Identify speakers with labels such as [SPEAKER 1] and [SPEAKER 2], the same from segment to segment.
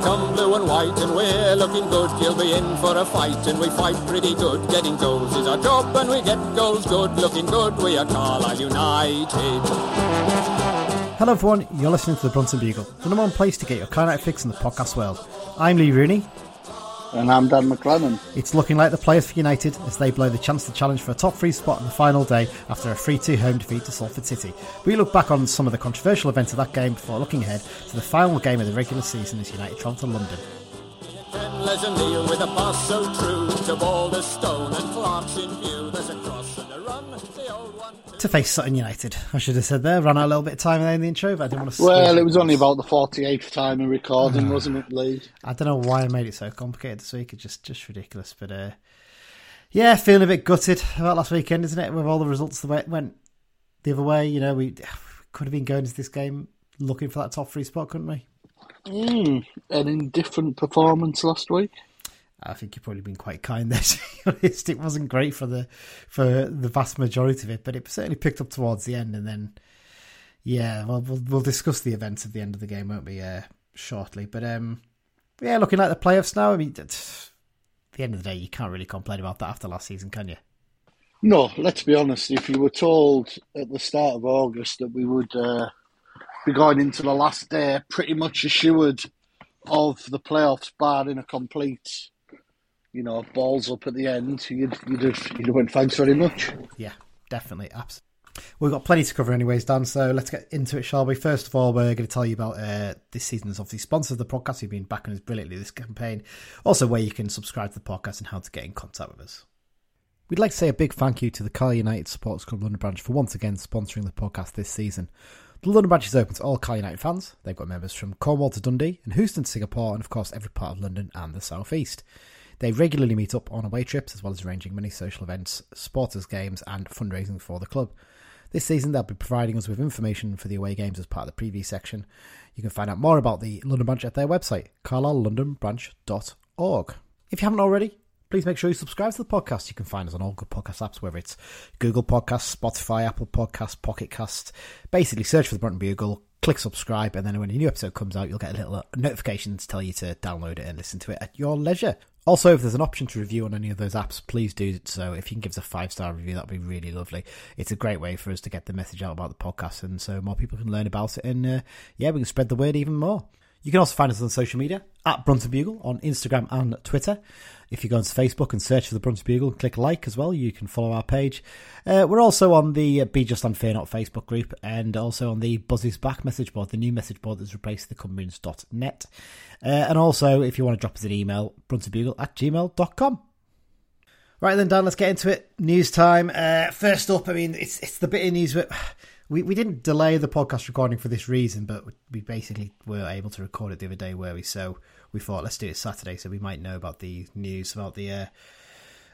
[SPEAKER 1] Come, blue and white, and we're looking good. You'll be in for a fight, and we fight pretty good. Getting goals is our job, and we get goals good. Looking good, we are Carlisle United.
[SPEAKER 2] Hello, everyone. You're listening to the Brunton Bugle, the number one place to get your Carlisle fix in the podcast world. I'm Lee Rooney.
[SPEAKER 3] And I'm Dan MacLennan.
[SPEAKER 2] It's looking like the players for United as they blow the chance to challenge for a top three spot on the final day after a 3 2 home defeat to Salford City. We look back on some of the controversial events of that game before looking ahead to the final game of the regular season as United travel to London.
[SPEAKER 1] Les O'Neill with a pass so true to Balderstone and Clark's in view.
[SPEAKER 2] To face Sutton United, I should have said there. Ran out a little bit of time there in the intro, but I didn't want to.
[SPEAKER 3] Well, it was only about the 48th time in recording, wasn't it, Lee?
[SPEAKER 2] I don't know why I made it so complicated this week. It's just just ridiculous. But uh, yeah, feeling a bit gutted about last weekend, isn't it? With all the results the way it went the other way, you know, we could have been going into this game looking for that top three spot, couldn't we?
[SPEAKER 3] Mm, an indifferent performance last week.
[SPEAKER 2] I think you've probably been quite kind there. To be honest, it wasn't great for the for the vast majority of it, but it certainly picked up towards the end. And then, yeah, well, we'll, we'll discuss the events at the end of the game, won't we? Uh, shortly, but um, yeah, looking at the playoffs now. I mean, at the end of the day, you can't really complain about that after last season, can you?
[SPEAKER 3] No, let's be honest. If you were told at the start of August that we would uh, be going into the last day pretty much assured of the playoffs, barring a complete, you know, balls up at the end, you'd you'd have you'd have went thanks very much.
[SPEAKER 2] Yeah, definitely, absolutely. We've got plenty to cover, anyways, Dan. So let's get into it, shall we? First of all, we're going to tell you about uh, this season's obviously sponsor of the podcast. You've been backing us brilliantly this campaign. Also, where you can subscribe to the podcast and how to get in contact with us. We'd like to say a big thank you to the Carl United Supporters Club London branch for once again sponsoring the podcast this season. The London branch is open to all Carl United fans. They've got members from Cornwall to Dundee and Houston to Singapore, and of course every part of London and the South East. They regularly meet up on away trips as well as arranging many social events, supporters games, and fundraising for the club. This season, they'll be providing us with information for the away games as part of the preview section. You can find out more about the London branch at their website, carlisle.londonbranch.org. If you haven't already, please make sure you subscribe to the podcast. You can find us on all good podcast apps, whether it's Google Podcasts, Spotify, Apple Podcasts, Pocket Cast. Basically, search for the Brunton Bugle, click subscribe, and then when a new episode comes out, you'll get a little notification to tell you to download it and listen to it at your leisure. Also, if there's an option to review on any of those apps, please do so. If you can give us a five star review, that'd be really lovely. It's a great way for us to get the message out about the podcast, and so more people can learn about it. And uh, yeah, we can spread the word even more. You can also find us on social media at Brunton Bugle on Instagram and Twitter. If you go onto Facebook and search for the Brunton Bugle, click like as well. You can follow our page. Uh, we're also on the Be Just and Fear Not Facebook group and also on the Buzzy's Back message board, the new message board that's replaced the Cumbrians.net. Uh, and also, if you want to drop us an email, bruntonbugle at gmail.com. Right then, Dan, let's get into it. News time. Uh, first up, I mean, it's it's the bit of news that we, we didn't delay the podcast recording for this reason, but we basically were able to record it the other day, were we? So we thought let's do it Saturday, so we might know about the news about the uh,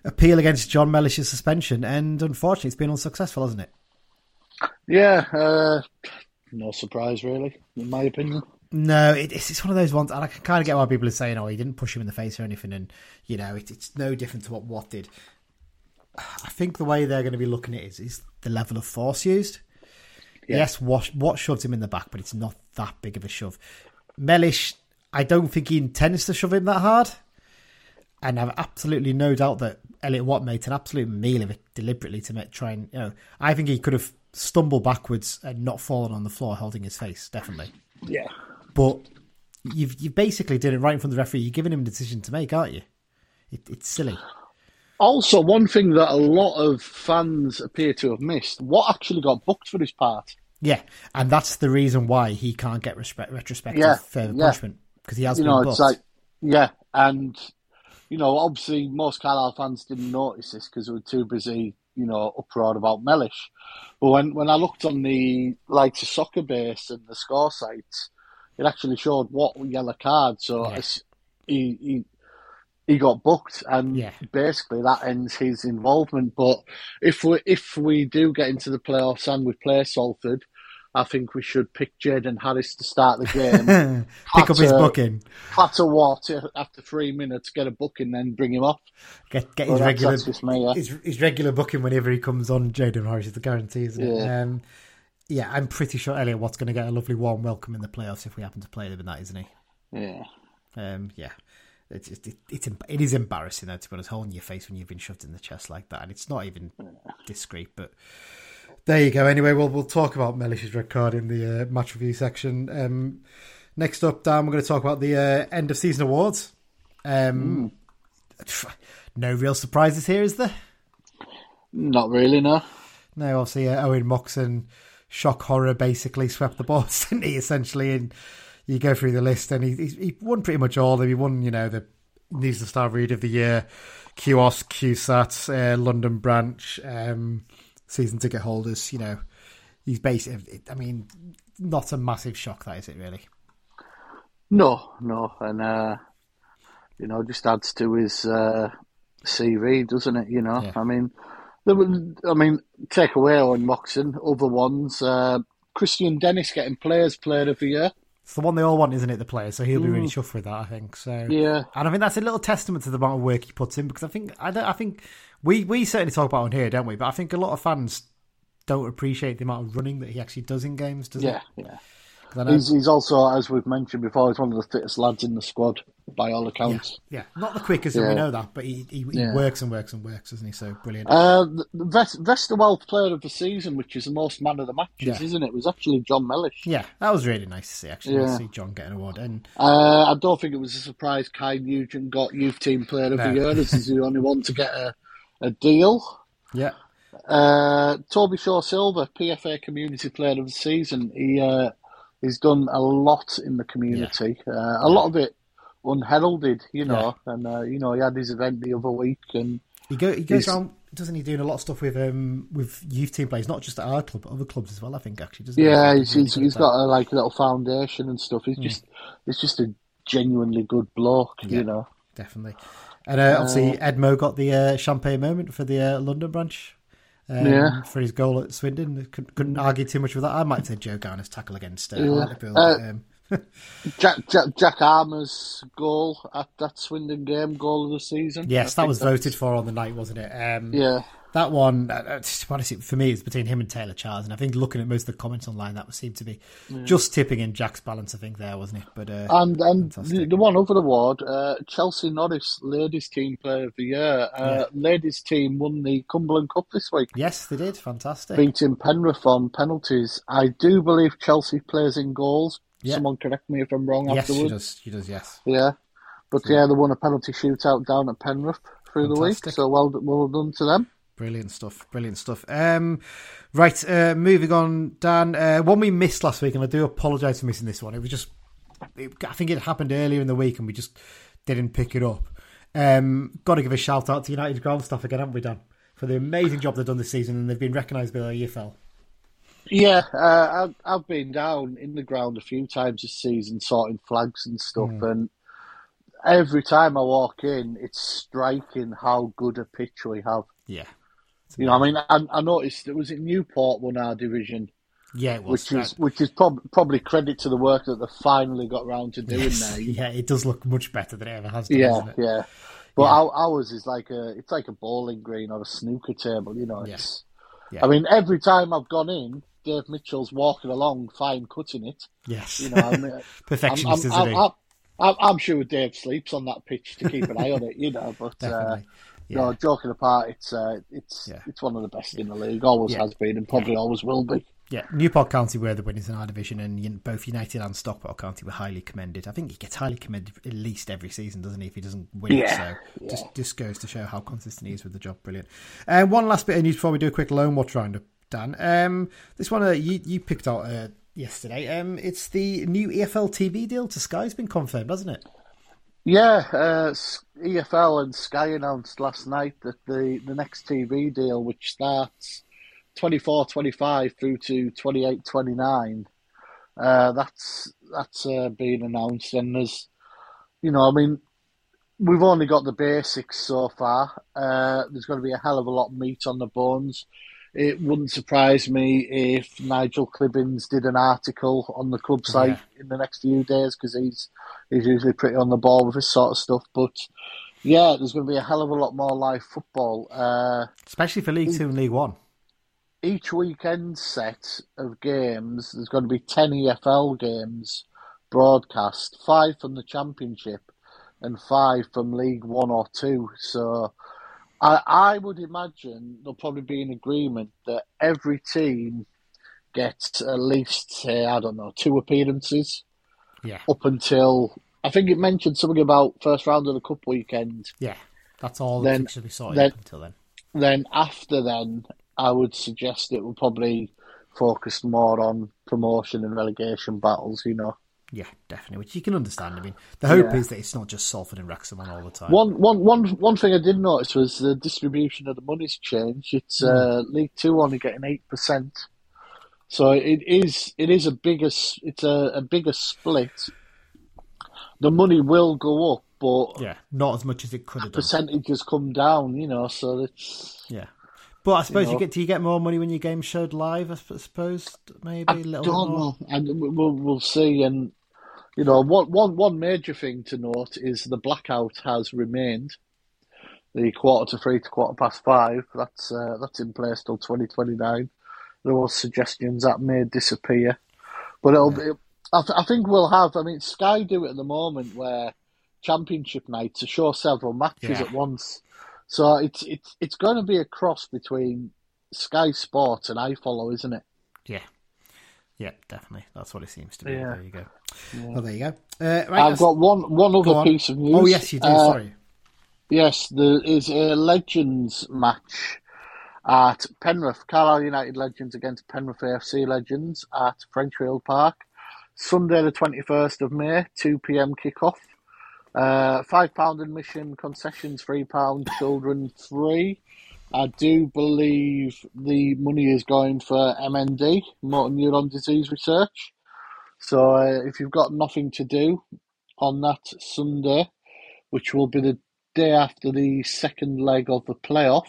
[SPEAKER 2] appeal against John Mellish's suspension. And unfortunately, it's been unsuccessful, hasn't it?
[SPEAKER 3] Yeah, uh, no surprise really, in my opinion.
[SPEAKER 2] No, it, it's it's one of those ones, and I can kind of get why people are saying, "Oh, he didn't push him in the face or anything," and you know, it, it's no different to what Watt did. I think the way they're going to be looking at it is, is the level of force used.
[SPEAKER 3] Yeah.
[SPEAKER 2] Yes, what Watt shoved him in the back, but it's not that big of a shove. Mellish, I don't think he intends to shove him that hard, and I've absolutely no doubt that Elliot Watt made an absolute meal of it deliberately to make, try and you know. I think he could have stumbled backwards and not fallen on the floor holding his face, definitely.
[SPEAKER 3] Yeah.
[SPEAKER 2] But you've you basically did it right in front of the referee. You're giving him a decision to make, aren't you? It, it's silly.
[SPEAKER 3] Also, one thing that a lot of fans appear to have missed: Watt actually got booked for his part?
[SPEAKER 2] Yeah, and that's the reason why he can't get respect, retrospective
[SPEAKER 3] Yeah,
[SPEAKER 2] further
[SPEAKER 3] yeah.
[SPEAKER 2] punishment because he has
[SPEAKER 3] you
[SPEAKER 2] been
[SPEAKER 3] know,
[SPEAKER 2] booked.
[SPEAKER 3] it's like, yeah, and you know, obviously most Carlisle fans didn't notice this because they were too busy, you know, uproar about Mellish. But when when I looked on the likes of soccer base and the score sites, it actually showed Watt yellow card. So
[SPEAKER 2] Yeah.
[SPEAKER 3] he he he got booked, and
[SPEAKER 2] Yeah.
[SPEAKER 3] basically that ends his involvement. But if we if we do get into the playoffs and we play Salford, I think we should pick Jaden Harris to start the game.
[SPEAKER 2] Pick up his booking.
[SPEAKER 3] Clatter water after three minutes, get a booking, then bring him off.
[SPEAKER 2] Get get his regular
[SPEAKER 3] me, yeah.
[SPEAKER 2] his, his regular booking whenever he comes on. Jaden Harris is the guarantee, isn't it?
[SPEAKER 3] Yeah.
[SPEAKER 2] Um, yeah, I'm pretty sure Elliot Watt's going to get a lovely warm welcome in the playoffs if we happen to play them in that, isn't he?
[SPEAKER 3] Yeah.
[SPEAKER 2] Um, yeah, it's it's it, it's it is embarrassing though to put a hole in your face when you've been shoved in the chest like that, and it's not even discreet. But there you go. Anyway, we'll we'll talk about Mellish's red card in the uh, match review section. Um, next up, Dan, we're going to talk about the uh, end of season awards. Um, No real surprises here, is there?
[SPEAKER 3] Not really, no.
[SPEAKER 2] No, obviously uh, Owen Moxon, shock horror, basically swept the boss, didn't he? Essentially, and you go through the list, and he he, he won pretty much all of them. He won, you know, the News the Star Read of the Year, QOS, QSAT, uh, London branch, um, season ticket holders. You know, he's basically. I mean, not a massive shock, that is it? Really?
[SPEAKER 3] No, no. And, uh, you know, just adds to his uh, CV, doesn't it? You know,
[SPEAKER 2] Yeah.
[SPEAKER 3] I mean, there was, I mean, take away Owen Moxon, other ones. Uh, Christian Dennis getting Players Player of the Year.
[SPEAKER 2] It's the one they all want, isn't it? The player, so he'll be really chuffed with that. I think so.
[SPEAKER 3] Mm. Yeah.
[SPEAKER 2] And I think that's a little testament to the amount of work he puts in because I think I I think we we certainly talk about it on here, don't we? But I think a lot of fans don't appreciate the amount of running that he actually does in games. Does
[SPEAKER 3] Yeah,
[SPEAKER 2] he?
[SPEAKER 3] yeah. He's, he's also, as we've mentioned before, he's one of the fittest lads in the squad, by all accounts.
[SPEAKER 2] yeah, not the quickest, and we know that, but he he, he
[SPEAKER 3] Yeah.
[SPEAKER 2] works and works and works, doesn't he? So brilliant.
[SPEAKER 3] Uh, Vest- Vesterwald Player of the Season, which is the most man of the matches,
[SPEAKER 2] Yeah.
[SPEAKER 3] isn't it? Was actually John Mellish.
[SPEAKER 2] yeah, that was really nice to see. Actually, to see John get an award, and
[SPEAKER 3] Uh, I don't think it was a surprise Kai Nugent got Youth Team Player of
[SPEAKER 2] No.
[SPEAKER 3] the Year. This is the only one to get a, a deal.
[SPEAKER 2] yeah,
[SPEAKER 3] Uh, Tobi Sho-Silva, PFA Community Player of the Season. He uh, he's done a lot in the community. Uh, a lot of it unheralded, you know. And uh, you know, he had his event the other week, and
[SPEAKER 2] he go he goes
[SPEAKER 3] He's-
[SPEAKER 2] around. Doesn't he doing a lot of stuff with um with youth team players, not just at our club, but other clubs as well? I think actually, doesn't
[SPEAKER 3] yeah,
[SPEAKER 2] he?
[SPEAKER 3] he's,
[SPEAKER 2] really
[SPEAKER 3] he's,
[SPEAKER 2] good
[SPEAKER 3] he's
[SPEAKER 2] at that.
[SPEAKER 3] Got a like little foundation and stuff. He's just he's just a genuinely good bloke,
[SPEAKER 2] Yeah.
[SPEAKER 3] you know.
[SPEAKER 2] definitely. And uh, obviously, Edmo got the uh, champagne moment for the uh, London branch. Um,
[SPEAKER 3] Yeah.
[SPEAKER 2] For his goal at Swindon. Couldn't, couldn't argue too much with that. I might say Joe Garner's tackle against uh,
[SPEAKER 3] Yeah. Uh,
[SPEAKER 2] um,
[SPEAKER 3] Jack, Jack Jack Armer's goal at that Swindon game, goal of the season.
[SPEAKER 2] yes,
[SPEAKER 3] I
[SPEAKER 2] that was
[SPEAKER 3] that's-
[SPEAKER 2] voted for on the night, wasn't it? Um,
[SPEAKER 3] Yeah,
[SPEAKER 2] That one, uh, uh, honestly, for me, it's between him and Taylor Charters. And I think looking at most of the comments online, that seemed to be just tipping in Jack's balance, I think, there, wasn't it? But uh,
[SPEAKER 3] and and the,
[SPEAKER 2] Fantastic.
[SPEAKER 3] the one other award, uh, Chelsea Norris Ladies Team Player of the Year. Uh, Ladies team won the Cumberland Cup this week,
[SPEAKER 2] yes, they did. Fantastic.
[SPEAKER 3] beating Penrith on penalties. I do believe Chelsea plays in goals.
[SPEAKER 2] Yeah.
[SPEAKER 3] Someone correct me if I'm wrong
[SPEAKER 2] Yes, she
[SPEAKER 3] afterwards.
[SPEAKER 2] does. She does, yes.
[SPEAKER 3] Yeah, but yeah, they won a penalty shootout down at Penrith through the week. So well, well done to them.
[SPEAKER 2] Brilliant stuff. Brilliant stuff. Um, right, uh, moving on, Dan. Uh, one we missed last week, and I do apologise for missing this one. It was just, it, I think it happened earlier in the week, and we just didn't pick it up. Um, Got to give a shout out to United ground staff again, haven't we, Dan? For the amazing job they've done this season, and they've been recognised by the EFL.
[SPEAKER 3] Yeah, uh, I've, I've been down in the ground a few times this season, sorting flags and stuff, and every time I walk in, it's striking how good a pitch we have.
[SPEAKER 2] Yeah,
[SPEAKER 3] You know, I mean, I, I noticed it was in Newport won our division,
[SPEAKER 2] yeah, it was.
[SPEAKER 3] which is which is prob- probably credit to the work that they finally got round to doing there.
[SPEAKER 2] yeah, it does look much better than it ever has done,
[SPEAKER 3] Yeah,
[SPEAKER 2] it?
[SPEAKER 3] yeah. But
[SPEAKER 2] Yeah.
[SPEAKER 3] Ours is like a it's like a bowling green or a snooker table. You know, it's.
[SPEAKER 2] Yeah.
[SPEAKER 3] I mean, every time I've gone in, Dave Mitchell's walking along, fine cutting it.
[SPEAKER 2] Yes,
[SPEAKER 3] You know, I mean, I'm,
[SPEAKER 2] perfectionist,
[SPEAKER 3] I'm, I'm? I'm, I'm, sure Dave sleeps on that pitch to keep an eye on it. You know, but uh.
[SPEAKER 2] Yeah.
[SPEAKER 3] no, joking apart, it's uh, it's
[SPEAKER 2] Yeah.
[SPEAKER 3] it's one of the best in the league. Always
[SPEAKER 2] Yeah.
[SPEAKER 3] has been, and probably always will be.
[SPEAKER 2] Yeah, Newport County were the winners in our division, and both United and Stockport County were highly commended. I think he gets highly commended at least every season, doesn't he? If he doesn't win
[SPEAKER 3] Yeah,
[SPEAKER 2] so just just goes to show how consistent he is with the job. Brilliant. Uh, one last bit of news before we do a quick loan watch roundup, Dan. Um, this one uh, you you picked out uh, yesterday. Um, it's the new EFL TV deal to Sky's been confirmed, hasn't it?
[SPEAKER 3] Yeah, uh, EFL and Sky announced last night that the, the next TV deal, which starts 24 25 through to 28 29, uh, that's that's uh, been announced. And there's, you know, I mean, we've only got the basics so far. Uh, there's going to be a hell of a lot of meat on the bones. It wouldn't surprise me if Nigel Clibbens did an article on the club site
[SPEAKER 2] Yeah.
[SPEAKER 3] in the next few days because he's he's usually pretty on the ball with this sort of stuff. But yeah, there's going to be a hell of a lot more live football. Uh,
[SPEAKER 2] Especially for League Two and League One.
[SPEAKER 3] each weekend set of games, there's going to be 10 EFL games broadcast, five from the Championship and five from League One or Two. So I, I would imagine there'll probably be an agreement that every team gets at least, say, I don't know, two appearances
[SPEAKER 2] Yeah.
[SPEAKER 3] up until. I think it mentioned something about first round of the cup weekend.
[SPEAKER 2] Yeah. That's all
[SPEAKER 3] Then-
[SPEAKER 2] that should be sorted
[SPEAKER 3] then-
[SPEAKER 2] up until then.
[SPEAKER 3] then after then, I would suggest it will probably focus more on promotion and relegation battles. You know,
[SPEAKER 2] Yeah, definitely. Which you can understand. I mean, the hope
[SPEAKER 3] Yeah.
[SPEAKER 2] is that it's not just Salford and Wrexham on all the time.
[SPEAKER 3] one one one one thing I did notice was the distribution of the money's changed. It's uh, League Two only getting eight percent, so it is it is a bigger it's a, a bigger split. The money will go up, but
[SPEAKER 2] Yeah, not as much as it could have done.
[SPEAKER 3] percentages come down. You know, so it's.
[SPEAKER 2] Yeah. But I suppose you,
[SPEAKER 3] know.
[SPEAKER 2] get do you get more money when your game showed live? I suppose maybe
[SPEAKER 3] I
[SPEAKER 2] a little
[SPEAKER 3] don't know, and we'll we'll see. And you know, one one one major thing to note is the blackout has remained. The quarter to three to quarter past five. That's uh, that's in place till twenty twenty nine. There were suggestions that may disappear, but it'll be. I, th- I think we'll have. I mean, Sky do it at the moment where championship nights to show several matches
[SPEAKER 2] Yeah.
[SPEAKER 3] at once. So it's it's it's going to be a cross between Sky Sports and iFollow, isn't it?
[SPEAKER 2] Yeah. Yeah, definitely. That's what it seems to be.
[SPEAKER 3] Yeah.
[SPEAKER 2] There you go. Well, there you go. Uh, right,
[SPEAKER 3] I've
[SPEAKER 2] let's-
[SPEAKER 3] got one one
[SPEAKER 2] go
[SPEAKER 3] other
[SPEAKER 2] on.
[SPEAKER 3] piece of news.
[SPEAKER 2] Oh, yes, you do.
[SPEAKER 3] Uh,
[SPEAKER 2] Sorry.
[SPEAKER 3] Yes, there is a Legends match at Penrith. Carlisle United Legends against Penrith AFC Legends at Frenchfield Park. Sunday, the 21st of May, 2 pm kickoff. Uh, £5 admission, concessions £3, children free. I do believe the money is going for MND, motor neuron disease research. So uh, if you've got nothing to do on that Sunday, which will be the day after the second leg of the playoff.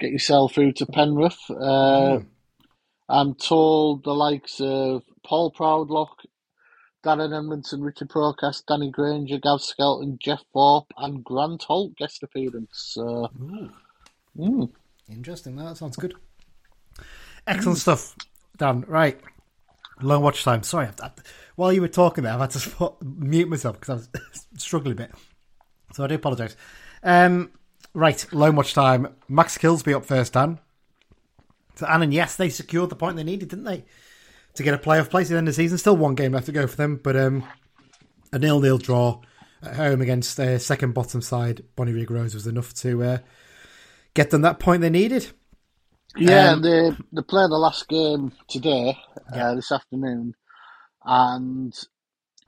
[SPEAKER 3] Get yourself through to Penrith. Uh, I'm told the likes of Paul Proudlock, Darren Edmondson, Richard Prokas, Danny Grainger, Gav Skelton, Jeff Thorpe, and Grant Holt guest appearance. So, mm,
[SPEAKER 2] Interesting. That sounds good. Excellent stuff, Dan. Right. Long watch time. Sorry. I've, I've- while you were talking there, I've had to spot, mute myself because I was struggling a bit. So I do apologise. Um, right. Long watch time. Max Kilsby up first, Dan. So, and, and yes, they secured the point they needed, didn't they? To get a playoff place at the end of the season. Still one game left to go for them, but um, a nil-nil draw at home against uh, second bottom side Bonnyrigg Rose was enough to uh, get them that point they needed.
[SPEAKER 3] yeah,
[SPEAKER 2] Um,
[SPEAKER 3] they they play the last game today, uh, this afternoon, and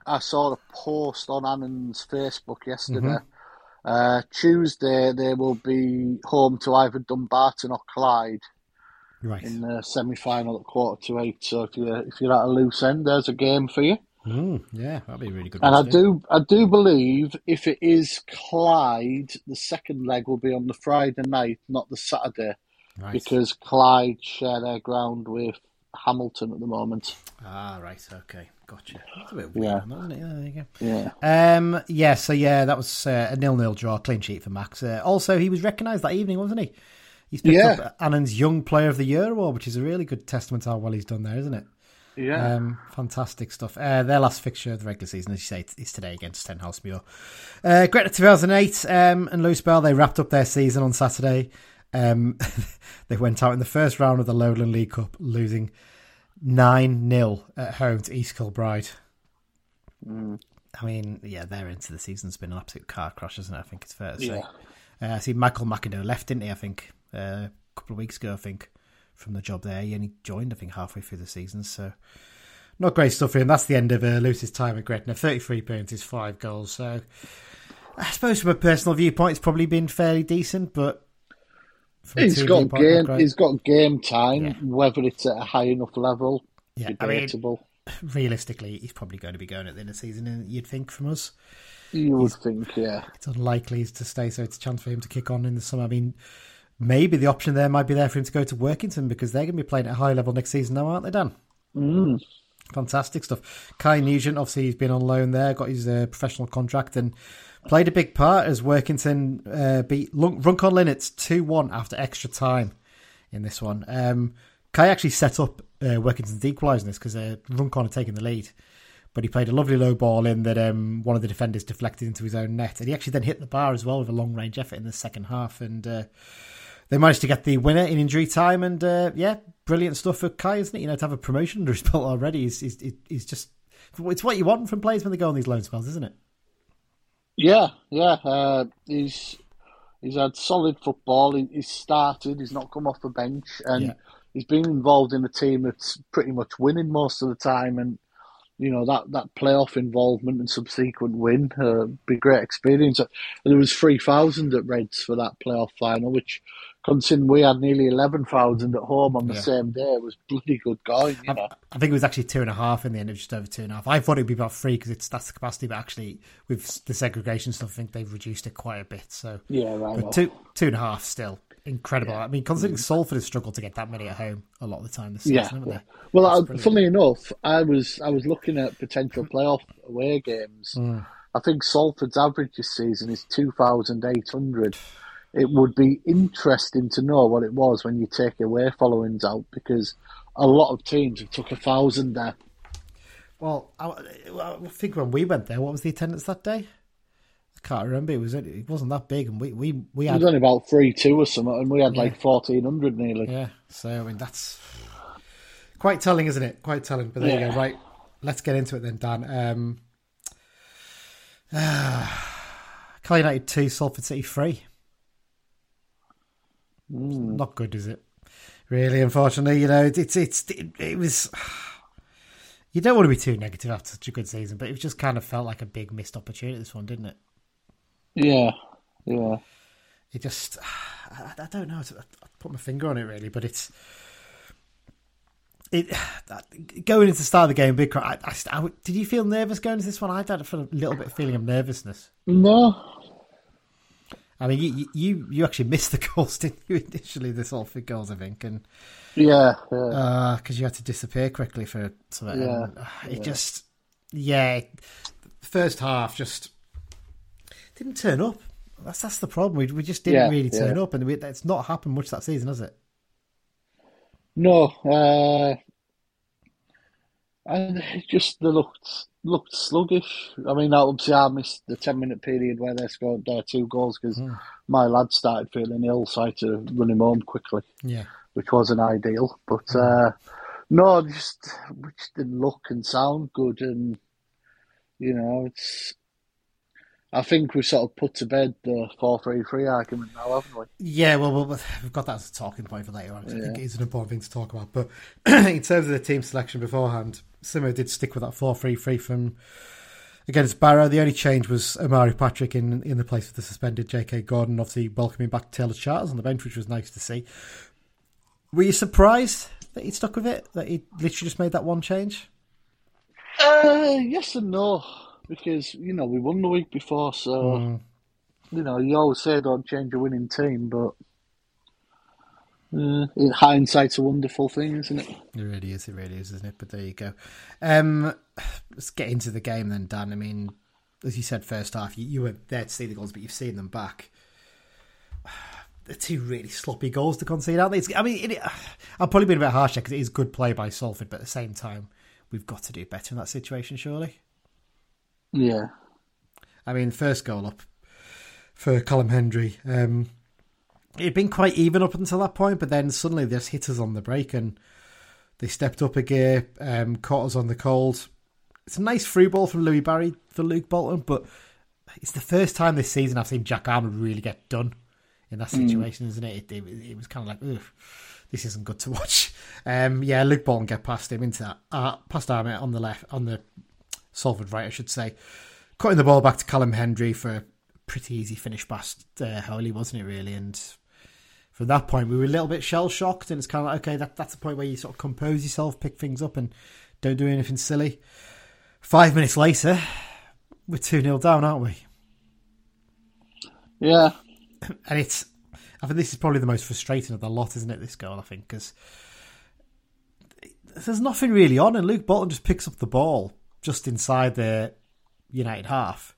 [SPEAKER 3] I saw a post on Annan's Facebook yesterday. Uh, Tuesday they will be home to either Dumbarton or Clyde
[SPEAKER 2] Right.
[SPEAKER 3] in the semi-final at quarter to eight. So if you if you're at a loose end, there's a game for you.
[SPEAKER 2] Mm, yeah, that'd be a really good.
[SPEAKER 3] And
[SPEAKER 2] one
[SPEAKER 3] I do I do believe if it is Clyde, the second leg will be on the Friday night, not the Saturday,
[SPEAKER 2] Right.
[SPEAKER 3] because Clyde share their ground with Hamilton at the moment.
[SPEAKER 2] Ah, right. Okay, gotcha. That's a bit weird,
[SPEAKER 3] Yeah.
[SPEAKER 2] isn't it? Yeah, there you go.
[SPEAKER 3] Yeah.
[SPEAKER 2] Um, yeah, so yeah, that was uh, a nil-nil draw, clean sheet for Max. Uh, also, he was recognised that evening, wasn't he? He's picked
[SPEAKER 3] Yeah.
[SPEAKER 2] up Annan's Young Player of the Year award, which is a really good testament to how well he's done there, isn't it?
[SPEAKER 3] Yeah.
[SPEAKER 2] Um, fantastic stuff. Uh, their last fixture of the regular season, as you say, is today against Stenhousemuir. Uh, Gretna 2008 um, and Lewis Bell, they wrapped up their season on Saturday. Um, they went out in the first round of the Lowland League Cup, losing 9 0 at home to East Kilbride. I mean, yeah, their into the season's been an absolute car crash, isn't it? I think it's fair to say.
[SPEAKER 3] Yeah.
[SPEAKER 2] Uh, I see Michael McIndoe left, didn't he? I think uh, a couple of weeks ago. I think from the job there, he only joined. I think halfway through the season, so not great stuff for him. That's the end of uh, Lewis's time at Gretna. Thirty-three appearances, five goals. So I suppose from a personal viewpoint, it's probably been fairly decent, but
[SPEAKER 3] He's got game. He's got game time.
[SPEAKER 2] Yeah.
[SPEAKER 3] Whether it's at a high enough level,
[SPEAKER 2] Yeah, I mean, realistically, he's probably going to be going at the end of the season. and You'd think from us.
[SPEAKER 3] you would think, yeah.
[SPEAKER 2] it's unlikely he's to stay, so it's a chance for him to kick on in the summer. I mean, maybe the option there might be there for him to go to Workington because they're going to be playing at a high level next season now, aren't they, Dan?
[SPEAKER 3] Mm.
[SPEAKER 2] Fantastic stuff. Kai Nugent, obviously, he's been on loan there, got his uh, professional contract, and played a big part as Workington uh, beat Runcorn Linnets 2 1 after extra time in this one. Um, Kai actually set up uh, Workington's equalising this because uh, Runcorn had taken the lead. But he played a lovely low ball in that um, one of the defenders deflected into his own net. And he actually then hit the bar as well with a long range effort in the second half. And uh, they managed to get the winner in injury time. And uh, yeah, brilliant stuff for Kai, isn't it? You know, to have a promotion under his belt already is, is, is just. It's what you want from players when they go on these loan spells, isn't it?
[SPEAKER 3] Yeah, yeah. Uh, he's he's had solid football. He, he's started. He's not come off the bench, and yeah. he's been involved in a team that's pretty much winning most of the time. And you know that that playoff involvement and subsequent win, uh, be great experience. There was three thousand at Reds for that playoff final, which considering we had nearly 11,000 at home on the yeah. same day, was bloody good going. You know?
[SPEAKER 2] I, think it was actually two and a half in the end, of just over two and a half. I thought it'd be about three because it's that's the capacity, but actually with the segregation stuff, I think they've reduced it quite a bit. So
[SPEAKER 3] yeah, right.
[SPEAKER 2] But two two and a half still incredible. Yeah. I mean, considering Salford has struggled to get that many at home a lot of the time this season, yeah.
[SPEAKER 3] Well, I, funnily enough, I was I was looking at potential playoff away games. Mm. I think Salford's average this season is two thousand eight hundred it would be interesting to know what it was when you take away followings out because a lot of teams have took a thousand there.
[SPEAKER 2] Well, I, I, think when we went there, what was the attendance that day? I can't remember. It was it wasn't that big, and we we, we had
[SPEAKER 3] it was only about three two or something, and we had yeah. like fourteen hundred nearly.
[SPEAKER 2] Yeah, so I mean that's quite telling, isn't it? Quite telling. But there yeah. you go. Right, let's get into it then, Dan. Um, uh, Cal United two, Salford City three. Mm. Not good, is it? Really, unfortunately, you know, it's it's it, it, was. You don't want to be too negative after such a good season, but it just kind of felt like a big missed opportunity. This one, didn't it?
[SPEAKER 3] Yeah, yeah.
[SPEAKER 2] It just, I, I don't know. I put my finger on it really, but it's it going into the start of the game. Big cry. I, I, did you feel nervous going into this one? I had a little bit of feeling of nervousness.
[SPEAKER 3] No,
[SPEAKER 2] I mean, you you, you actually missed the goals, didn't you? Initially, the Salford goals, I think, and
[SPEAKER 3] yeah,
[SPEAKER 2] because yeah. uh, you had to disappear quickly for something. Yeah, and, uh, it yeah. just yeah, first half just didn't turn up. That's that's the problem. We we just didn't yeah, really turn up, and we, it's not happened much that season, has it?
[SPEAKER 3] No, uh, and it just the looked looked sluggish. I mean, obviously, I missed the 10 minute period where they scored their two goals because mm. my lad started feeling ill, so I had to run him home quickly.
[SPEAKER 2] Yeah.
[SPEAKER 3] Which wasn't ideal. But mm. uh, no, just, which didn't look and sound good. And, you know, it's. I think we've sort of put to bed the 4 3 3 argument now, haven't we?
[SPEAKER 2] Yeah, well, we've got that as a talking point for later on. I think it's an important thing to talk about. But in terms of the team selection beforehand, Simo did stick with that 4 3 3 from against Barrow. The only change was Omari Patrick in in the place of the suspended J.K. Gordon, obviously welcoming back Taylor Charters on the bench, which was nice to see. Were you surprised that he stuck with it? That he literally just made that one change?
[SPEAKER 3] Uh, yes and no, because you know we won the week before, so mm. you know you always say don't change a winning team, but uh, hindsight's a wonderful thing, isn't it? It
[SPEAKER 2] really is. It really is, isn't it? But there you go. Um, let's get into the game then, Dan. I mean, as you said, first half, you, you were there to see the goals, but you've seen them back. They're two really sloppy goals to concede, aren't they? It's, I mean, it, I've probably been a bit harsh because it is good play by Salford, but at the same time, we've got to do better in that situation, surely.
[SPEAKER 3] Yeah.
[SPEAKER 2] I mean, first goal up for Callum Hendry. Um, it'd been quite even up until that point, but then suddenly they just hit us on the break and they stepped up a gear, um, caught us on the cold. It's a nice free ball from Louie Barry for Luke Bolton, but it's the first time this season I've seen Jack Armer really get done in that hmm. situation, mm. isn't it? It, it? it, was kind of like, this isn't good to watch. Um, yeah, Luke Bolton get past him into that, uh, past Armer on the left, on the Salford right, I should say, cutting the ball back to Callum Hendry for a pretty easy finish past uh, Holy, wasn't it? Really, and from that point, we were a little bit shell shocked, and it's kind of like, okay, that, that's the point where you sort of compose yourself, pick things up, and don't do anything silly. Five minutes later, we're 2 0 down, aren't we?
[SPEAKER 3] Yeah.
[SPEAKER 2] And it's I think this is probably the most frustrating of the lot, isn't it? This goal, I think, because there's nothing really on, and Luke Bolton just picks up the ball just inside the United half.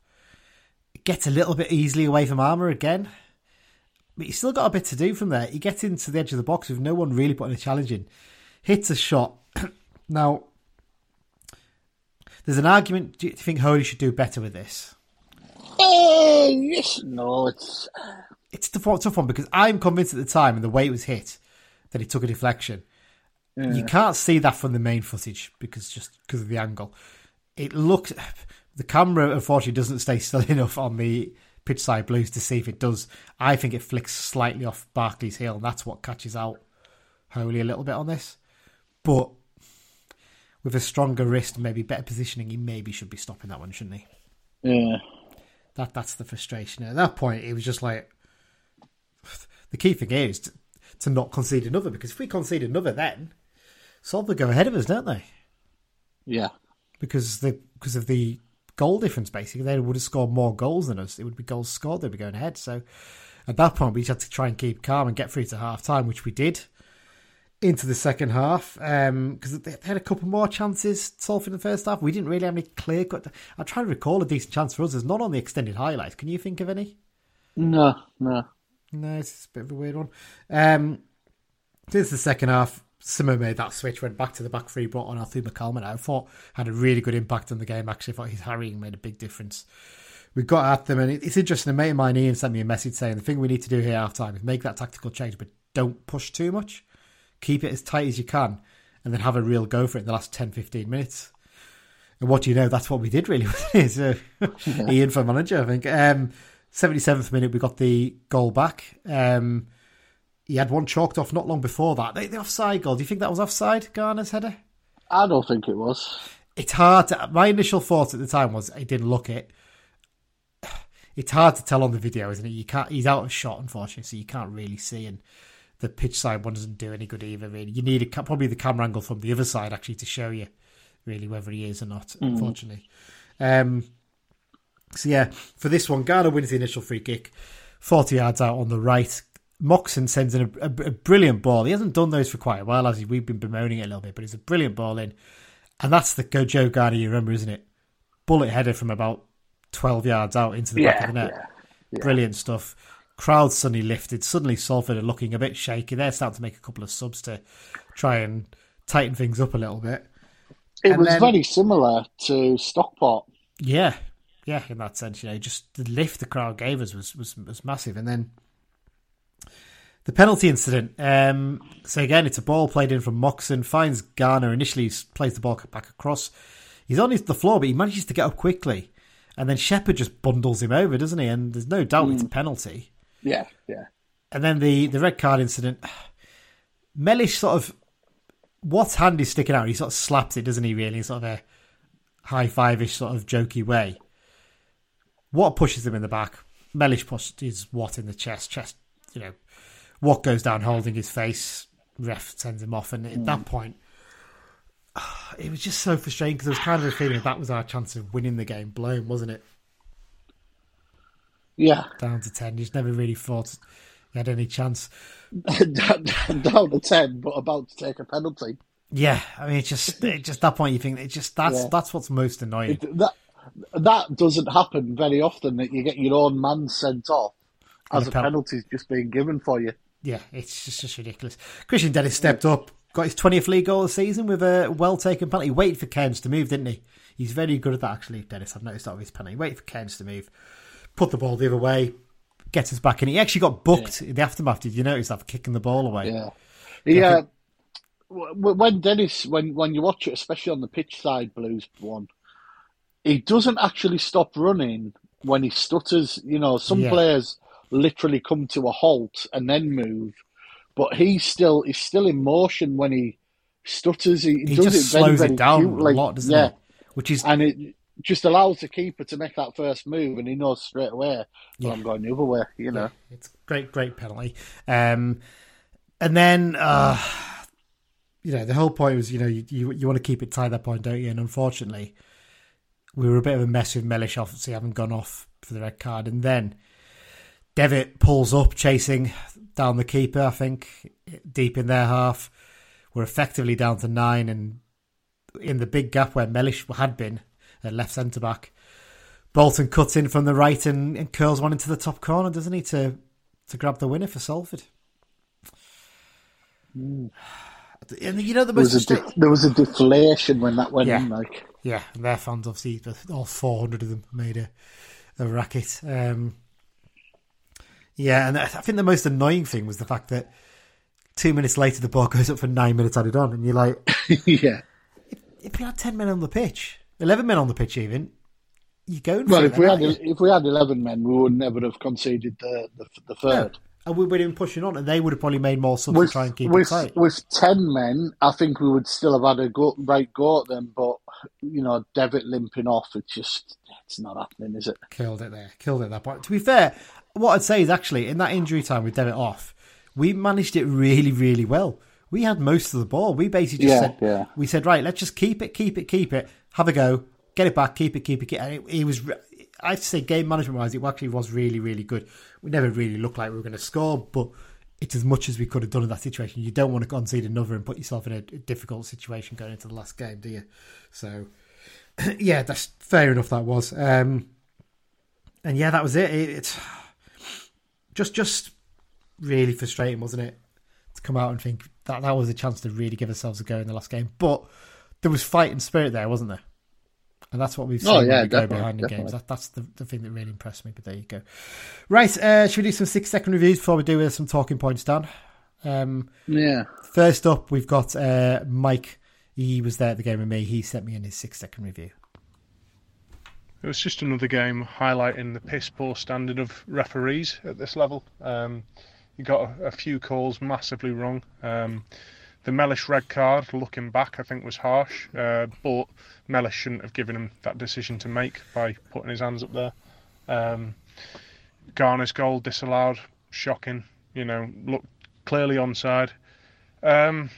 [SPEAKER 2] It gets a little bit easily away from Armer again, but he's still got a bit to do from there. He gets into the edge of the box with no one really putting a challenge in, hits a shot. now, there's an argument. Do you think Holy should do better with this?
[SPEAKER 3] Uh, yes, no, it's
[SPEAKER 2] It's the tough one because I'm convinced at the time, and the way it was hit, that he took a deflection. You can't see that from the main footage because just because of the angle. It looks the camera unfortunately doesn't stay still enough on the pitch side blues to see if it does. I think it flicks slightly off Barclays heel, and that's what catches out Holy a little bit on this. But with a stronger wrist, maybe better positioning, he maybe should be stopping that one, shouldn't he?
[SPEAKER 3] yeah.
[SPEAKER 2] That that's the frustration. At that point, it was just like the key thing is to, to not concede another because if we concede another, then Salford go ahead of us, don't they?
[SPEAKER 3] Yeah.
[SPEAKER 2] Because the because of the goal difference, basically, they would have scored more goals than us. It would be goals scored; they'd be going ahead. So at that point, we just had to try and keep calm and get through to half time, which we did. Into the second half, because they had a couple more chances. Salford in the first half, we didn't really have any clear cut. I'm trying to recall a decent chance for us. There's not on the extended highlights. Can you think of any?
[SPEAKER 3] No, no.
[SPEAKER 2] No, it's a bit of a weird one. Um, since the second half, Simo made that switch, went back to the back three, brought on Arthur Kalman. I thought had a really good impact on the game. Actually, I thought his harrying made a big difference. We got at them, and it's interesting. A mate of mine, Ian, sent me a message saying the thing we need to do here half time is make that tactical change, but don't push too much. Keep it as tight as you can, and then have a real go for it in the last 10, 15 minutes. And what do you know? That's what we did really. so, Ian for manager, I think. Um, 77th minute, we got the goal back. Um, he had one chalked off not long before that. The, the offside goal. Do you think that was offside, Garner's header?
[SPEAKER 3] I don't think it was.
[SPEAKER 2] It's hard. To, my initial thought at the time was I didn't look it. It's hard to tell on the video, isn't it? You can't. He's out of shot, unfortunately, so you can't really see. And the pitch side one doesn't do any good either. Really, you need a, probably the camera angle from the other side actually to show you really whether he is or not.
[SPEAKER 3] Mm.
[SPEAKER 2] Unfortunately. Um, so yeah, for this one, Garner wins the initial free kick, forty yards out on the right. Moxon sends in a, a, a brilliant ball. He hasn't done those for quite a while, as? We've been bemoaning it a little bit, but it's a brilliant ball in, and that's the go Joe Garner you remember, isn't it? Bullet header from about twelve yards out into the back of the net.
[SPEAKER 3] yeah, yeah.
[SPEAKER 2] Brilliant stuff. Crowd suddenly lifted. Suddenly Salford are looking a bit shaky. They're starting to make a couple of subs to try and tighten things up a little bit.
[SPEAKER 3] It
[SPEAKER 2] And
[SPEAKER 3] was
[SPEAKER 2] then-
[SPEAKER 3] very similar to Stockport.
[SPEAKER 2] Yeah, yeah, in that sense, you know, just the lift the crowd gave us was was, was massive. And then the penalty incident. Um, so again, it's a ball played in from Moxon, finds Garner. Initially, he plays the ball back across. He's on his- the floor, but he manages to get up quickly. And then Shephard just bundles him over, doesn't he? And there's no doubt it's a penalty.
[SPEAKER 3] Yeah, yeah.
[SPEAKER 2] And then the, the red card incident. Mellish sort of, Watt's hand is sticking out? He sort of slaps it, doesn't he? Really, in sort of a high five ish sort of jokey way. Watt pushes him in the back? Mellish pushes Watt in the chest? Chest, you know. Watt goes down holding his face? Ref sends him off, and at that mm. point, it was just so frustrating because there was kind of a feeling that, that was our chance of winning the game blown, wasn't it?
[SPEAKER 3] Yeah.
[SPEAKER 2] Down to ten. You just never really thought you had any chance.
[SPEAKER 3] down to 10, but about to take a penalty.
[SPEAKER 2] Yeah, I mean, it's just it just that point you think it just that's
[SPEAKER 3] Yeah.
[SPEAKER 2] that's what's most annoying.
[SPEAKER 3] It, that that doesn't happen very often that you get your own man sent off as
[SPEAKER 2] a
[SPEAKER 3] a
[SPEAKER 2] pen-
[SPEAKER 3] penalty's just being given for you.
[SPEAKER 2] Yeah, it's just, just ridiculous. Christian Dennis stepped up, got his twentieth league goal of the season with a well taken penalty. He waited for Cairns to move, didn't he? He's very good at that actually, Dennis. I've noticed that with his penalty. He waited for Cairns to move, put the ball the other way, gets us back in. He actually got booked in the aftermath. Did you notice that for kicking the ball away?
[SPEAKER 3] Yeah, yeah. When Dennis, when when you watch it, especially on the pitch side Blues one, he doesn't actually stop running when he stutters. You know, some
[SPEAKER 2] Yeah.
[SPEAKER 3] players literally come to a halt and then move, but he's still he's still in motion when he stutters. He,
[SPEAKER 2] He
[SPEAKER 3] does
[SPEAKER 2] just
[SPEAKER 3] it very,
[SPEAKER 2] slows
[SPEAKER 3] very
[SPEAKER 2] it down
[SPEAKER 3] cutely.
[SPEAKER 2] a lot, doesn't
[SPEAKER 3] yeah.
[SPEAKER 2] he? Which is
[SPEAKER 3] and it just allows the keeper to make that first move, and he knows straight away. Well,
[SPEAKER 2] Yeah.
[SPEAKER 3] I'm going the other way. You know.
[SPEAKER 2] It's great, great penalty. Um, and then, uh, you know, the whole point was, you know, you, you you want to keep it tight at that point, don't you? And unfortunately, we were a bit of a mess with Mellish, obviously having gone off for the red card, and then Devitt pulls up, chasing down the keeper. I think deep in their half, we're effectively down to nine, and in the big gap where Mellish had been at left centre back, Bolton cuts in from the right and, and curls one into the top corner, doesn't he, to to grab the winner for Salford.
[SPEAKER 3] Mm.
[SPEAKER 2] And you know the
[SPEAKER 3] There was, a de- there was a deflation when that went
[SPEAKER 2] Yeah.
[SPEAKER 3] in. Like,
[SPEAKER 2] Yeah, and their fans obviously, all 400 of them made a, a racket. Um, yeah, and I think the most annoying thing was the fact that two minutes later the ball goes up for nine minutes added on, and you're like,
[SPEAKER 3] yeah.
[SPEAKER 2] if you had 10 men on the pitch, 11 men on the pitch even, you're going for
[SPEAKER 3] Well,
[SPEAKER 2] it.
[SPEAKER 3] if we had
[SPEAKER 2] you?
[SPEAKER 3] if we had eleven men, we would never have conceded the the, the third.
[SPEAKER 2] And we would have been pushing on, and they would have probably made more subs to try and keep
[SPEAKER 3] with,
[SPEAKER 2] it tight.
[SPEAKER 3] with ten men, I think we would still have had a go, right go at them. But you know, Devitt limping off, it's just it's not happening, is it?
[SPEAKER 2] Killed it there. Killed it at that point. To be fair, what I'd say is actually in that injury time with Devitt off, we managed it really, really well. We had most of the ball. We basically just
[SPEAKER 3] Yeah,
[SPEAKER 2] said,
[SPEAKER 3] yeah.
[SPEAKER 2] we said, right, let's just keep it, keep it, keep it, have a go, get it back, keep it, keep it. Keep it. And it, it was, re- I'd say game management wise, it actually was really, really good. We never really looked like we were going to score, but it's as much as we could have done in that situation. You don't want to concede another and put yourself in a, difficult situation going into the last game, do you? So, yeah, that's fair enough. That was. Um, and yeah, that was it. it. It's just just really frustrating, wasn't it? To come out and think that that was a chance to really give ourselves a go in the last game, but there was fight and spirit there, wasn't there? And that's what we've seen
[SPEAKER 3] Oh,
[SPEAKER 2] when
[SPEAKER 3] yeah,
[SPEAKER 2] we go behind the
[SPEAKER 3] definitely.
[SPEAKER 2] games. That, that's the, the thing that really impressed me. But there you go. Right, uh, should we do some six second reviews before we do uh, some talking points, Dan? Um,
[SPEAKER 3] Yeah.
[SPEAKER 2] first up, we've got uh, Mike. He was there at the game with me. He sent me in his six second review.
[SPEAKER 4] It was just another game highlighting the piss poor standard of referees at this level. Um, you got a, a few calls massively wrong. Um, the Mellish red card, looking back, I think was harsh, uh, but Mellish shouldn't have given him that decision to make by putting his hands up there. Um, Garner's goal disallowed, shocking. You know, looked clearly onside. Um,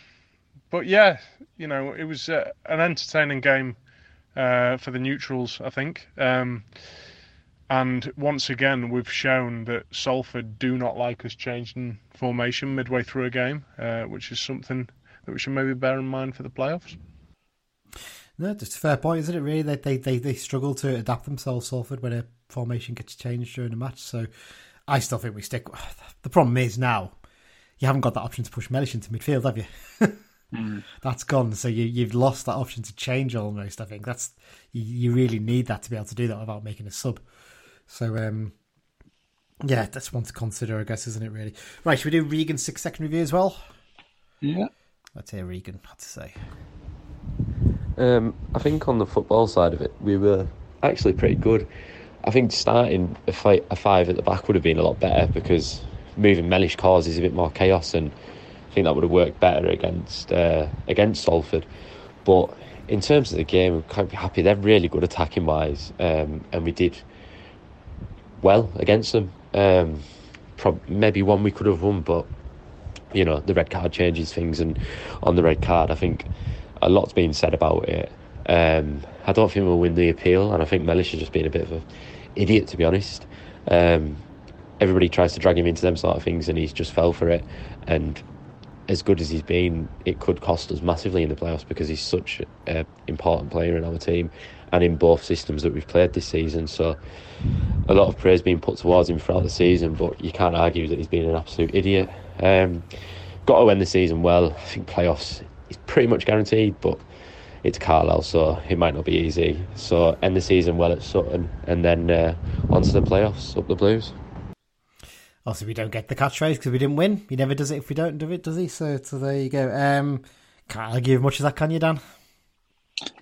[SPEAKER 4] but yeah, you know, it was uh, an entertaining game uh, for the neutrals, I think. Um, and once again, we've shown that Salford do not like us changing formation midway through a game, uh, which is something that we should maybe bear in mind for the playoffs.
[SPEAKER 2] No, just a fair point, isn't it? Really, they they they, they struggle to adapt themselves, Salford, when a formation gets changed during a match. So, I still think we stick. The problem is now you haven't got that option to push Mellish into midfield, have you? That's gone. So you you've lost that option to change almost. I think that's you, you really need that to be able to do that without making a sub. So um, yeah, that's one to consider, I guess, isn't it? Really. Right, should we do Regan's six second review as well?
[SPEAKER 3] Yeah.
[SPEAKER 2] Let's hear Regan had to say.
[SPEAKER 5] Um, I think on the football side of it, we were actually pretty good. I think starting a, fight, a five at the back would have been a lot better because moving Mellish causes a bit more chaos, and I think that would have worked better against uh, against Salford. But in terms of the game, I'm quite happy. They're really good attacking wise, um, and we did well against them. Um, prob- maybe one we could have won, but you know the red card changes things, and on the red card, I think a lot's been said about it. Um, I don't think we'll win the appeal, and I think Mellish has just been a bit of an idiot, to be honest. Um, everybody tries to drag him into them sort of things, and he's just fell for it. And as good as he's been, it could cost us massively in the playoffs because he's such an important player in our team and in both systems that we've played this season. So a lot of praise being put towards him throughout the season, but you can't argue that he's been an absolute idiot. Um, got to end the season well. I think playoffs is pretty much guaranteed, but it's Carlisle, so it might not be easy. So end the season well at Sutton, and then uh, on to the playoffs, up the Blues.
[SPEAKER 2] Also, we don't get the catchphrase because we didn't win. He never does it if we don't do it, does he? So, so there you go. Um, can't argue as much as that, can you, Dan?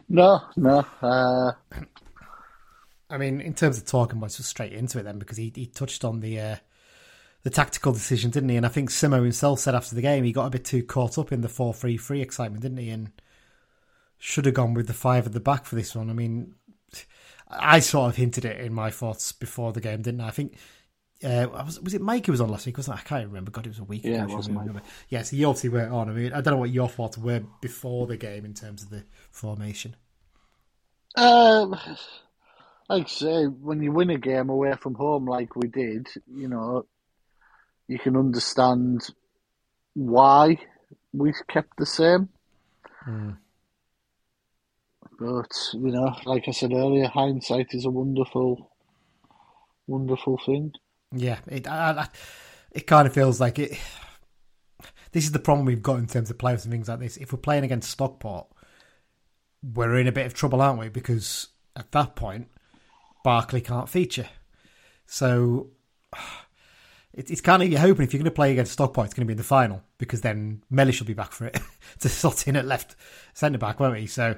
[SPEAKER 3] No, no. Uh,
[SPEAKER 2] I mean, in terms of talking, let's just straight into it then, because he, he touched on the uh, the tactical decision, didn't he? And I think Simo himself said after the game he got a bit too caught up in the 4 3 3 excitement, didn't he? And should have gone with the five at the back for this one. I mean, I sort of hinted it in my thoughts before the game, didn't I? I think. Uh, was, was it Mike who was on last week? Wasn't it? I can't remember. God, it was a week
[SPEAKER 3] Yeah,
[SPEAKER 2] ago.
[SPEAKER 3] it was Mike.
[SPEAKER 2] remember. Yes, you obviously weren't on. I mean, I don't know what your thoughts were before the game in terms of the formation.
[SPEAKER 3] um, like I say, when you win a game away from home like we did, you know, you can understand why we kept the same.
[SPEAKER 2] Hmm.
[SPEAKER 3] But you know, like I said earlier, hindsight is a wonderful, wonderful thing.
[SPEAKER 2] Yeah, it I, I, it kind of feels like it. This is the problem we've got in terms of players and things like this. If we're playing against Stockport, we're in a bit of trouble, aren't we? Because at that point, Barclay can't feature. So it, it's kind of you're hoping if you're going to play against Stockport, it's going to be in the final because then Mellish will be back for it to slot in at left centre back, won't he? So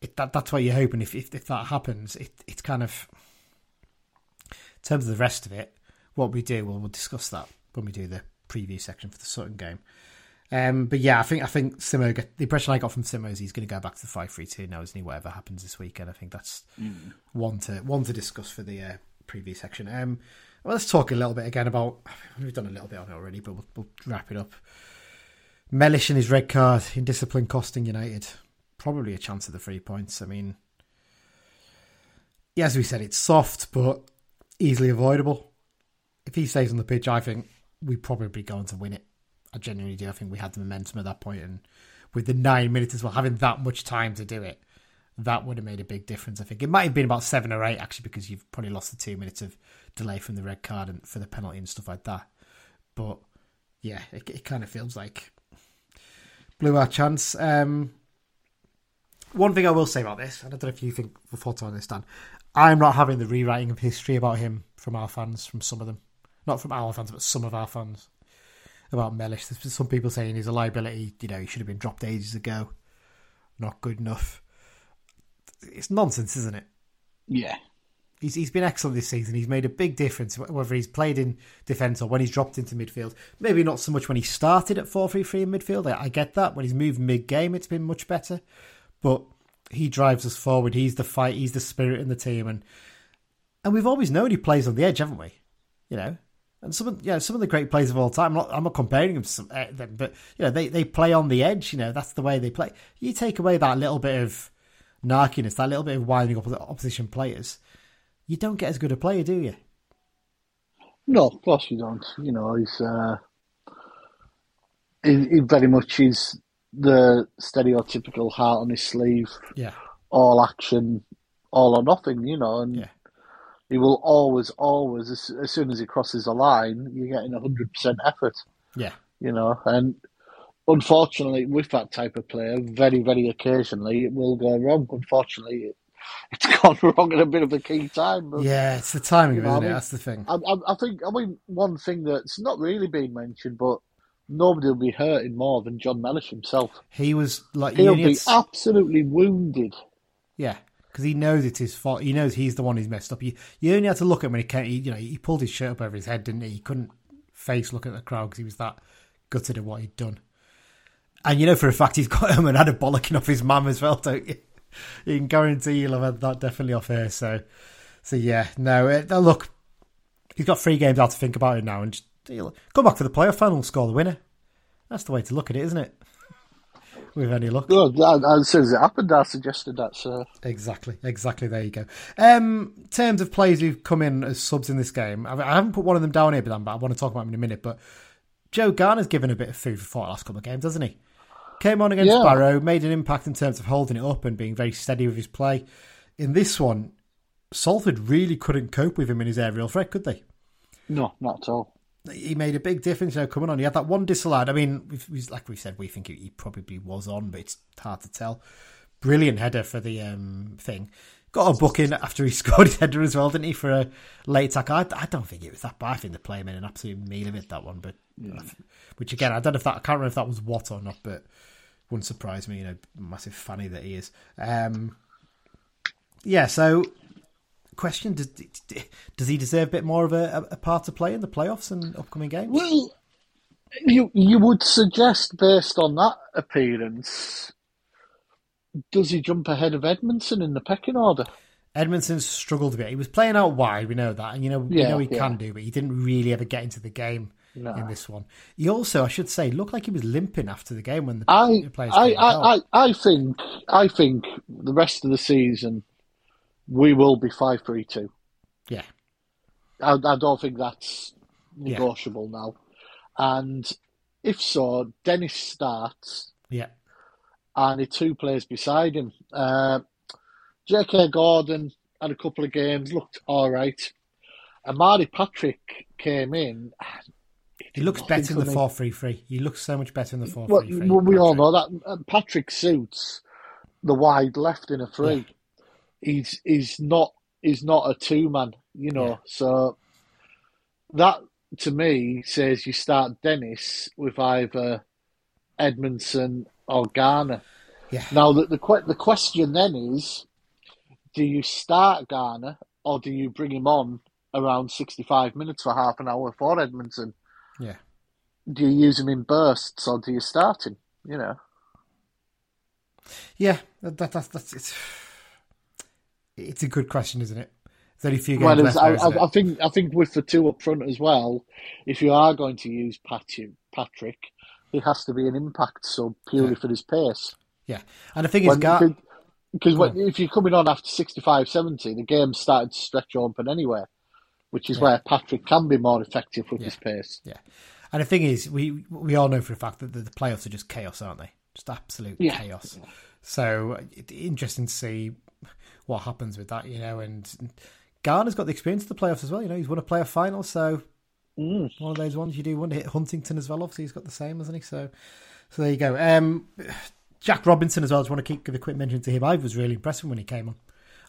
[SPEAKER 2] it, that that's what you're hoping. If if, if that happens, it, it's kind of in terms of the rest of it. What we do, well, we'll discuss that when we do the preview section for the Sutton game. Um, but yeah, I think I think Simo. The impression I got from Simo is he's going to go back to the five three two now, isn't he? Whatever happens this weekend, I think that's one to one to discuss for the uh, preview section. Um, well, let's talk a little bit again about. We've done a little bit on it already, but we'll, we'll wrap it up. Mellish and his red card in discipline costing United probably a chance of the three points. I mean, yeah, as we said, it's soft but easily avoidable. If he stays on the pitch, I think we probably going to win it. I genuinely do. I think we had the momentum at that point, and with the nine minutes as well, having that much time to do it, that would have made a big difference. I think it might have been about seven or eight actually, because you've probably lost the two minutes of delay from the red card and for the penalty and stuff like that. But yeah, it, it kind of feels like blew our chance. Um, one thing I will say about this, and I don't know if you think the thoughts on this, Dan. I'm not having the rewriting of history about him from our fans, from some of them, not from our fans, but some of our fans about Mellish. There's some people saying he's a liability. You know, he should have been dropped ages ago. Not good enough. It's nonsense, isn't it?
[SPEAKER 3] Yeah.
[SPEAKER 2] He's he's been excellent this season. He's made a big difference whether he's played in defence or when he's dropped into midfield. Maybe not so much when he started at four three three in midfield. I, I get that. When he's moved mid game, it's been much better. But he drives us forward. He's the fight. He's the spirit in the team, and and we've always known he plays on the edge, haven't we? You know, and some of yeah some of the great players of all time. I'm not, I'm not comparing them, to some, uh, them, but you know they they play on the edge. You know that's the way they play. You take away that little bit of narkiness, that little bit of winding up opposition players, you don't get as good a player, do you?
[SPEAKER 3] No, of course you don't. You know, he's uh, he, he very much is the stereotypical heart on his sleeve,
[SPEAKER 2] Yeah,
[SPEAKER 3] all action, all or nothing. You know, and
[SPEAKER 2] yeah,
[SPEAKER 3] he will always, always, as, as soon as he crosses the line, you're getting hundred percent effort.
[SPEAKER 2] yeah,
[SPEAKER 3] You know, and unfortunately, with that type of player, very, very occasionally it will go wrong. Unfortunately, it, it's gone wrong at a bit of a key time. But
[SPEAKER 2] yeah. It's the timing,
[SPEAKER 3] You know,
[SPEAKER 2] isn't
[SPEAKER 3] I
[SPEAKER 2] it?
[SPEAKER 3] mean-
[SPEAKER 2] That's the thing.
[SPEAKER 3] I, I, I think, I mean, one thing that's not really being mentioned, but nobody will be hurting more than John Mellish himself.
[SPEAKER 2] He was like
[SPEAKER 3] He'll be absolutely wounded.
[SPEAKER 2] Yeah, because he knows it's his fault. He knows he's the one who's messed up. You, you only had to look at him when he came. He, you know, he pulled his shirt up over his head, didn't he? He couldn't face look at the crowd because he was that gutted at what he'd done. And you know for a fact he's got him and had a bollocking off his mum as well, don't you? You can guarantee you'll have had that definitely off her. So, so yeah, no. Uh, it, look, he's got three games out to think about it now, and just come back for the playoff final and score the winner. That's the way to look at it, isn't it? With any luck.
[SPEAKER 3] Well, that- soon as it happened, I suggested that, so
[SPEAKER 2] Exactly, exactly. There you go. Um, in terms of players who've come in as subs in this game, I, I haven't put one of them down here, but I want to talk about him in a minute. But Joe Garner's given a bit of food for thought last couple of games, hasn't he? Came on against
[SPEAKER 3] Yeah.
[SPEAKER 2] Barrow, made an impact in terms of holding it up and being very steady with his play. In this one, Salford really couldn't cope with him in his aerial threat, could they?
[SPEAKER 3] no, not at all.
[SPEAKER 2] He made a big difference, you know, coming on. He had that one disallowed. I mean, like we said, we think he, probably was on, but it's hard to tell. Brilliant header for the um, thing. Got a booking after he scored his header as well, didn't he, for a late attack? I, I don't think it was that bad. I think the player made an absolute meal of it, that one. But Which, again, I don't know if that, I can't remember if that was what or not, but wouldn't surprise me, you know, massive fanny that he is. Um, yeah, so question does, does he deserve a bit more of a, a part to play in the playoffs and upcoming games?
[SPEAKER 3] Well, you you would suggest based on that appearance, does he jump ahead of Edmondson in the pecking order?
[SPEAKER 2] Edmondson struggled a bit. He was playing out wide, we know that, and you know we
[SPEAKER 3] Yeah,
[SPEAKER 2] know he
[SPEAKER 3] yeah.
[SPEAKER 2] can do, but he didn't really ever get into the game
[SPEAKER 3] No.
[SPEAKER 2] in this one. He also, I should say, looked like he was limping after the game when the
[SPEAKER 3] I
[SPEAKER 2] the players
[SPEAKER 3] I, I. I, I think I think the rest of the season we will be five three two.
[SPEAKER 2] Yeah,
[SPEAKER 3] I, I don't think that's negotiable now. And if so, Dennis starts
[SPEAKER 2] Yeah.
[SPEAKER 3] and the two players beside him. Uh, J.K. Gordon had a couple of games, looked all right. And Omari Patrick came in.
[SPEAKER 2] He looks better in the four three three. He looks so much better in the four
[SPEAKER 3] Well,
[SPEAKER 2] three three.
[SPEAKER 3] well, we all know that Patrick suits the wide left in a three. He's he's not he's not a two man, you know.
[SPEAKER 2] Yeah.
[SPEAKER 3] So that to me says you start Dennis with either Edmondson or Garner.
[SPEAKER 2] Yeah.
[SPEAKER 3] Now the the, the question then is, do you start Garner or do you bring him on around sixty five minutes for half an hour for Edmondson?
[SPEAKER 2] Yeah.
[SPEAKER 3] Do you use him in bursts or do you start him? You know.
[SPEAKER 2] Yeah. That, that, that's that's it's. It's a good question, isn't it? There's only few games
[SPEAKER 3] Well,
[SPEAKER 2] left.
[SPEAKER 3] I, I, I think I think with the two up front as well, if you are going to use Patrick, he has to be an impact sub purely
[SPEAKER 2] Yeah.
[SPEAKER 3] for his pace.
[SPEAKER 2] yeah. And the thing is, Gar-
[SPEAKER 3] Because if you're coming on after 65, 70, the game started to stretch open anyway, which is
[SPEAKER 2] Yeah.
[SPEAKER 3] where Patrick can be more effective with
[SPEAKER 2] Yeah.
[SPEAKER 3] his pace.
[SPEAKER 2] Yeah, and the thing is, we we all know for a fact that the, the playoffs are just chaos, aren't they? Just absolute
[SPEAKER 3] Yeah.
[SPEAKER 2] chaos. So it, interesting to see what happens with that, you know. And Garner's got the experience of the playoffs as well. You know, he's won a playoff final, so
[SPEAKER 3] Mm.
[SPEAKER 2] one of those ones you do want to hit Huntington as well. Obviously, he's got the same, hasn't he? So, so there you go. Um, Jack Robinson as well. I just want to keep, give a quick mention to him. I was really impressed when he came on.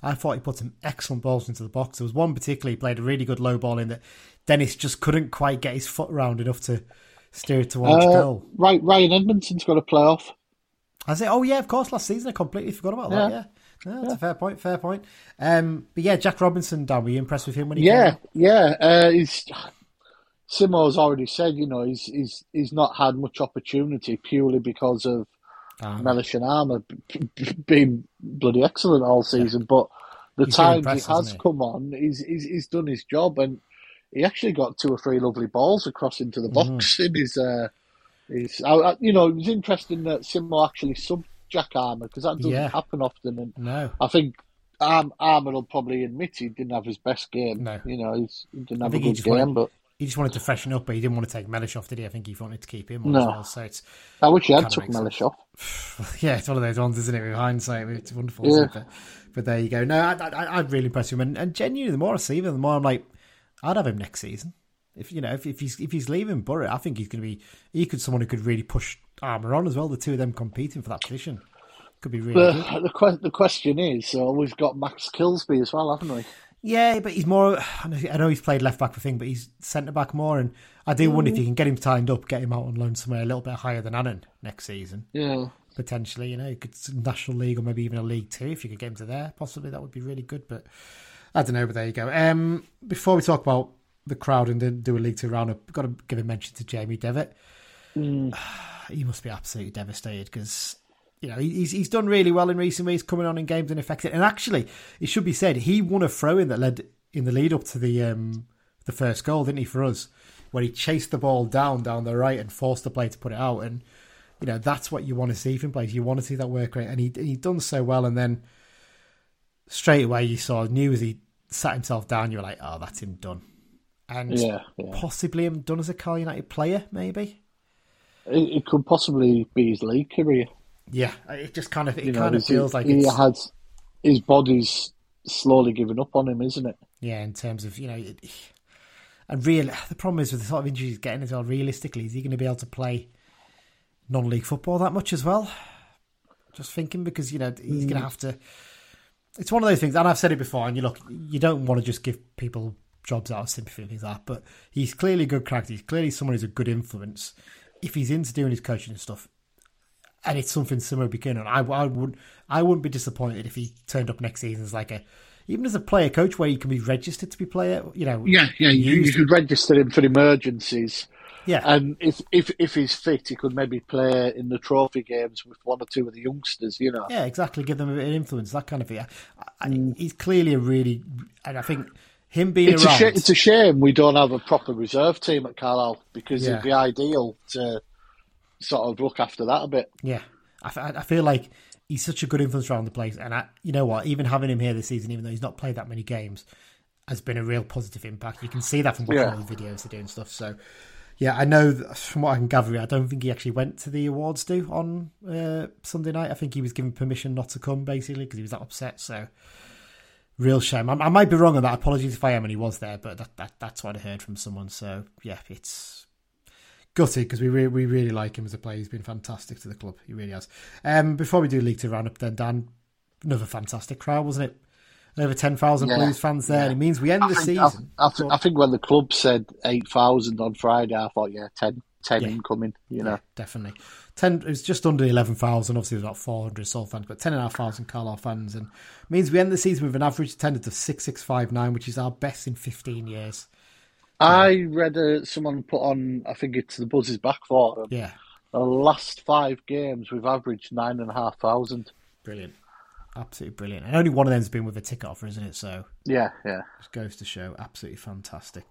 [SPEAKER 2] I thought he put some excellent balls into the box. There was one particularly he played a really good low ball in that Dennis just couldn't quite get his foot around enough to steer it towards
[SPEAKER 3] Uh,
[SPEAKER 2] goal.
[SPEAKER 3] right, Ryan Edmondson's got a playoff.
[SPEAKER 2] I say, oh yeah, of course. Last season, I completely forgot about that.
[SPEAKER 3] Yeah.
[SPEAKER 2] Yeah, yeah that's a fair point. Fair point. Um, but yeah, Jack Robinson, Dan, were you impressed with him when he
[SPEAKER 3] Yeah,
[SPEAKER 2] came?
[SPEAKER 3] yeah. Uh, he's Simo's already said, you know, he's he's he's not had much opportunity purely because of?
[SPEAKER 2] Um,
[SPEAKER 3] Mellish and Armer being bloody excellent all season. But the
[SPEAKER 2] He's
[SPEAKER 3] times he has
[SPEAKER 2] he?
[SPEAKER 3] come on, he's, he's he's done his job, and he actually got two or three lovely balls across into the box in his. Uh, his I, I, you know, it was interesting that Simo actually sub Jack Armer because that doesn't
[SPEAKER 2] Yeah.
[SPEAKER 3] happen often, and
[SPEAKER 2] no,
[SPEAKER 3] I think. Arm, Armer will probably admit he didn't have his best game.
[SPEAKER 2] No.
[SPEAKER 3] You know, he's, he didn't have a good game,
[SPEAKER 2] wanted-
[SPEAKER 3] but
[SPEAKER 2] he just wanted to freshen up, but he didn't want to take Mellish off, did he? I think he wanted to keep him on
[SPEAKER 3] No.
[SPEAKER 2] as well. So it's
[SPEAKER 3] I wish he had took Mellish off.
[SPEAKER 2] yeah, it's one of those ones, isn't it? With hindsight, it's wonderful.
[SPEAKER 3] Yeah.
[SPEAKER 2] But, but there you go. No, I, I, I'm really impressed with him, and, and genuinely, the more I see him, the more I'm like, I'd have him next season. If you know, if, if he's if he's leaving Borough, I think he's going to be he could someone who could really push Ah, Armer on as well. The two of them competing for that position could be really good.
[SPEAKER 3] The, the, que- the question is, so we've got Max Kilsby as well, haven't we?
[SPEAKER 2] Yeah, but he's more. I know- he's played left back for thing, but he's centre back more. And I do wonder if mm. you can get him tied up, get him out on loan somewhere a little bit higher than Annan next season,
[SPEAKER 3] Yeah.
[SPEAKER 2] potentially. You know, you could National League or maybe even a League Two if you could get him to there. Possibly that would be really good. But I don't know. But there you go. Um, before we talk about the crowd and do a League Two roundup, got to give a mention to Jamie Devitt. Mm. he must be absolutely devastated because you know he's he's done really well in recent weeks, coming on in games and affected. And actually, it should be said he won a throw in that led in the lead up to the um, the first goal, didn't he? For us, where he chased the ball down down the right and forced the play to put it out. And you know that's what you want to see from players. You want to see that work rate, and he he done so well. And then straight away you saw knew as he sat himself down, you were like, oh, that's him done. And
[SPEAKER 3] Yeah, yeah.
[SPEAKER 2] possibly him done as a Carlisle United player, maybe.
[SPEAKER 3] It, it could possibly be his league career.
[SPEAKER 2] Yeah, it just kind of it
[SPEAKER 3] You know,
[SPEAKER 2] kind of
[SPEAKER 3] he's-
[SPEAKER 2] feels like
[SPEAKER 3] he
[SPEAKER 2] it's
[SPEAKER 3] has his body's slowly giving up on him, isn't it?
[SPEAKER 2] yeah in terms of you know, it, and real the problem is with the sort of injuries he's getting as well. Realistically, is he going to be able to play non-league football that much as well? Just thinking because you know he's going to mm. have to. It's one of those things, and I've said it before. And you look, you don't want to just give people jobs out of sympathy and things like that. But he's clearly a good character. He's clearly someone who's a good influence. If he's into doing his coaching and stuff, and it's something similar beginning. I, I would I wouldn't be disappointed if he turned up next season as like a even as a player coach where he can be registered to be player. You know,
[SPEAKER 3] Yeah, yeah. You, you could register him for emergencies,
[SPEAKER 2] yeah,
[SPEAKER 3] and if if if he's fit, he could maybe play in the trophy games with one or two of the youngsters. You know.
[SPEAKER 2] yeah, exactly. Give them a bit of influence, that kind of thing. I, I, mm. he's clearly a really, and I think him being
[SPEAKER 3] It's a, sh- it's a shame we don't have a proper reserve team at Carlisle because
[SPEAKER 2] Yeah.
[SPEAKER 3] it'd be ideal to sort of look after that a bit.
[SPEAKER 2] Yeah, I, f- I feel like he's such a good influence around the place, and I, you know what? Even having him here this season, even though he's not played that many games, has been a real positive impact. You can see that from watching
[SPEAKER 3] Yeah.
[SPEAKER 2] all the videos they're doing stuff. So, Yeah, I know that from what I can gather, I don't think he actually went to the awards do on uh, Sunday night. I think he was given permission not to come, basically, because he was that upset. So, real shame. I, I, might be wrong on that. Apologies if I am and he was there, but that, that that's what I heard from someone. So, yeah, it's gutted because we, re- we really like him as a player. He's been fantastic to the club. He really has. Um, before we do League to round up, then, Dan, another fantastic crowd, wasn't it? over 10,000 yeah, Blues fans there. Yeah. It means we end I the
[SPEAKER 3] think,
[SPEAKER 2] season.
[SPEAKER 3] I, I, I, think when the club said 8,000 on Friday, I thought, yeah, 10, 10 yeah. incoming, you know.
[SPEAKER 2] definitely. 10, it was just under 11,000. Obviously, it was about 400 Sol fans, but 10,500 Carlisle fans. And means we end the season with an average attendance of 6,659, which is our best in 15 years.
[SPEAKER 3] I read uh, someone put on, I think it's the Buzz's back forum.
[SPEAKER 2] Yeah.
[SPEAKER 3] The last five games, we've averaged 9,500.
[SPEAKER 2] Brilliant absolutely brilliant. And only one of them's been with a ticket offer, isn't it? So
[SPEAKER 3] yeah, yeah,
[SPEAKER 2] just goes to show, absolutely fantastic.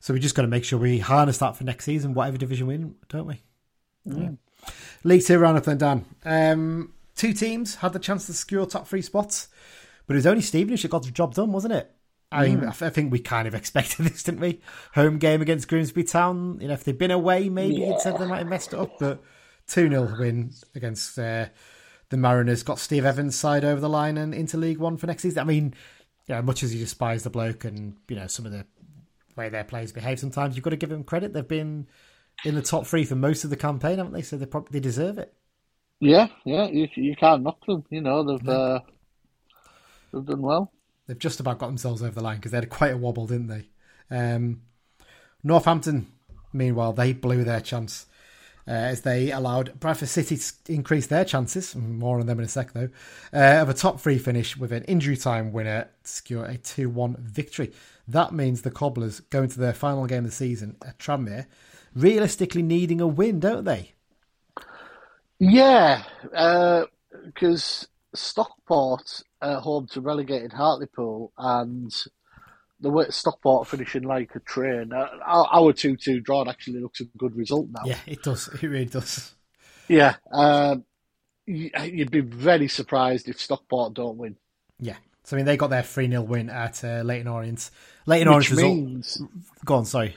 [SPEAKER 2] So we just got to make sure we harness that for next season, whatever division we're in, don't we? Mm. League two round up then, Dan. Um, two teams had the chance to secure top three spots, but it was only Stevenage that got the job done, wasn't it? I mean, mm. I think we kind of expected this, didn't we? Home game against Grimsby Town. You know, if they'd been away, maybe yeah. you'd said they might have messed it up, but 2 0 win against uh, the Mariners got Steve Evans' side over the line and into League One for next season. I mean, yeah, much as you despise the bloke and you know some of the way their players behave, sometimes you've got to give them credit. They've been in the top three for most of the campaign, haven't they? So they probably deserve it.
[SPEAKER 3] Yeah, yeah, you, you can't knock them. You know they've uh, they've done well.
[SPEAKER 2] They've just about got themselves over the line because they had quite a wobble, didn't they? Um, Northampton, meanwhile, they blew their chance uh, as they allowed Bradford City to increase their chances, more on them in a sec though, uh, of a top three finish with an injury time winner to secure a 2 1 victory. That means the Cobblers go into their final game of the season at Tranmere, realistically needing a win, don't they?
[SPEAKER 3] Yeah, because uh, Stockport home to relegated Hartlepool and the way Stockport finishing like a train. Uh, our two-two draw actually looks a good result now.
[SPEAKER 2] Yeah, it does. It really does.
[SPEAKER 3] Yeah, um, you'd be very surprised if Stockport don't win.
[SPEAKER 2] Yeah, so I mean they got their three 0 win at uh, Leyton Orient. Leyton Orient means, result. Go on, sorry.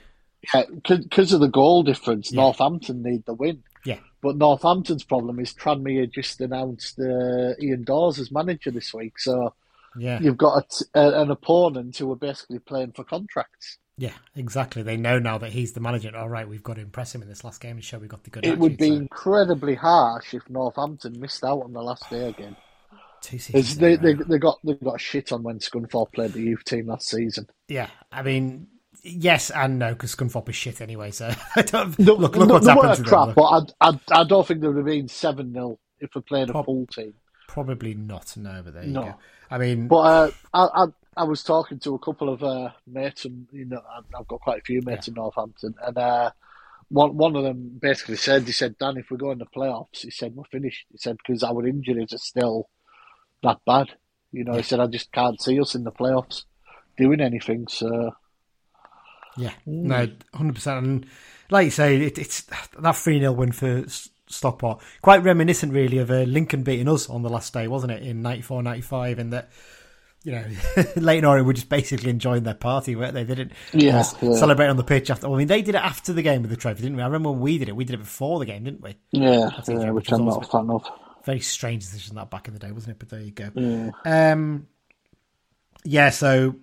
[SPEAKER 3] Yeah, because of the goal difference, yeah. Northampton need the win.
[SPEAKER 2] Yeah.
[SPEAKER 3] But Northampton's problem is Tranmere just announced uh, Ian Dawes as manager this week, so
[SPEAKER 2] yeah.
[SPEAKER 3] You've got a, a, an opponent who are basically playing for contracts.
[SPEAKER 2] Yeah, exactly. They know now that he's the manager. All right, we've got to impress him in this last game and show we've got the good.
[SPEAKER 3] It
[SPEAKER 2] attitude,
[SPEAKER 3] would be
[SPEAKER 2] so.
[SPEAKER 3] incredibly harsh if Northampton missed out on the last day again.
[SPEAKER 2] Two seasons.
[SPEAKER 3] They, they, they, got they got shit on when Scunthorpe played the youth team last season.
[SPEAKER 2] Yeah, I mean, yes and no because Scunthorpe is shit anyway. So I don't the, look. Look the, what's the happened to crap,
[SPEAKER 3] them. But I, I, I don't think there would have been seven 0 if we played a full team.
[SPEAKER 2] Probably not. No, but there you no. go. I mean,
[SPEAKER 3] but uh, I, I, I was talking to a couple of uh, mates, and you know, I've got quite a few mates yeah. in Northampton, and uh, one one of them basically said, he said, Dan, if we go in the playoffs, he said we're finished. He said because our injuries are still that bad. You know, yeah. he said I just can't see us in the playoffs doing anything. So
[SPEAKER 2] yeah, mm. no, hundred percent. And like you say, it, it's that three 0 win for Stockport. Quite reminiscent, really, of uh, Lincoln beating us on the last day, wasn't it, in 94 95? And that, you know, Leyton Orient were just basically enjoying their party, weren't they? They didn't
[SPEAKER 3] yeah, yeah.
[SPEAKER 2] celebrate on the pitch after. I mean, they did it after the game with the trophy, didn't we? I remember when we did it, we did it before the game, didn't we?
[SPEAKER 3] Yeah, yeah which, which I'm not a fan of.
[SPEAKER 2] Very strange decision that back in the day, wasn't it? But there you go. Yeah, um, yeah so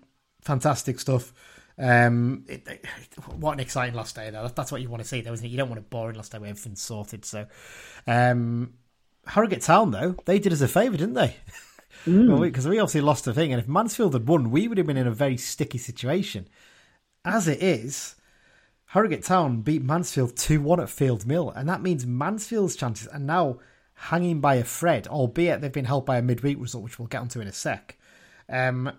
[SPEAKER 2] fantastic stuff. Um, it, it, what an exciting last day, though. That's what you want to see, though, isn't it? You don't want a boring last day where everything's sorted. So, um, Harrogate Town, though, they did us a favour, didn't they? Because mm. well, we, we, obviously lost the thing, and if Mansfield had won, we would have been in a very sticky situation. As it is, Harrogate Town beat Mansfield 2 1 at Field Mill, and that means Mansfield's chances are now hanging by a thread, albeit they've been helped by a midweek result, which we'll get onto in a sec. Because um,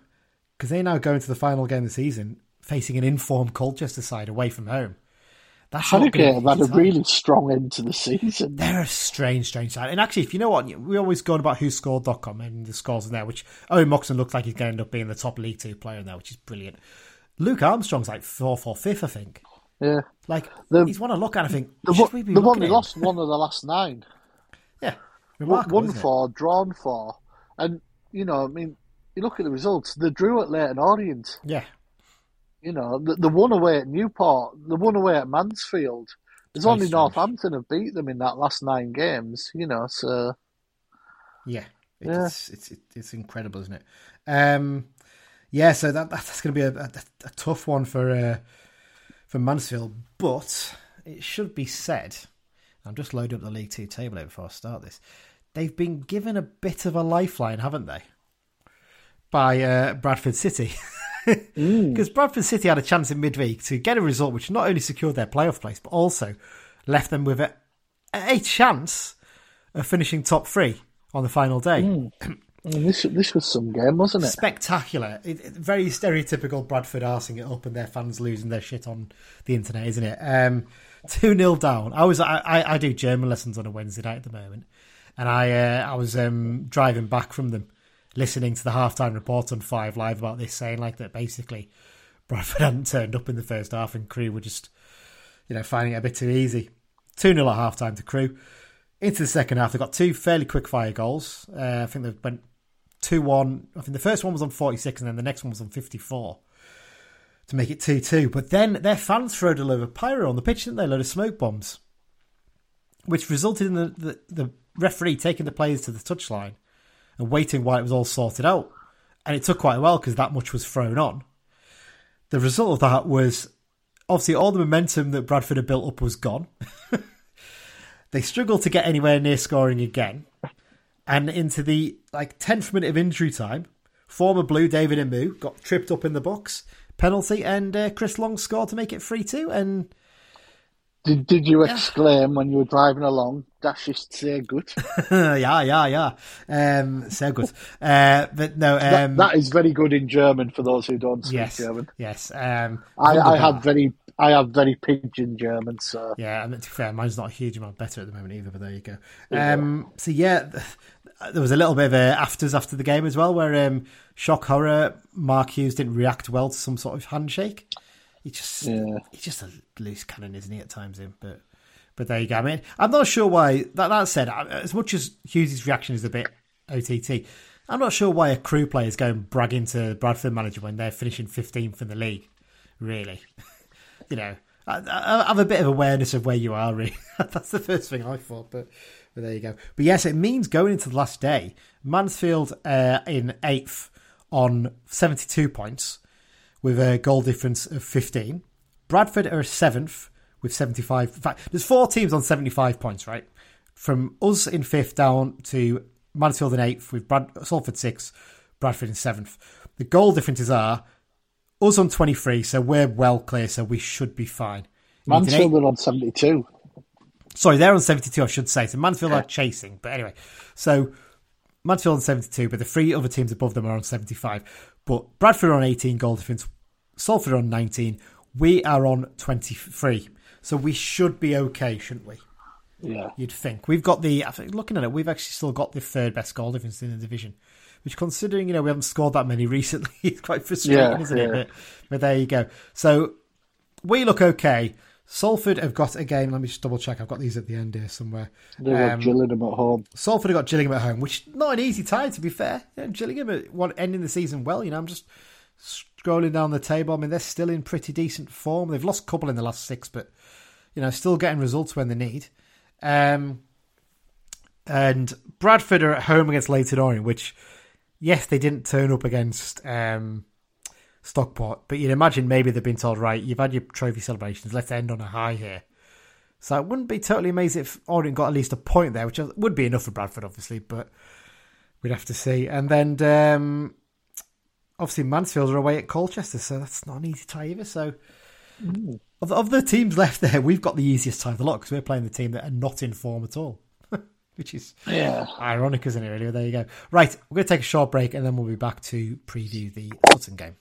[SPEAKER 2] they now go into the final game of the season facing an informed Colchester side away from home.
[SPEAKER 3] That's Harrogate have had a really strong end to the season.
[SPEAKER 2] They're a strange, strange side. And actually, if you know what, we're always going about who scored.com and the scores in there, which Owen Moxon looks like he's going to end up being the top League Two player in there, which is brilliant. Luke Armstrong's like fourth or fifth, I think.
[SPEAKER 3] Yeah.
[SPEAKER 2] Like, the, he's one to look at, I think.
[SPEAKER 3] The, the one he lost one of the last nine.
[SPEAKER 2] Yeah.
[SPEAKER 3] One for, drawn for. And, you know, I mean, you look at the results, they drew at Leyton Orient.
[SPEAKER 2] Yeah.
[SPEAKER 3] You know, the, the one away at Newport, the one away at Mansfield. There's only
[SPEAKER 2] strange.
[SPEAKER 3] Northampton have beat them in that last nine games. You know, so
[SPEAKER 2] Yeah,
[SPEAKER 3] Yeah.
[SPEAKER 2] it's it's it's incredible, isn't it? Um, yeah, so that that's going to be a, a, a tough one for uh, for Mansfield, but it should be said. I'm just loading up the League Two table here before I start this. They've been given a bit of a lifeline, haven't they? By uh, Bradford City. Because Bradford City had a chance in midweek to get a result which not only secured their playoff place, but also left them with a, a chance of finishing top three on the final day.
[SPEAKER 3] Mean, this this was some game, wasn't it?
[SPEAKER 2] Spectacular. It, it- very stereotypical Bradford arsing it up and their fans losing their shit on the internet, isn't it? Um, 2 0 down. I was I, I, I do German lessons on a Wednesday night at the moment. And I uh, I was um, driving back from them, listening to the halftime report on Five Live about this, saying like that basically Bradford hadn't turned up in the first half and Crewe were just, you know, finding it a bit too easy. 2 0 at halftime to Crewe. Into the second half, they got two fairly quick fire goals. Uh, I think they went 2 1. I think the first one was on 46 and then the next one was on 54 to make it 2 2. But then their fans throwed a load of pyro on the pitch, didn't they? A load of smoke bombs, which resulted in the, the, the referee taking the players to the touchline and waiting while it was all sorted out. And it took quite a while because that much was thrown on. The result of that was obviously all the momentum that Bradford had built up was gone. they struggled to get anywhere near scoring again. And into the like tenth minute of injury time, former Blue David Imu got tripped up in the box, penalty, and uh, Chris Long scored to make it three two. And
[SPEAKER 3] Did, did you exclaim when you were driving along, "Dash is sehr gut?
[SPEAKER 2] yeah, yeah, yeah, um, so good. Uh, but no,
[SPEAKER 3] That-
[SPEAKER 2] um,
[SPEAKER 3] that is very good in German for those who don't speak
[SPEAKER 2] yes,
[SPEAKER 3] German.
[SPEAKER 2] yes. Um,
[SPEAKER 3] I, I have very, I have very pidgin German, so
[SPEAKER 2] Yeah, and to be fair, mine's not a huge amount better at the moment either, but there you go. Um, so yeah, there was a little bit of a afters after the game as well, where um, shock horror Mark Hughes didn't react well to some sort of handshake. He just,
[SPEAKER 3] Yeah.
[SPEAKER 2] he's just a loose cannon, isn't he? At times, him, but but there you go. I mean, I'm not sure why. That that said, as much as Hughes' reaction is a bit OTT, I'm not sure why a Crewe player is going bragging to Bradford manager when they're finishing 15th in the league. Really, you know, I, I have a bit of awareness of where you are. Really, that's the first thing I thought. But, but there you go. But yes, it means going into the last day, Mansfield uh, in eighth on seventy-two points with a goal difference of fifteen. Bradford are seventh with seventy-five. In fact, there's four teams on seventy-five points, right? From us in fifth down to Mansfield in eighth with Brad, Salford sixth, Bradford in seventh. The goal differences are us on 23, so we're well clear, so we should be fine. It means in
[SPEAKER 3] Mansfield are on seventy-two.
[SPEAKER 2] Sorry, they're on 72, I should say. So Mansfield are chasing. But anyway, so Mansfield on 72, but the three other teams above them are on 75. But Bradford are on 18 goal difference, Salford are on 19. We are on 23. So we should be okay, shouldn't we?
[SPEAKER 3] Yeah,
[SPEAKER 2] You'd think. We've got the, looking at it, we've actually still got the third best goal difference in the division. Which, considering, you know, we haven't scored that many recently, it's quite frustrating,
[SPEAKER 3] Yeah,
[SPEAKER 2] isn't it? But, but there you go. So we look okay. Salford have got a game. Let me just double check. I've got these at the end here somewhere.
[SPEAKER 3] they were
[SPEAKER 2] Um,
[SPEAKER 3] Gillingham at home.
[SPEAKER 2] Salford have got Gillingham at home, which not an easy tie to be fair. You know, Gillingham one ending the season well. You know, I'm just scrolling down the table. I mean, they're still in pretty decent form. They've lost a couple in the last six, but you know, still getting results when they need. Um, and Bradford are at home against Leyton Orient, which yes, they didn't turn up against um, Stockport, but you'd imagine maybe they've been told, right, you've had your trophy celebrations, let's end on a high here. So I wouldn't be totally amazed if Orient got at least a point there, which would be enough for Bradford, obviously, but we'd have to see. And then um, obviously Mansfield are away at Colchester, so that's not an easy tie either. So of, of the teams left there, we've got the easiest tie of the lot because we're playing the team that are not in form at all, which is
[SPEAKER 3] Yeah,
[SPEAKER 2] ironic, isn't it? Really, there you go. Right, we're going to take a short break and then we'll be back to preview the Sutton game.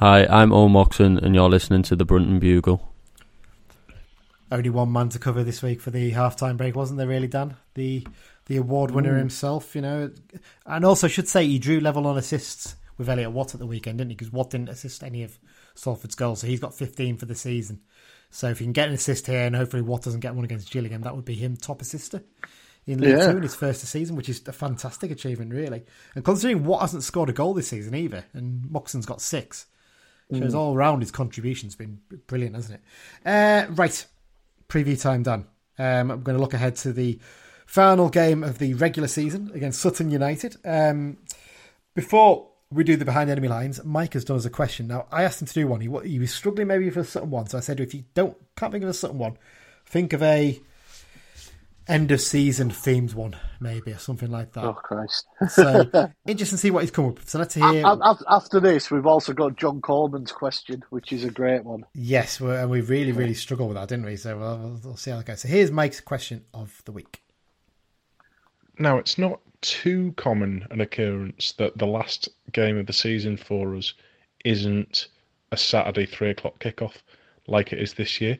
[SPEAKER 6] Hi, I'm Owen Moxon, and you're listening to the Brunton Bugle.
[SPEAKER 2] Only one man to cover this week for the halftime break, wasn't there? Really, Dan, the the award winner himself, you know, and also should say he drew level on assists with Elliot Watt at the weekend, didn't he? Because Watt didn't assist any of Salford's goals, so he's got 15 for the season. So if he can get an assist here, and hopefully Watt doesn't get one against Gillingham, that would be him top assister in League
[SPEAKER 3] Yeah.
[SPEAKER 2] Two in his first season, which is a fantastic achievement, really. And considering Watt hasn't scored a goal this season either, and Moxon's got six, Shows all round his contribution's been brilliant, hasn't it? Uh, right, preview time done. Um, I'm going to look ahead to the final game of the regular season against Sutton United. Um, before we do the behind enemy lines, Mike has done us a question. Now, I asked him to do one. He, he was struggling maybe for a Sutton one, so I said, if you don't can't think of a Sutton one, think of a end of season themed one, maybe, or something like that.
[SPEAKER 3] Oh Christ!
[SPEAKER 2] So interesting to see what he's come up with. So let's hear.
[SPEAKER 3] A- a- After this, we've also got John Coleman's question, which is a great one.
[SPEAKER 2] Yes, we and we really, really struggled with that, didn't we? So we'll, we'll, we'll see how that goes. So here's Mike's question of the week.
[SPEAKER 4] Now, it's not too common an occurrence that the last game of the season for us isn't a Saturday three o'clock kickoff like it is this year.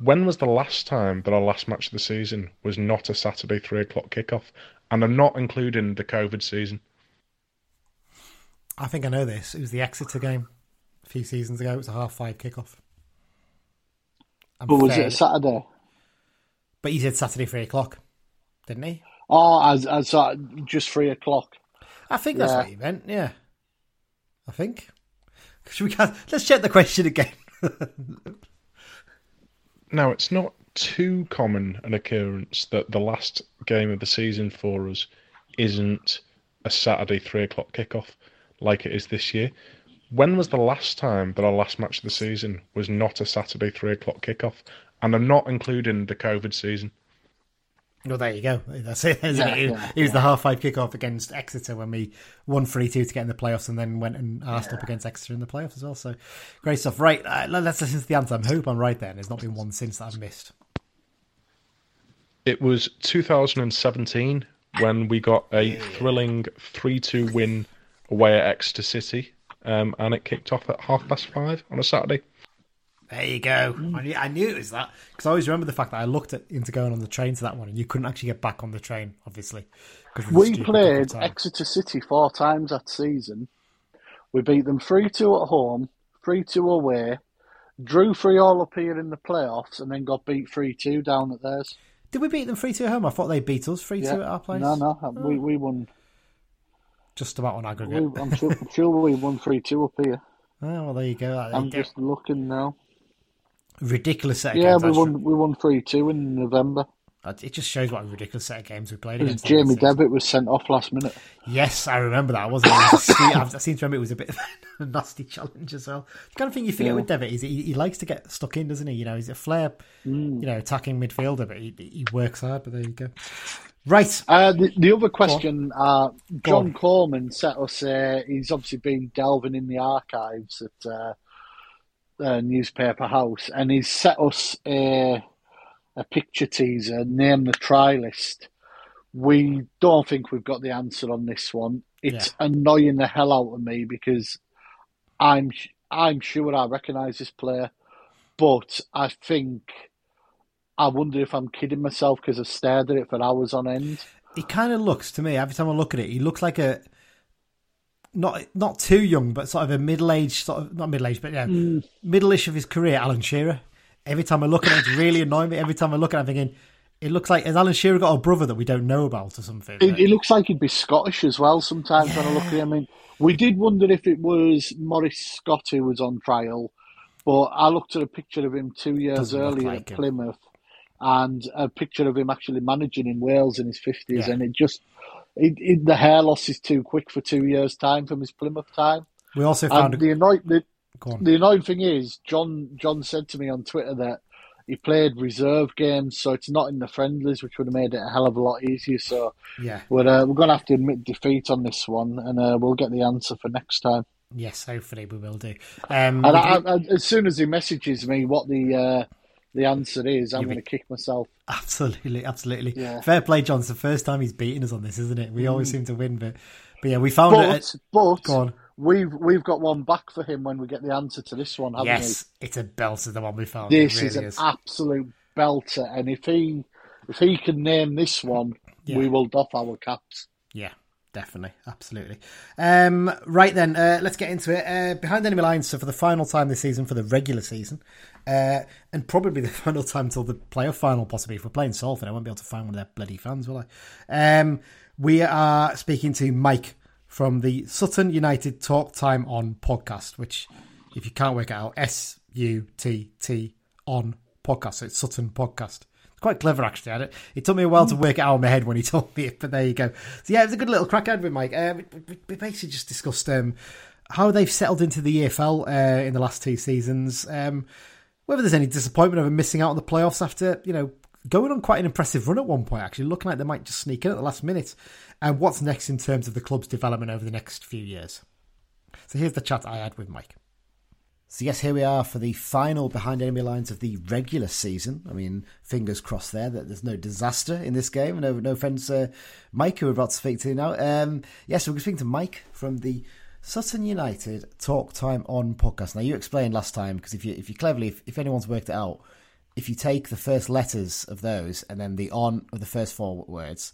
[SPEAKER 4] When was the last time that our last match of the season was not a Saturday three o'clock kickoff? And I'm not including the COVID season.
[SPEAKER 2] I think I know this. It was the Exeter game a few seasons ago. It was a half five kickoff. I'm
[SPEAKER 3] But was it a Saturday?
[SPEAKER 2] But he said Saturday three o'clock, didn't he?
[SPEAKER 3] Oh, as, as uh, just three o'clock.
[SPEAKER 2] I think that's
[SPEAKER 3] Yeah.
[SPEAKER 2] what he meant. Yeah, I think. Should we? Let's check the question again.
[SPEAKER 4] Now, it's not too common an occurrence that the last game of the season for us isn't a Saturday three o'clock kickoff like it is this year. When was the last time that our last match of the season was not a Saturday three o'clock kickoff? And I'm not including the COVID season.
[SPEAKER 2] Well, there you go. That's it. Isn't
[SPEAKER 3] Yeah,
[SPEAKER 2] it? It-
[SPEAKER 3] yeah,
[SPEAKER 2] it was the half five kickoff against Exeter when we won 3 2 to get in the playoffs and then went and asked up against Exeter in the playoffs as well. So great stuff. Right, uh, let- let's listen to the answer. I hope I'm right then. There's not been one since that I've missed.
[SPEAKER 4] It was 2017 when we got a thrilling 3 2 win away at Exeter City. Um, and it kicked off at half past five on a Saturday.
[SPEAKER 2] There you go. Mm. I, knew, I knew it was that because I always remember the fact that I looked at, into going on the train to that one and you couldn't actually get back on the train, obviously. 'cause of
[SPEAKER 3] We played. Exeter City four times that season. We beat them 3 2 at home, 3 2 away, drew 3 all up here in the playoffs, and then got beat 3 2 down at theirs.
[SPEAKER 2] Did we beat them 3 2 at home? I thought they beat us 3 2 at our place.
[SPEAKER 3] No, no, we, oh. we won.
[SPEAKER 2] Just about on
[SPEAKER 3] We,
[SPEAKER 2] aggregate.
[SPEAKER 3] I'm, sure, I'm sure we won 3 2 up here.
[SPEAKER 2] Oh, well, there you go. There
[SPEAKER 3] I'm
[SPEAKER 2] go.
[SPEAKER 3] just looking now.
[SPEAKER 2] Ridiculous set of
[SPEAKER 3] Yeah,
[SPEAKER 2] games.
[SPEAKER 3] we won we won 3 2 in November.
[SPEAKER 2] Uh, It just shows what a ridiculous set of games we played against.
[SPEAKER 3] Jamie. Devitt was sent off last minute.
[SPEAKER 2] Yes, I remember that. I Wasn't it? It was a I seem to remember it was a bit of a nasty challenge as well. The kind of thing you forget
[SPEAKER 3] Yeah.
[SPEAKER 2] with Devitt is he, he likes to get stuck in, doesn't he? You know, he's a flair,
[SPEAKER 3] Mm.
[SPEAKER 2] you know, attacking midfielder, but he, he works hard. But there you go. Right.
[SPEAKER 3] Uh, the, the other question, uh, John. Coleman set us. Uh, he's obviously been delving in the archives at uh, Newspaper House, and he's set us a a picture teaser. Name the try list. We don't think we've got the answer on this one. It's annoying the hell out of me because I'm I'm sure I recognise this player, but I think. I wonder if I'm kidding myself because I've stared at it for hours on end.
[SPEAKER 2] He kind of looks to me every time I look at it. He looks like a not not too young, but sort of a middle aged, sort of not middle aged, but yeah,
[SPEAKER 3] Mm.
[SPEAKER 2] middle-ish of his career. Alan Shearer. Every time I look at it, it's really annoying me. Every time I look at it, I'm thinking, it looks like has Alan Shearer got a brother that we don't know about or something?
[SPEAKER 3] It, it looks like he'd be Scottish as well sometimes when I look at him. I mean, we did wonder if it was Morris Scott who was on trial, but I looked at a picture of him two years
[SPEAKER 2] Doesn't
[SPEAKER 3] earlier
[SPEAKER 2] like
[SPEAKER 3] at
[SPEAKER 2] him.
[SPEAKER 3] Plymouth and a picture of him actually managing in Wales in his 50s,
[SPEAKER 2] Yeah.
[SPEAKER 3] and it just. It, it, the hair loss is too quick for two years' time from his Plymouth time.
[SPEAKER 2] we also found a,
[SPEAKER 3] the annoying, the, the annoying thing is, John John said to me on Twitter that he played reserve games, so it's not in the friendlies, which would have made it a hell of a lot easier. So
[SPEAKER 2] yeah,
[SPEAKER 3] we're uh, we're going to have to admit defeat on this one, and uh, we'll get the answer for next time.
[SPEAKER 2] yes, hopefully we will do. Um,
[SPEAKER 3] And I, I, as soon as he messages me what the uh, the answer is, I'm going to kick myself.
[SPEAKER 2] absolutely, absolutely.
[SPEAKER 3] Yeah.
[SPEAKER 2] Fair play, John. It's the first time he's beaten us on this, isn't it? We always mm. seem to win, but but yeah, we found it.
[SPEAKER 3] But but
[SPEAKER 2] Go on.
[SPEAKER 3] we've we've got one back for him when we get the answer to this one, haven't
[SPEAKER 2] Yes, it's a belter, the one we found.
[SPEAKER 3] we? This
[SPEAKER 2] it
[SPEAKER 3] is
[SPEAKER 2] really
[SPEAKER 3] an
[SPEAKER 2] is.
[SPEAKER 3] absolute belter, and if he if he can name this one,
[SPEAKER 2] Yeah.
[SPEAKER 3] we will doff our caps.
[SPEAKER 2] Yeah, definitely, absolutely. Um, right then, uh, let's get into it. Uh, behind enemy lines. So for the final time this season, for the regular season, uh, and probably the final time till the playoff final, possibly. If we're playing Salford, I won't be able to find one of their bloody fans, will I? Um, we are speaking to Mike from the Sutton United Talk Time On podcast, which if you can't work it out, S U T T on podcast. So it's Sutton Podcast. Quite clever, actually. It. it took me a while to work it out in my head when he told me it, but there you go. So yeah, it was a good little crack with Mike. Uh, we, we, basically just discussed um, how they've settled into the EFL uh, in the last two seasons. Um, whether there's any disappointment over missing out on the playoffs after you know going on quite an impressive run at one point, actually looking like they might just sneak in at the last minute. And what's next in terms of the club's development over the next few years? So here's the chat I had with Mike. So yes, here we are for the final behind enemy lines of the regular season. I mean, fingers crossed there that there's no disaster in this game. No, no offence, uh, Mike, who we're about to speak to now. Um, yes, we're speaking to Mike from the Sutton United Talk Time On podcast. Now, you explained last time because if you if you cleverly, if, if anyone's worked it out, if you take the first letters of those and then the on of the first four words,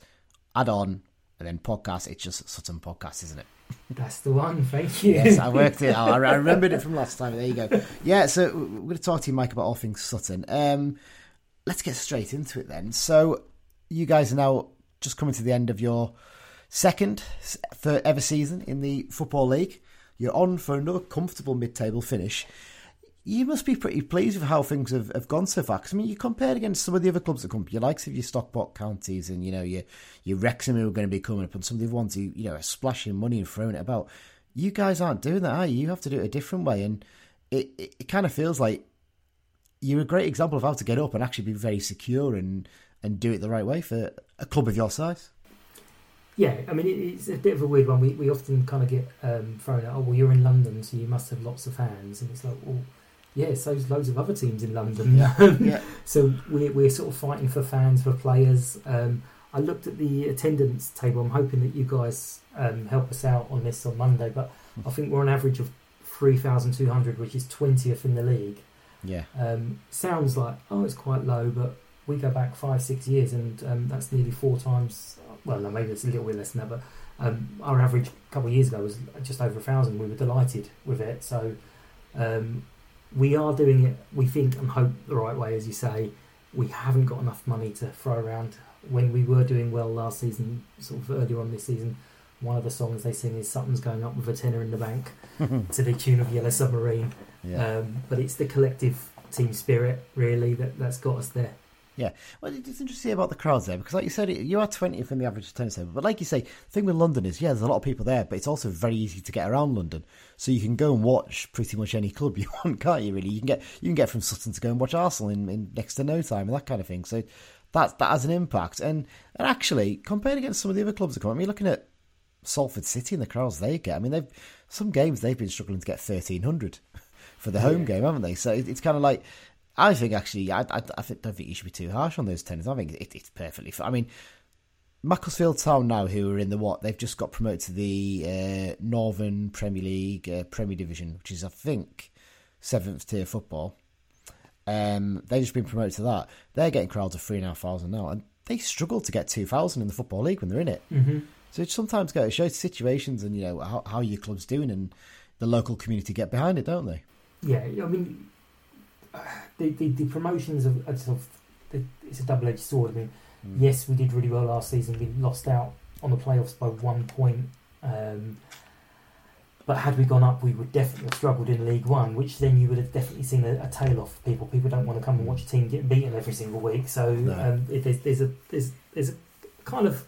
[SPEAKER 2] add on, and then podcast, it's just Sutton Podcast, isn't it?
[SPEAKER 7] That's the one. Thank you.
[SPEAKER 2] Yes, I worked it out. I remembered it from last time. There you go. Yeah, so we're going to talk to you, Mike, about all things Sutton. Um, let's get straight into it then. So, you guys are now just coming to the end of your second ever season in the Football League. You're on for another comfortable mid-table finish you must be pretty pleased with how things have, have gone so far. Because I mean, you compared against some of the other clubs that come, your likes of your Stockport counties and you know your your Wrexham who are going to be coming up, and some of the ones who you know are splashing money and throwing it about. You guys aren't doing that, are you? You have to do it a different way, and it it, it kind of feels like you're a great example of how to get up and actually be very secure and and do it the right way for a club of your size.
[SPEAKER 7] Yeah, I mean it's a bit of a weird one. We we often kind of get um, thrown out. Oh well, you're in London, so you must have lots of fans, and it's like, well yeah, so loads of other teams in London.
[SPEAKER 2] Yeah. yeah.
[SPEAKER 7] so we're, we're sort of fighting for fans, for players. Um, I looked at the attendance table. I'm hoping that you guys um, help us out on this on Monday, but I think we're on average of 3,200, which is 20th in the league.
[SPEAKER 2] Yeah.
[SPEAKER 7] Um, sounds like, oh, it's quite low, but we go back five, six years, and um, that's nearly four times. Well, no, maybe it's a little bit less than that, but um, our average a couple of years ago was just over a thousand. We were delighted with it. So um, we are doing it, we think and hope the right way, as you say. We haven't got enough money to throw around. When we were doing well last season, sort of earlier on this season, one of the songs they sing is Something's going up with a tenner in the bank to the tune of Yellow Submarine. Yeah. Um, but it's the collective team spirit, really, that, that's got us there.
[SPEAKER 2] Yeah, well, it's interesting about the crowds there because, like you said, you are 20th in the average attendance table. But like you say, the thing with London is, yeah, there's a lot of people there, but it's also very easy to get around London. So you can go and watch pretty much any club you want, can't you? Really, you can get you can get from Sutton to go and watch Arsenal in, in next to no time and that kind of thing. So that that has an impact. And and actually, compared against some of the other clubs that come, I mean, looking at Salford City and the crowds they get, I mean, they've some games they've been struggling to get 1300 for the home yeah. game, haven't they? So it's kind of like I think actually, I, I, I don't think you should be too harsh on those tenants. I think it, it's perfectly. I mean, Macclesfield Town now, who are in the what? They've just got promoted to the uh, Northern Premier League uh, Premier Division, which is I think seventh tier football. Um, they've just been promoted to that. They're getting crowds of three and a half thousand now, and they struggle to get two thousand in the football league when they're in it.
[SPEAKER 7] Mm-hmm.
[SPEAKER 2] So it sometimes goes shows situations and you know how, how your club's doing and the local community get behind it, don't they?
[SPEAKER 7] Yeah, I mean the, the, the promotions of, sort of it's a double edged sword. I mean, mm. yes, we did really well last season. We lost out on the playoffs by one point. Um, but had we gone up, we would definitely have struggled in League One, which then you would have definitely seen a, a tail off people. People don't want to come and watch a team get beaten every single week. So no. um, there's, there's a there's there's a kind of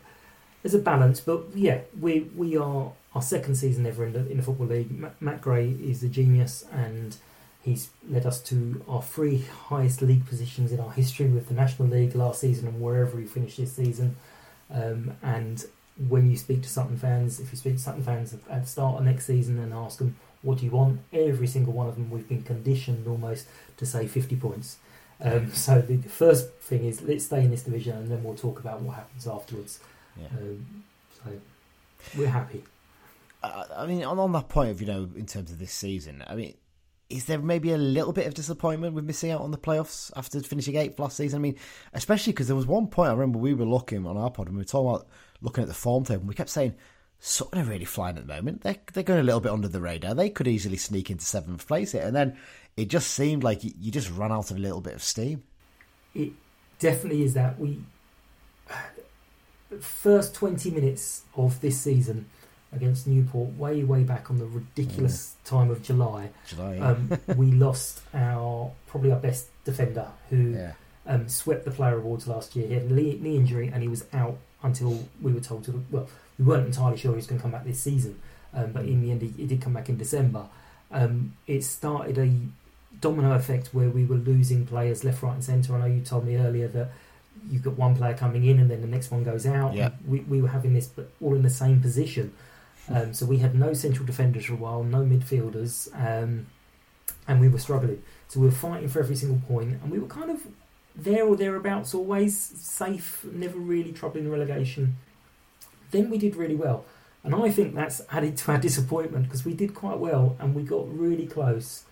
[SPEAKER 7] there's a balance. But yeah, we we are our second season ever in the in the football league. Matt Gray is a genius and He's led us to our three highest league positions in our history with the National League last season and wherever he finished this season. Um, and when you speak to Sutton fans, if you speak to Sutton fans at the start of next season and ask them, what do you want? Every single one of them, we've been conditioned almost to say 50 points. Um, so the, the, first thing is let's stay in this division and then we'll talk about what happens afterwards.
[SPEAKER 2] Yeah.
[SPEAKER 7] Um, so we're happy.
[SPEAKER 2] I mean, on, on that point of, you know, in terms of this season, I mean, is there maybe a little bit of disappointment with missing out on the playoffs after finishing eighth last season? I mean, especially because there was one point I remember we were looking on our pod and we were talking about looking at the form table and we kept saying Sutton are really flying at the moment. They're they're going a little bit under the radar. They could easily sneak into seventh place here, and then it just seemed like you just ran out of a little bit of steam.
[SPEAKER 7] It definitely is that we first twenty minutes of this season against Newport way, way back on the ridiculous time of July.
[SPEAKER 2] July. yeah.
[SPEAKER 7] Um, we lost our probably our best defender who
[SPEAKER 2] yeah.
[SPEAKER 7] um, swept the player awards last year. He had a knee, knee injury and he was out until we were told to. Well, we weren't entirely sure he was going to come back this season, um, but in the end, he, he did come back in December. Um, it started a domino effect where we were losing players left, right, and centre. I know you told me earlier that you've got one player coming in and then the next one goes out.
[SPEAKER 2] Yeah.
[SPEAKER 7] We, we were having this, but all in the same position. Um, so we had no central defenders for a while, no midfielders, um, and we were struggling. So we were fighting for every single point, and we were kind of there or thereabouts, always safe, never really troubling the relegation. Then we did really well, and I think that's added to our disappointment because we did quite well and we got really close.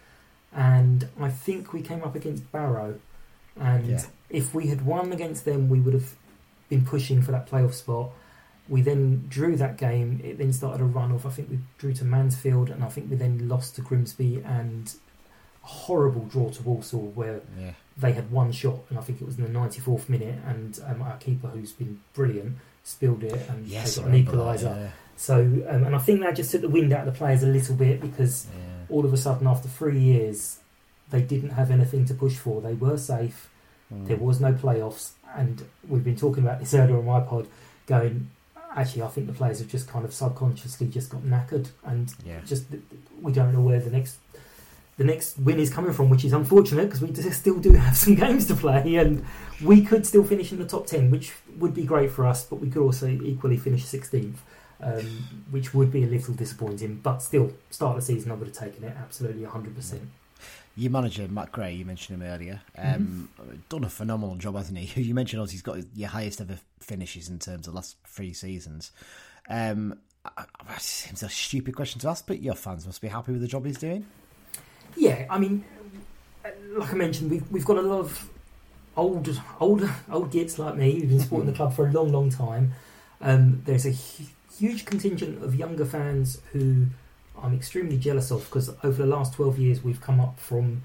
[SPEAKER 7] And I think we came up against Barrow, and
[SPEAKER 2] Yeah.
[SPEAKER 7] if we had won against them, we would have been pushing for that playoff spot. We then drew that game. It then started a run off. I think we drew to Mansfield, and I think we then lost to Grimsby and a horrible draw to Walsall, where
[SPEAKER 2] yeah.
[SPEAKER 7] they had one shot, and I think it was in the 94th minute. And um, our keeper, who's been brilliant, spilled it, and
[SPEAKER 2] Yes,
[SPEAKER 7] got an equaliser. So, um, and I think that just took the wind out of the players a little bit because
[SPEAKER 2] Yeah. yeah.
[SPEAKER 7] all of a sudden, after three years, they didn't have anything to push for. They were safe.
[SPEAKER 2] Mm.
[SPEAKER 7] There was no playoffs, and we've been talking about this earlier on my pod. Going, actually, I think the players have just kind of subconsciously just got knackered, and
[SPEAKER 2] Yeah.
[SPEAKER 7] just we don't know where the next the next win is coming from, which is unfortunate because we still do have some games to play, and we could still finish in the top ten, which would be great for us. But we could also equally finish sixteenth, um, which would be a little disappointing. But still, start of the season, I would have taken it absolutely hundred percent.
[SPEAKER 2] Your manager, Matt Gray, you mentioned him earlier, um, done a phenomenal job, hasn't he? You mentioned obviously he's got your highest ever finishes in terms of the last three seasons. Um, it seems a stupid question to ask, but your fans must be happy with the job he's doing.
[SPEAKER 7] Yeah, I mean, like I mentioned, we've we've got a lot of old old old gits like me who've been supporting the club for a long, long time. Um, there's a hu- huge contingent of younger fans who I'm extremely jealous of because over the last 12 years we've come up from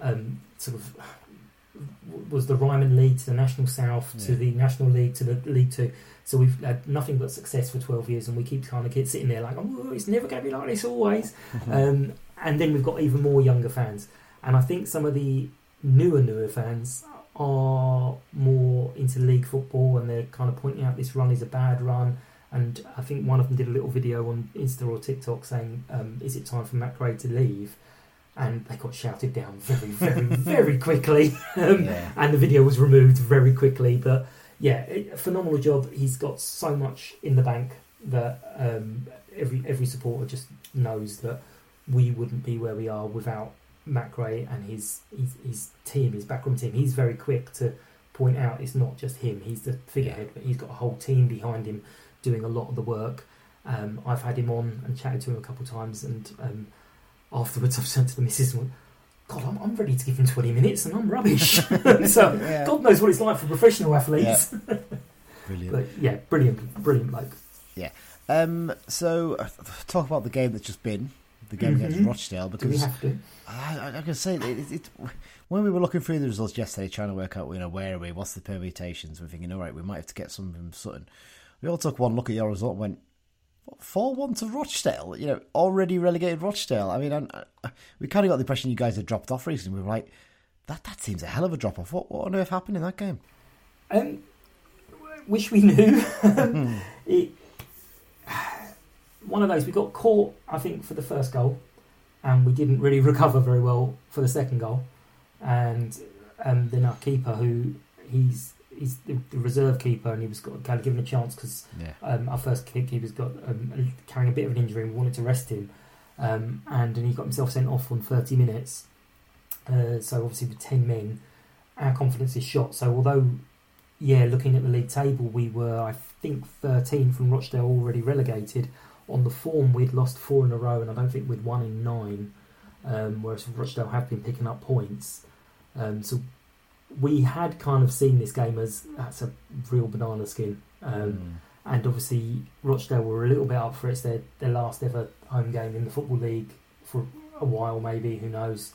[SPEAKER 7] um, sort of was the Ryman League to the National South to the National League to the League Two. So we've had nothing but success for 12 years, and we keep kind of get sitting there like, oh, it's never going to be like this always. Um, and then we've got even more younger fans, and I think some of the newer newer fans are more into league football, and they're kind of pointing out this run is a bad run. And I think one of them did a little video on Insta or TikTok saying, um, "Is it time for Matt Gray to leave?" And they got shouted down very, very, very quickly, um,
[SPEAKER 2] Yeah.
[SPEAKER 7] and the video was removed very quickly. But yeah, phenomenal job. He's got so much in the bank that um, every every supporter just knows that we wouldn't be where we are without Matt Gray and his his, his team, his backroom team. He's very quick to point out it's not just him; he's the figurehead, but he's got a whole team behind him doing a lot of the work. Um, I've had him on and chatted to him a couple of times, and um, afterwards I've said to the missus, "Well, "God, I'm, I'm ready to give him 20 minutes, and I'm rubbish." so
[SPEAKER 2] Yeah.
[SPEAKER 7] God knows what it's like for professional athletes.
[SPEAKER 2] Brilliant.
[SPEAKER 7] But yeah, brilliant, brilliant bloke. Yeah.
[SPEAKER 2] Um, so, uh, talk about the game that's just been, the game against
[SPEAKER 7] Mhm.
[SPEAKER 2] Rochdale, because? I, I, I can say it, it, it, when we were looking through the results yesterday, trying to work out, you know, where are we, what's the permutations, we're thinking, all right, we might have to get some from Sutton. We all took one look at your result and went, four one to Rochdale, you know, already relegated Rochdale. I mean, I, I, we kind of got the impression you guys had dropped off recently. We were like, that that seems a hell of a drop off. What, what on earth happened in that game?
[SPEAKER 7] Um, wish we knew. it, one of those we got caught, I think, for the first goal, and we didn't really recover very well for the second goal. And um, then our keeper, who he's he's the, the reserve keeper, and he was got, kind of given a chance because
[SPEAKER 2] Yeah.
[SPEAKER 7] um, our first keeper's got um, carrying a bit of an injury, and we wanted to rest him, um, and then he got himself sent off on thirty minutes. Uh, so obviously with ten men, our confidence is shot. So although, yeah, looking at the league table, we were I think thirteen from Rochdale already relegated. On the form, we'd lost four in a row, and I don't think we'd won in nine. Um, whereas Rochdale have been picking up points. Um, so we had kind of seen this game as that's a real banana skin. Um, and obviously Rochdale were a little bit up for it. It's their, their last ever home game in the Football League for a while, maybe, who knows.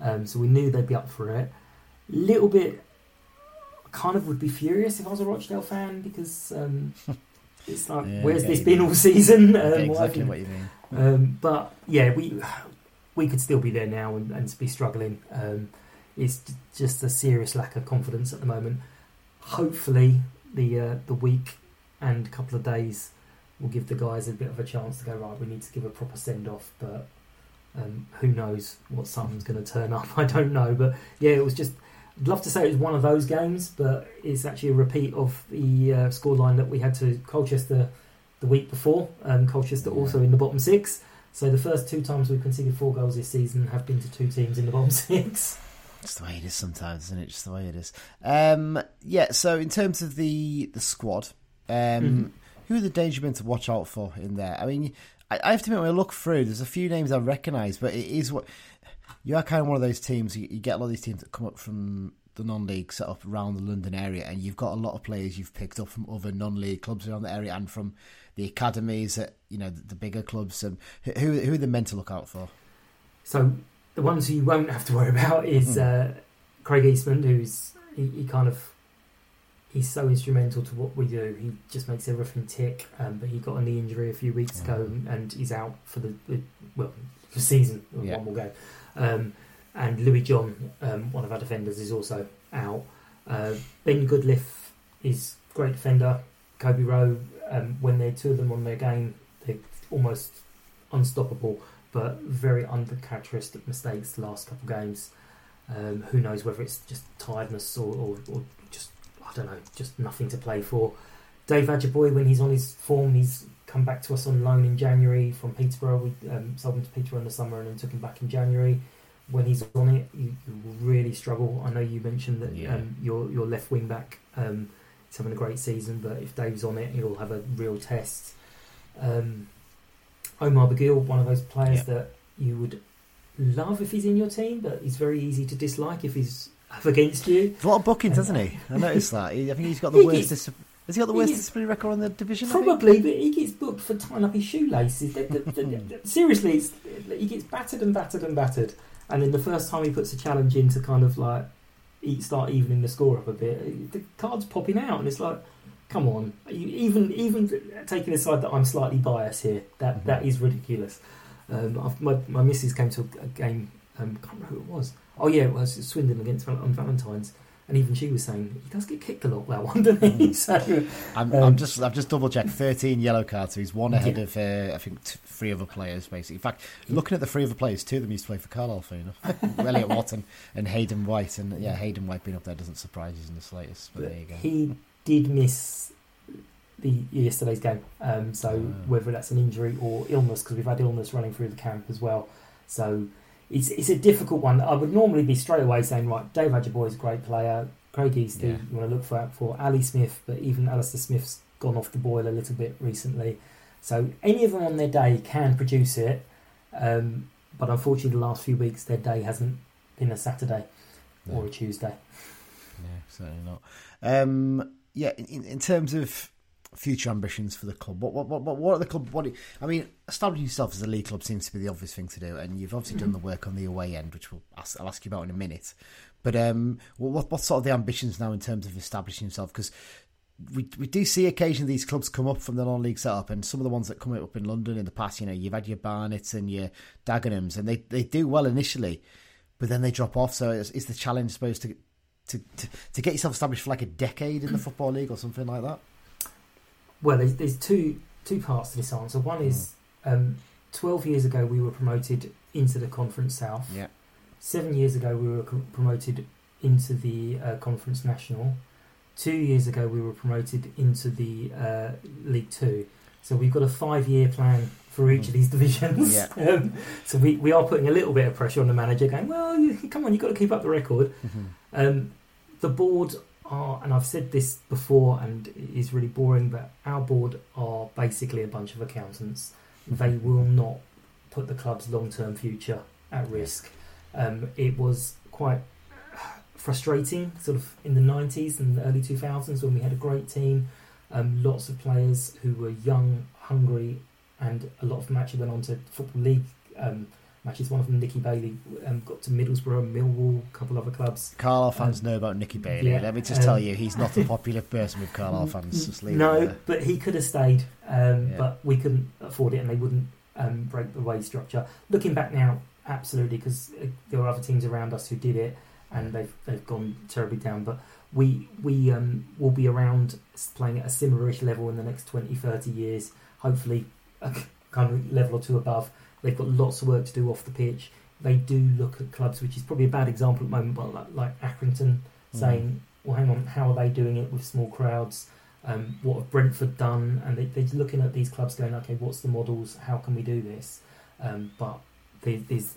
[SPEAKER 7] Um, so we knew they'd be up for it. Little bit, kind of would be furious if I was a Rochdale fan because um, It's like,
[SPEAKER 2] Yeah,
[SPEAKER 7] where's this been
[SPEAKER 2] mean.
[SPEAKER 7] all season? Um,
[SPEAKER 2] exactly what you mean.
[SPEAKER 7] um, but yeah, we we could still be there now and, and be struggling. It's just a serious lack of confidence at the moment. Hopefully, the uh, the week and a couple of days will give the guys a bit of a chance to go right. We need to give a proper send off, but um, who knows what something's going to turn up? I don't know, but yeah, it was just. I'd love to say it was one of those games, but it's actually a repeat of the uh, scoreline that we had to Colchester the week before. Um, Colchester
[SPEAKER 2] Yeah.
[SPEAKER 7] also in the bottom six. So the first two times we've conceded four goals this season have been to two teams in the bottom six.
[SPEAKER 2] It's the way it is sometimes, isn't it? Just the way it is. Um, yeah. So in terms of the the squad, um,
[SPEAKER 7] Mhm.
[SPEAKER 2] who are the danger men to watch out for in there? I mean, I, I have to admit, when I look through, there's a few names I recognise, but it is what you are kind of one of those teams. You, you get a lot of these teams that come up from the non-league set up around the London area, and you've got a lot of players you've picked up from other non-league clubs around the area and from the academies at you know the, the bigger clubs. And who who are the men to look out for?
[SPEAKER 7] So the ones who you won't have to worry about is uh, Craig Eastmond, who's he, he kind of he's so instrumental to what we do. He just makes everything tick. Um, but he got a knee injury a few weeks ago, and he's out for the, the well the season.
[SPEAKER 2] Yeah.
[SPEAKER 7] One more go. Um, and Louis John, um, one of our defenders, is also out. Uh, ben Goodliffe is a great defender. Coby Rowe, um, when they're two of them on their game, they're almost unstoppable but very uncharacteristic mistakes the last couple of games. Um, who knows whether it's just tiredness or, or, or just I don't know, just nothing to play for. Dave Ajiboye, when he's on his form, he's come back to us on loan in January from Peterborough. We um, sold him to Peterborough in the summer and then took him back in January. When he's on it, you, you really struggle. I know you mentioned that
[SPEAKER 2] Yeah.
[SPEAKER 7] um, your your left wing back um, is having a great season, but if Dave's on it, he'll have a real test. Um, Omar Bugiel, one of those players
[SPEAKER 2] Yeah.
[SPEAKER 7] that you would love if he's in your team, but he's very easy to dislike if he's up against you.
[SPEAKER 2] There's a lot of bookings, doesn't he? I noticed that. I think he's got the
[SPEAKER 7] He
[SPEAKER 2] worst.
[SPEAKER 7] gets-
[SPEAKER 2] Dis- has he got the worst
[SPEAKER 7] gets-
[SPEAKER 2] disciplinary record in the division?
[SPEAKER 7] Probably, but he gets booked for tying up his shoelaces. Seriously, it's, he gets battered and battered and battered. And then the first time he puts a challenge in to kind of like start evening the score up a bit, the card's popping out, and it's like, come on, even even taking aside that I'm slightly biased here, that
[SPEAKER 2] Mhm.
[SPEAKER 7] that is ridiculous. Um, I've, my my missus came to a, game. Um, I can't remember who it was. Oh yeah, it was Swindon against Val- on Valentine's. And even she was saying he does get kicked a lot, that one, doesn't he? So,
[SPEAKER 2] I'm,
[SPEAKER 7] Um,
[SPEAKER 2] I'm just I've just double checked. Thirteen yellow cards. So he's one ahead
[SPEAKER 7] Yeah.
[SPEAKER 2] of uh, I think t- three other players. Basically, in fact, looking at the three other players, two of them used to play for Carlisle. Fair enough. Elliot Watson and Hayden White, and yeah, Hayden White being up there doesn't surprise you in the slightest. But there you go.
[SPEAKER 7] He did miss the yesterday's game, um, so
[SPEAKER 2] Ah.
[SPEAKER 7] whether that's an injury or illness, because we've had illness running through the camp as well. So it's it's a difficult one. I would normally be straight away saying, right, Dave Ajiboye is a great player. Craig Easty,
[SPEAKER 2] Yeah.
[SPEAKER 7] you want to look for for Ali Smith, but even Alistair Smith's gone off the boil a little bit recently. So any of them on their day can produce it, um, but unfortunately, the last few weeks their day hasn't been a Saturday or a Tuesday.
[SPEAKER 2] No, certainly not. Um, yeah, in, in terms of future ambitions for the club, what what what, what are the club? What I mean, establishing yourself as a league club seems to be the obvious thing to do, and you've obviously done the work on the away end, which we'll ask, I'll ask you about in a minute. But um, what what sort of the ambitions now in terms of establishing yourself? Because we we do see occasionally these clubs come up from the non-league setup, and some of the ones that come up in London in the past, you know, you've had your Barnets and your Dagenhams, and they, they do well initially, but then they drop off. So it's, it's the challenge, I suppose, to, to to to get yourself established for like a decade in the football league or something like that.
[SPEAKER 7] Well, there's, there's two two parts to this answer. One is um, 12 years ago we were promoted into the Conference South.
[SPEAKER 2] Yeah.
[SPEAKER 7] Seven years ago we were co- promoted into the uh, Conference National. Two years ago we were promoted into the uh, League Two. So we've got a five year plan for each of these divisions.
[SPEAKER 2] Yeah.
[SPEAKER 7] um, so we, we are putting a little bit of pressure on the manager, going, well, you, come on, you've got to keep up the record. Um, the board are, and I've said this before, and it is really boring, but our board are basically a bunch of accountants. They will not put the club's long term future at risk. Um, it was quite frustrating, sort of in the 90s and the early 2000s when we had a great team, um, lots of players who were young, hungry, and a lot of them actually went on to Football League um, matches. One of them, Nicky Bailey, um, got to Middlesbrough, Millwall, a couple other clubs.
[SPEAKER 2] Carlisle fans um, know about Nicky Bailey. Yeah, Let me just um, tell you, he's not a popular person with Carlisle fans. Just
[SPEAKER 7] no, but he could have stayed, um, yeah. but we couldn't afford it, and they wouldn't um, break the wage structure. Looking back now, absolutely, because uh, there were other teams around us who did it, and they've they've gone terribly down. But we we um, will be around playing at a similar-ish level in the next 20, 30 years. Hopefully, a kind of level or two above. They've got lots of work to do off the pitch. They do look at clubs, which is probably a bad example at the moment, but like, like Accrington mm. saying, "Well, hang on, how are they doing it with small crowds? Um, what have Brentford done?" And they, they're looking at these clubs, going, "Okay, what's the models? How can we do this?" Um, but there's,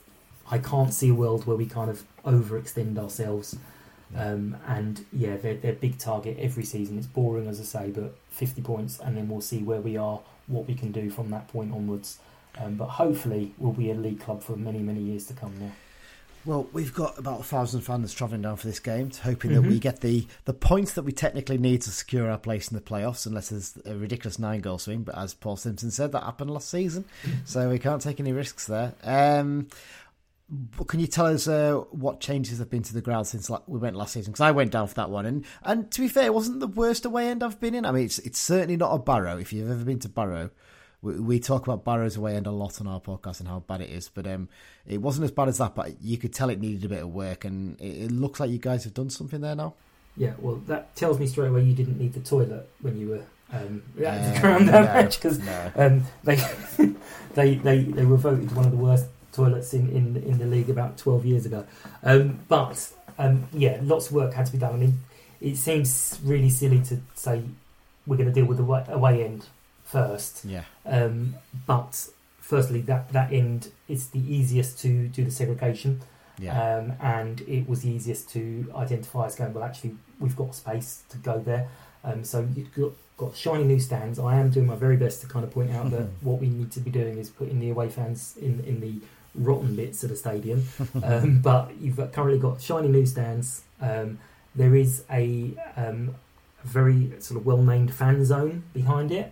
[SPEAKER 7] I can't see a world where we kind of overextend ourselves. Um, and yeah, they're, they're a big target every season. It's boring, as I say, but 50 points, and then we'll see where we are, what we can do from that point onwards. Um, but hopefully, we'll be a league club for many, many years to come now.
[SPEAKER 2] Well, we've got about a thousand fans travelling down for this game, hoping that mm-hmm. we get the, the points that we technically need to secure our place in the playoffs, unless there's a ridiculous nine goal swing. But as Paul Simpson said, that happened last season, so we can't take any risks there. Um, can you tell us uh, what changes have been to the ground since we went last season? Because I went down for that one, and and to be fair, it wasn't the worst away end I've been in. I mean, it's it's certainly not a Barrow. If you've ever been to Barrow, we, we talk about Barrow's away end a lot on our podcast and how bad it is, but um, it wasn't as bad as that. But you could tell it needed a bit of work, and it, it looks like you guys have done something there now.
[SPEAKER 7] Yeah, well, that tells me straight away you didn't need the toilet when you were um, at the ground no, match because no. um, they, they they they were voted one of the worst toilets in, in, in the league about 12 years ago. Um, but um, yeah, lots of work had to be done. I mean, it seems really silly to say we're going to deal with the away end first.
[SPEAKER 2] Yeah.
[SPEAKER 7] Um, but firstly, that that end is the easiest to do the segregation.
[SPEAKER 2] Yeah.
[SPEAKER 7] Um, and it was the easiest to identify as going. Well, actually, we've got space to go there. Um, so you've got, got shiny new stands. I am doing my very best to kind of point out that what we need to be doing is putting the away fans in in the rotten bits of the stadium. um, but you've currently got shiny new stands. Um, there is a um, very sort of well named fan zone behind it.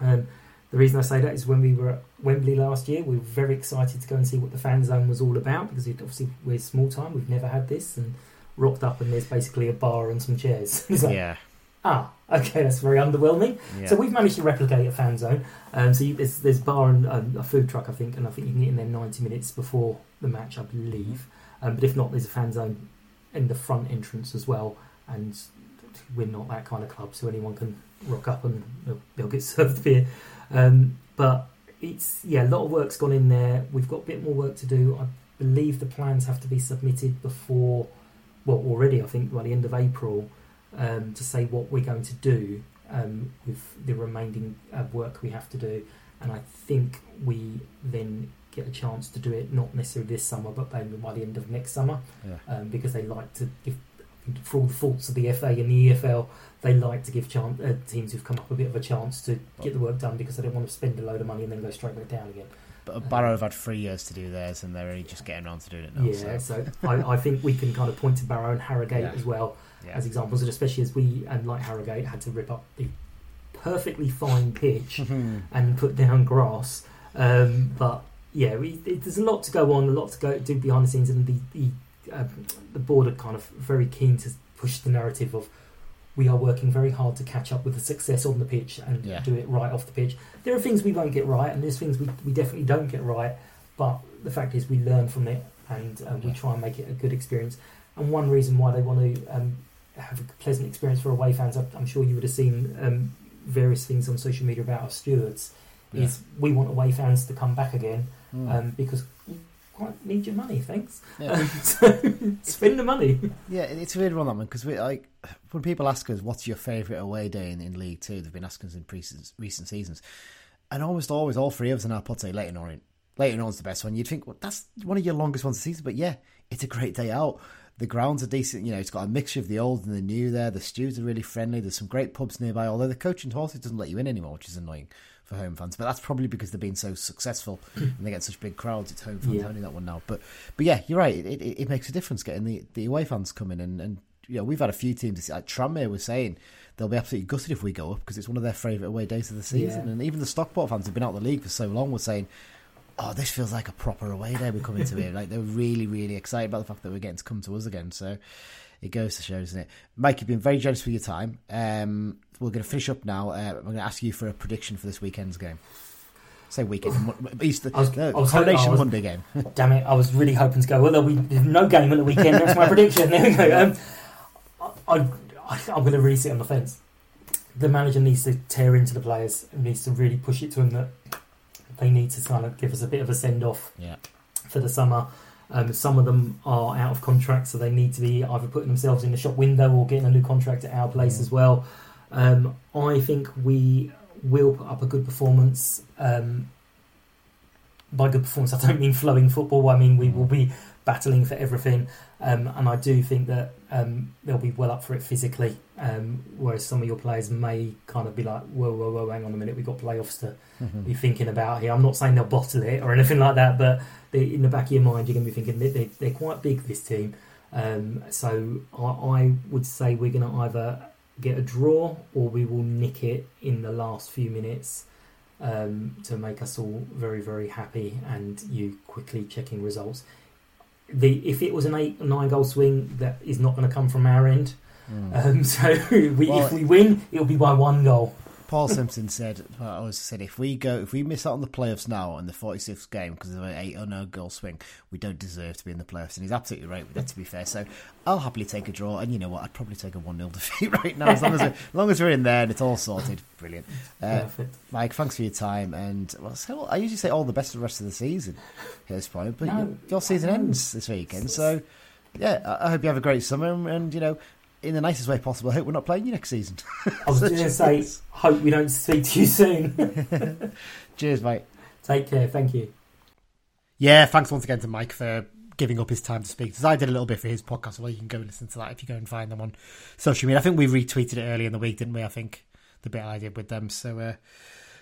[SPEAKER 7] Um, the reason I say that is when we were at Wembley last year, we were very excited to go and see what the fan zone was all about because it, obviously we're small time, we've never had this, and rocked up and there's basically a bar and some chairs.
[SPEAKER 2] like, yeah.
[SPEAKER 7] Ah, okay, that's very underwhelming. Yeah. So we've managed to replicate a fan zone. Um, so you, there's there's bar and um, a food truck, I think, and I think you can get in there 90 minutes before the match, I believe. Um, but if not, there's a fan zone in the front entrance as well. And we're not that kind of club, so anyone can rock up and they'll, they'll get served beer. Um, but it's yeah, a lot of work's gone in there. We've got a bit more work to do. I believe the plans have to be submitted before, well, already I think by the end of April um, to say what we're going to do um, with the remaining uh, work we have to do. And I think we then get a chance to do it not necessarily this summer, but maybe by the end of next summer,
[SPEAKER 2] yeah.
[SPEAKER 7] um, because they like to give. For all the faults of the FA and the EFL, they like to give chance, uh, teams who've come up a bit of a chance to get the work done because they don't want to spend a load of money and then go straight back down again.
[SPEAKER 2] But Barrow have had three years to do theirs, and they're only just getting around to doing it now.
[SPEAKER 7] Yeah, so, so I, I, think we can kind of point to Barrow and Harrogate yeah. as well yeah. as examples, and especially as we and like Harrogate had to rip up the perfectly fine pitch and put down grass. Um, but yeah, we, it, there's a lot to go on, a lot to go do behind the scenes, and the the, uh, the board are kind of very keen to push the narrative of we are working very hard to catch up with the success on the pitch and yeah. do it right off the pitch. There are things we won't get right, and there's things we, we definitely don't get right. But the fact is, we learn from it and uh, we try and make it a good experience. And one reason why they want to um, have a pleasant experience for away fans. I'm sure you would have seen um, various things on social media about our stewards. Yeah. Is we want away fans to come back again mm. um, because quite need your money, thanks. Yeah. Um, so spend the money.
[SPEAKER 2] Yeah, it's a weird one that one because we like when people ask us what's your favourite away day in, in League Two, they've been asking us in pre- recent seasons, and almost always all three of us in our pot say Leyton Orient. Leyton Orient's the best one. You'd think well, that's one of your longest ones of the season, but yeah, it's a great day out. The grounds are decent. You know, it's got a mixture of the old and the new there. The stews are really friendly. There's some great pubs nearby. Although the coach and horses doesn't let you in anymore, which is annoying for home fans. But that's probably because they've been so successful and they get such big crowds. It's home fans yeah. only that one now. But but yeah, you're right. It, it, it makes a difference getting the, the away fans coming and and you know, we've had a few teams like Tranmere was saying they'll be absolutely gutted if we go up because it's one of their favourite away days of the season. Yeah. And even the Stockport fans have been out of the league for so long were saying oh, this feels like a proper away day we're coming to here. Like they're really, really excited about the fact that we're getting to come to us again. So it goes to show, doesn't it? Mike, you've been very generous with your time. Um, we're going to finish up now. Uh, I'm going to ask you for a prediction for this weekend's game. Say weekend, Easter,
[SPEAKER 7] I was-
[SPEAKER 2] no,
[SPEAKER 7] I was-
[SPEAKER 2] Coronation
[SPEAKER 7] was-
[SPEAKER 2] Monday game.
[SPEAKER 7] Damn it! I was really hoping to go. Well, there'll be no game at the weekend. That's my prediction. There we go. Um, I, I, I'm going to really sit on the fence. The manager needs to tear into the players. and Needs to really push it to them that they need to kind of give us a bit of a send off
[SPEAKER 2] Yeah.
[SPEAKER 7] for the summer. Um, some of them are out of contract, so they need to be either putting themselves in the shop window or getting a new contract at our place as well. Um, I think we will put up a good performance. Um, by good performance, I don't mean flowing football. I mean we will be battling for everything, um, and I do think that um, they'll be well up for it physically. Um, whereas some of your players may kind of be like, "Whoa, whoa, whoa, hang on a minute, we've got playoffs to be thinking about here." I'm not saying they'll bottle it or anything like that, but they, in the back of your mind, you're going to be thinking they, they, they're quite big. This team, um, so I, I would say we're going to either get a draw or we will nick it in the last few minutes um, to make us all very, very happy and you quickly checking results. The if it was an eight nine goal swing, that is not going to come from our end. Um, so we,
[SPEAKER 2] Well,
[SPEAKER 7] if we win, it'll be by one goal.
[SPEAKER 2] Paul Simpson said, well, I always said, if we go, if we miss out on the playoffs now in the 46th game because of an eight or no goal swing, we don't deserve to be in the playoffs. And he's absolutely right with that, to be fair. So I'll happily take a draw. And you know what? I'd probably take a 1 0 defeat right now as long as, as long as we're in there and it's all sorted. Brilliant. Uh, Mike, thanks for your time. And well, so I usually say all the best for the rest of the season at this point, but
[SPEAKER 7] No,
[SPEAKER 2] your, your season ends this weekend. So yeah, I, I hope you have a great summer. And, and, you know, in the nicest way possible, I hope we're not playing you next season.
[SPEAKER 7] I was going to say, hope we don't speak to you soon.
[SPEAKER 2] Cheers, mate.
[SPEAKER 7] Take care. Thank you.
[SPEAKER 2] Yeah, thanks once again to Mike for giving up his time to speak. Because I did a little bit for his podcast. Well, you can go listen to that if you go and find them on social media. I think we retweeted it earlier in the week, didn't we? I think the bit I did with them. So, uh,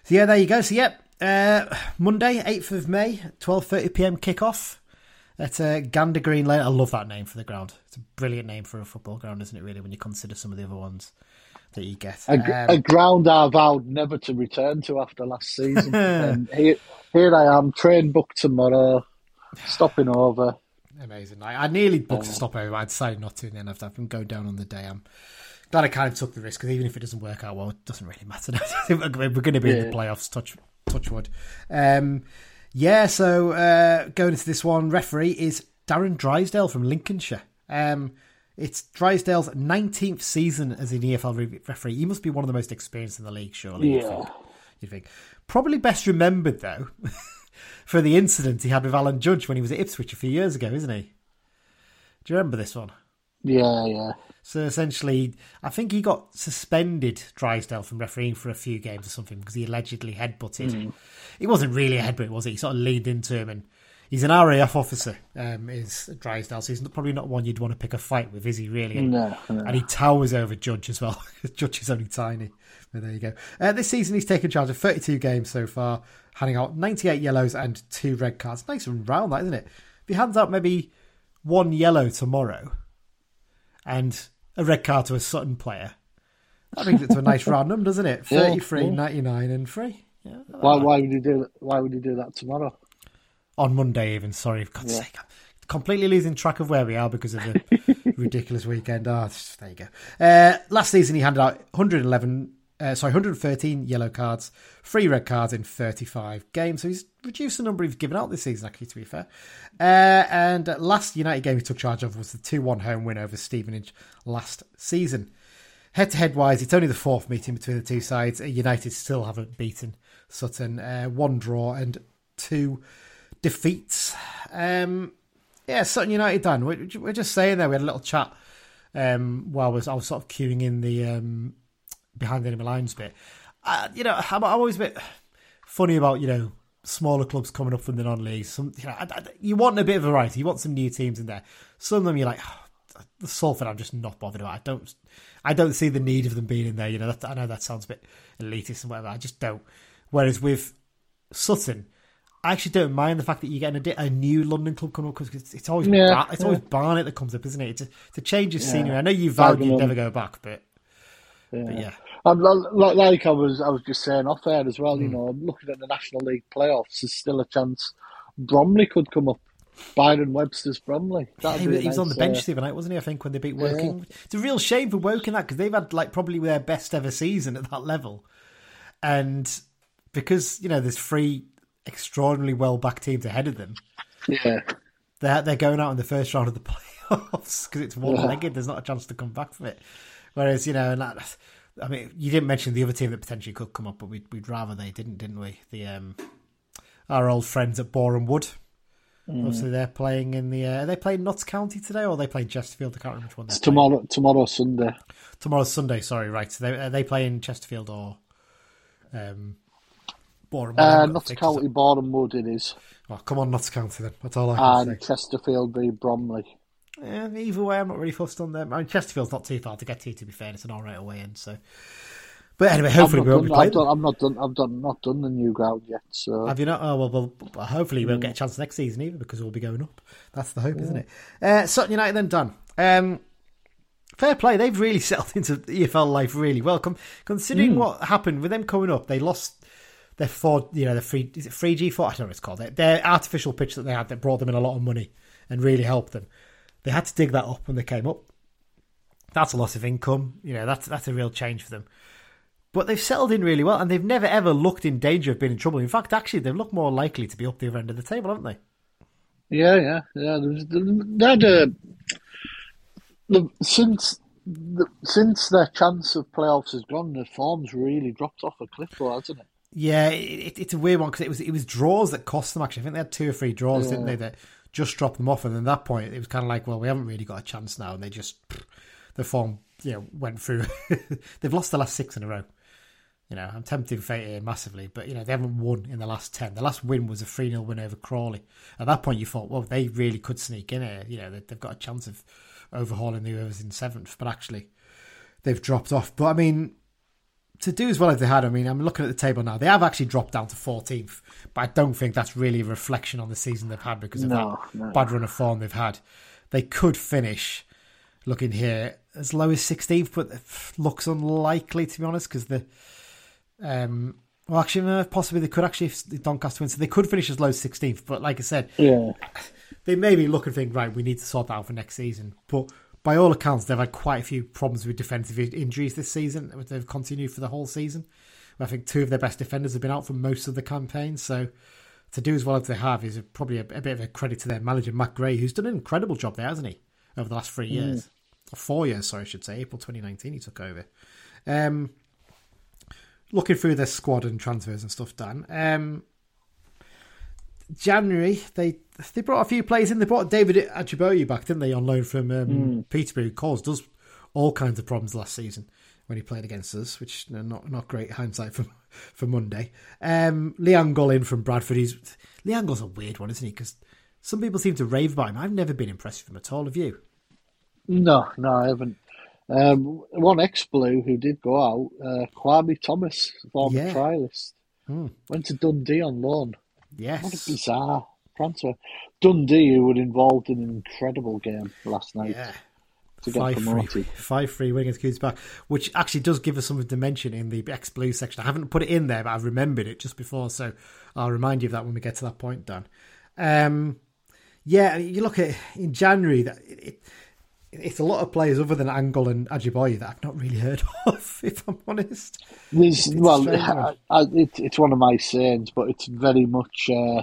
[SPEAKER 2] so yeah, there you go. So, yeah, uh, Monday, eighth of May, twelve thirty PM kickoff at uh, Gander Green Lane. I love that name for the ground. It's a brilliant name for a football ground, isn't it? Really, when you consider some of the other ones that you get.
[SPEAKER 3] A,
[SPEAKER 2] Um,
[SPEAKER 3] a ground I vowed never to return to after last season. and here, here I am, train booked tomorrow, stopping over.
[SPEAKER 2] Amazing. I, I nearly booked a stopover, but I decided not to, and then after I've been going down on the day, I'm glad I kind of took the risk because even if it doesn't work out well, it doesn't really matter. we're going to be in the playoffs. Touch, touch wood. Um, yeah. So uh, going into this one, referee is Darren Drysdale from Lincolnshire. Um, it's Drysdale's 19th season as an EFL referee. He must be one of the most experienced in the league, surely. you'd
[SPEAKER 3] Yeah.
[SPEAKER 2] think. You think? Probably best remembered though for the incident he had with Alan Judge when he was at Ipswich a few years ago, isn't he? Do you remember this one?
[SPEAKER 3] Yeah, yeah.
[SPEAKER 2] So essentially, I think he got suspended Drysdale from refereeing for a few games or something because he allegedly headbutted. It wasn't really a headbutt, was it? He sort of leaned into him, and he's an RAF officer. Um, is Drysdale, so he's probably not one you'd want to pick a fight with, is he? Really? And,
[SPEAKER 3] No, no.
[SPEAKER 2] and he towers over Judge as well. Judge is only tiny. But there you go. Uh, this season, he's taken charge of 32 games so far, handing out 98 yellows and two red cards. Nice and round, that isn't it? If he hands out maybe one yellow tomorrow and a red card to a Sutton player, that brings it to a nice round number, doesn't it?
[SPEAKER 3] Yeah,
[SPEAKER 2] 33,
[SPEAKER 3] yeah.
[SPEAKER 2] 99, and free. Yeah,
[SPEAKER 3] Why, why would you do that? Why would you do that tomorrow?
[SPEAKER 2] on Monday, even. Sorry, for God's
[SPEAKER 3] Yeah.
[SPEAKER 2] sake. I'm completely losing track of where we are because of the ridiculous weekend. Ah, there you go. Uh, last season, he handed out 111, uh, sorry, 113 yellow cards, three red cards in 35 games. So he's reduced the number he's given out this season, actually, to be fair. Uh, and last United game he took charge of was the 2 1 home win over Stevenage last season. Head to head wise, it's only the fourth meeting between the two sides. Uh, United still haven't beaten Sutton. Uh, one draw and two defeats. Um, yeah, Sutton United done. We're, we're just saying there. We had a little chat um, while I was, I was sort of queuing in the um, behind the enemy lines bit. Uh, you know, I'm always a bit funny about you know smaller clubs coming up from the non-league. Some you know, I, I, you want a bit of variety. You want some new teams in there. Some of them you're like. Oh, the Salford, I'm just not bothered about. I don't, I don't see the need of them being in there. You know, that, I know that sounds a bit elitist and whatever. I just don't. Whereas with Sutton, I actually don't mind the fact that you're getting a, a new London club coming up because it's, it's always
[SPEAKER 3] Yeah,
[SPEAKER 2] Bar- it's always Barnet that comes up, isn't it? It's a, it's a change of
[SPEAKER 3] Yeah.
[SPEAKER 2] scenery. I know you vowed you'd never go back, but
[SPEAKER 3] Yeah.
[SPEAKER 2] but yeah,
[SPEAKER 3] I'm like, like I was, I was just saying off air as well. You
[SPEAKER 2] Hmm.
[SPEAKER 3] know, looking at the National League playoffs, there's still a chance Bromley could come up. Byron Webster's Bromley.
[SPEAKER 2] Yeah, he,
[SPEAKER 3] a
[SPEAKER 2] was- on the bench
[SPEAKER 3] uh,
[SPEAKER 2] the other night, wasn't he? I think when they beat Woking. It's a real shame for Woking that because they've had like probably their best ever season at that level, and because you know there's three extraordinarily well backed teams ahead of them,
[SPEAKER 3] yeah,
[SPEAKER 2] they're they're going out in the first round of the playoffs because it's one legged. There's not a chance to come back from it. Whereas you know, and that, I mean, you didn't mention the other team that potentially could come up, but we'd we'd rather they didn't, didn't we? The um, our old friends at Boreham Wood. Obviously, they're playing in the. Uh, are they playing Notts County today, or are they playing Chesterfield? I can't remember which one. They're
[SPEAKER 3] it's
[SPEAKER 2] playing.
[SPEAKER 3] tomorrow. Tomorrow Sunday.
[SPEAKER 2] Tomorrow's Sunday. Sorry, right. So they are they playing Chesterfield or um, Boreham?
[SPEAKER 3] Uh, Notts County. Boreham Wood. It is,
[SPEAKER 2] Oh, come on, Notts County then. That's all I can
[SPEAKER 3] and
[SPEAKER 2] say.
[SPEAKER 3] Chesterfield v Bromley.
[SPEAKER 2] Yeah, either way, I'm not really fussed on them. I mean, Chesterfield's not too far to get to. To be fair, it's an all right away end. So, but anyway, hopefully we won't be playing.
[SPEAKER 3] I've, not done. I've done not done the new ground yet. So
[SPEAKER 2] Have you not? Oh well, well, well hopefully we won't get a chance next season either because we'll be going up. That's the hope, isn't it? Uh, Sutton United then done. Um, fair play. They've really settled into EFL life really well. Com- considering what happened with them coming up, they lost their four. You know, the free is it free G four? I don't know what it's called. Their, their artificial pitch that they had that brought them in a lot of money and really helped them. They had to dig that up when they came up. That's a loss of income. You know, that's that's a real change for them. But they've settled in really well, and they've never ever looked in danger of being in trouble. In fact, actually, they've looked more likely to be up the other end of the table, haven't they?
[SPEAKER 3] yeah, yeah, yeah. There's, they had a the, since the, since their chance of playoffs has gone, the form's really dropped off a cliff, though, hasn't it?
[SPEAKER 2] Yeah, it, it's a weird one because it was it was draws that cost them. Actually, I think they had two or three draws, didn't they? That just dropped them off, and at that point, it was kind of like, well, we haven't really got a chance now, and they just the form, you know, went through. They've lost the last six in a row. You know, I'm tempting fate here massively, but you know they haven't won in the last ten. The last win was a three 0 win over Crawley. At that point, you thought, well, they really could sneak in here. You know, they, they've got a chance of overhauling the whoever's in seventh, but actually, they've dropped off. But I mean, to do as well as they had, I mean, I'm looking at the table now. They have actually dropped down to 14th, but I don't think that's really a reflection on the season they've had because of
[SPEAKER 3] No,
[SPEAKER 2] that
[SPEAKER 3] no.
[SPEAKER 2] bad run of form they've had. They could finish looking here as low as 16th, but it looks unlikely to be honest because the um. Well, actually, no, possibly they could actually if Doncaster win, so they could finish as low as 16th. But like I said,
[SPEAKER 3] Yeah,
[SPEAKER 2] they may be looking think right. We need to sort that out for next season. But by all accounts, they've had quite a few problems with defensive injuries this season. which They've continued for the whole season. I think two of their best defenders have been out for most of the campaign. So to do as well as they have is probably a, a bit of a credit to their manager Matt Gray, who's done an incredible job there, hasn't he? Over the last three years, or four years, sorry, I should say. April 2019, he took over. Um, looking through their squad and transfers and stuff, Dan. Um, January, they they brought a few players in. They brought David Ajiboye back, didn't they, on loan from um, Peterborough, who caused us all kinds of problems last season when he played against us, which you know, not not great hindsight for for Monday. Um, Lee Angol in from Bradford. He's Lee Angol's a weird one, isn't he? Because some people seem to rave about him. I've never been impressed with him at all. Have you?
[SPEAKER 3] no, no, I haven't. Um, one ex blue who did go out, uh, Kwame Thomas, former
[SPEAKER 2] Yeah.
[SPEAKER 3] trialist,
[SPEAKER 2] Hmm.
[SPEAKER 3] went to Dundee on loan. What a
[SPEAKER 2] Yes.
[SPEAKER 3] bizarre transfer. Dundee, who were involved in an incredible game last night
[SPEAKER 2] Yeah.
[SPEAKER 3] to get
[SPEAKER 2] Five three,
[SPEAKER 3] promoted.
[SPEAKER 2] five three win against Queen's Park, which actually does give us something to mention in the X Blue section. I haven't put it in there, but I've remembered it just before, so I'll remind you of that when we get to that point, Dan. Um, yeah, you look at in January that it, it, it's a lot of players other than Angol and Ajiboye that I've not really heard of, if I'm honest. It's
[SPEAKER 3] well,
[SPEAKER 2] strange
[SPEAKER 3] I. I, it, it's one of my sayings, but it's very much uh,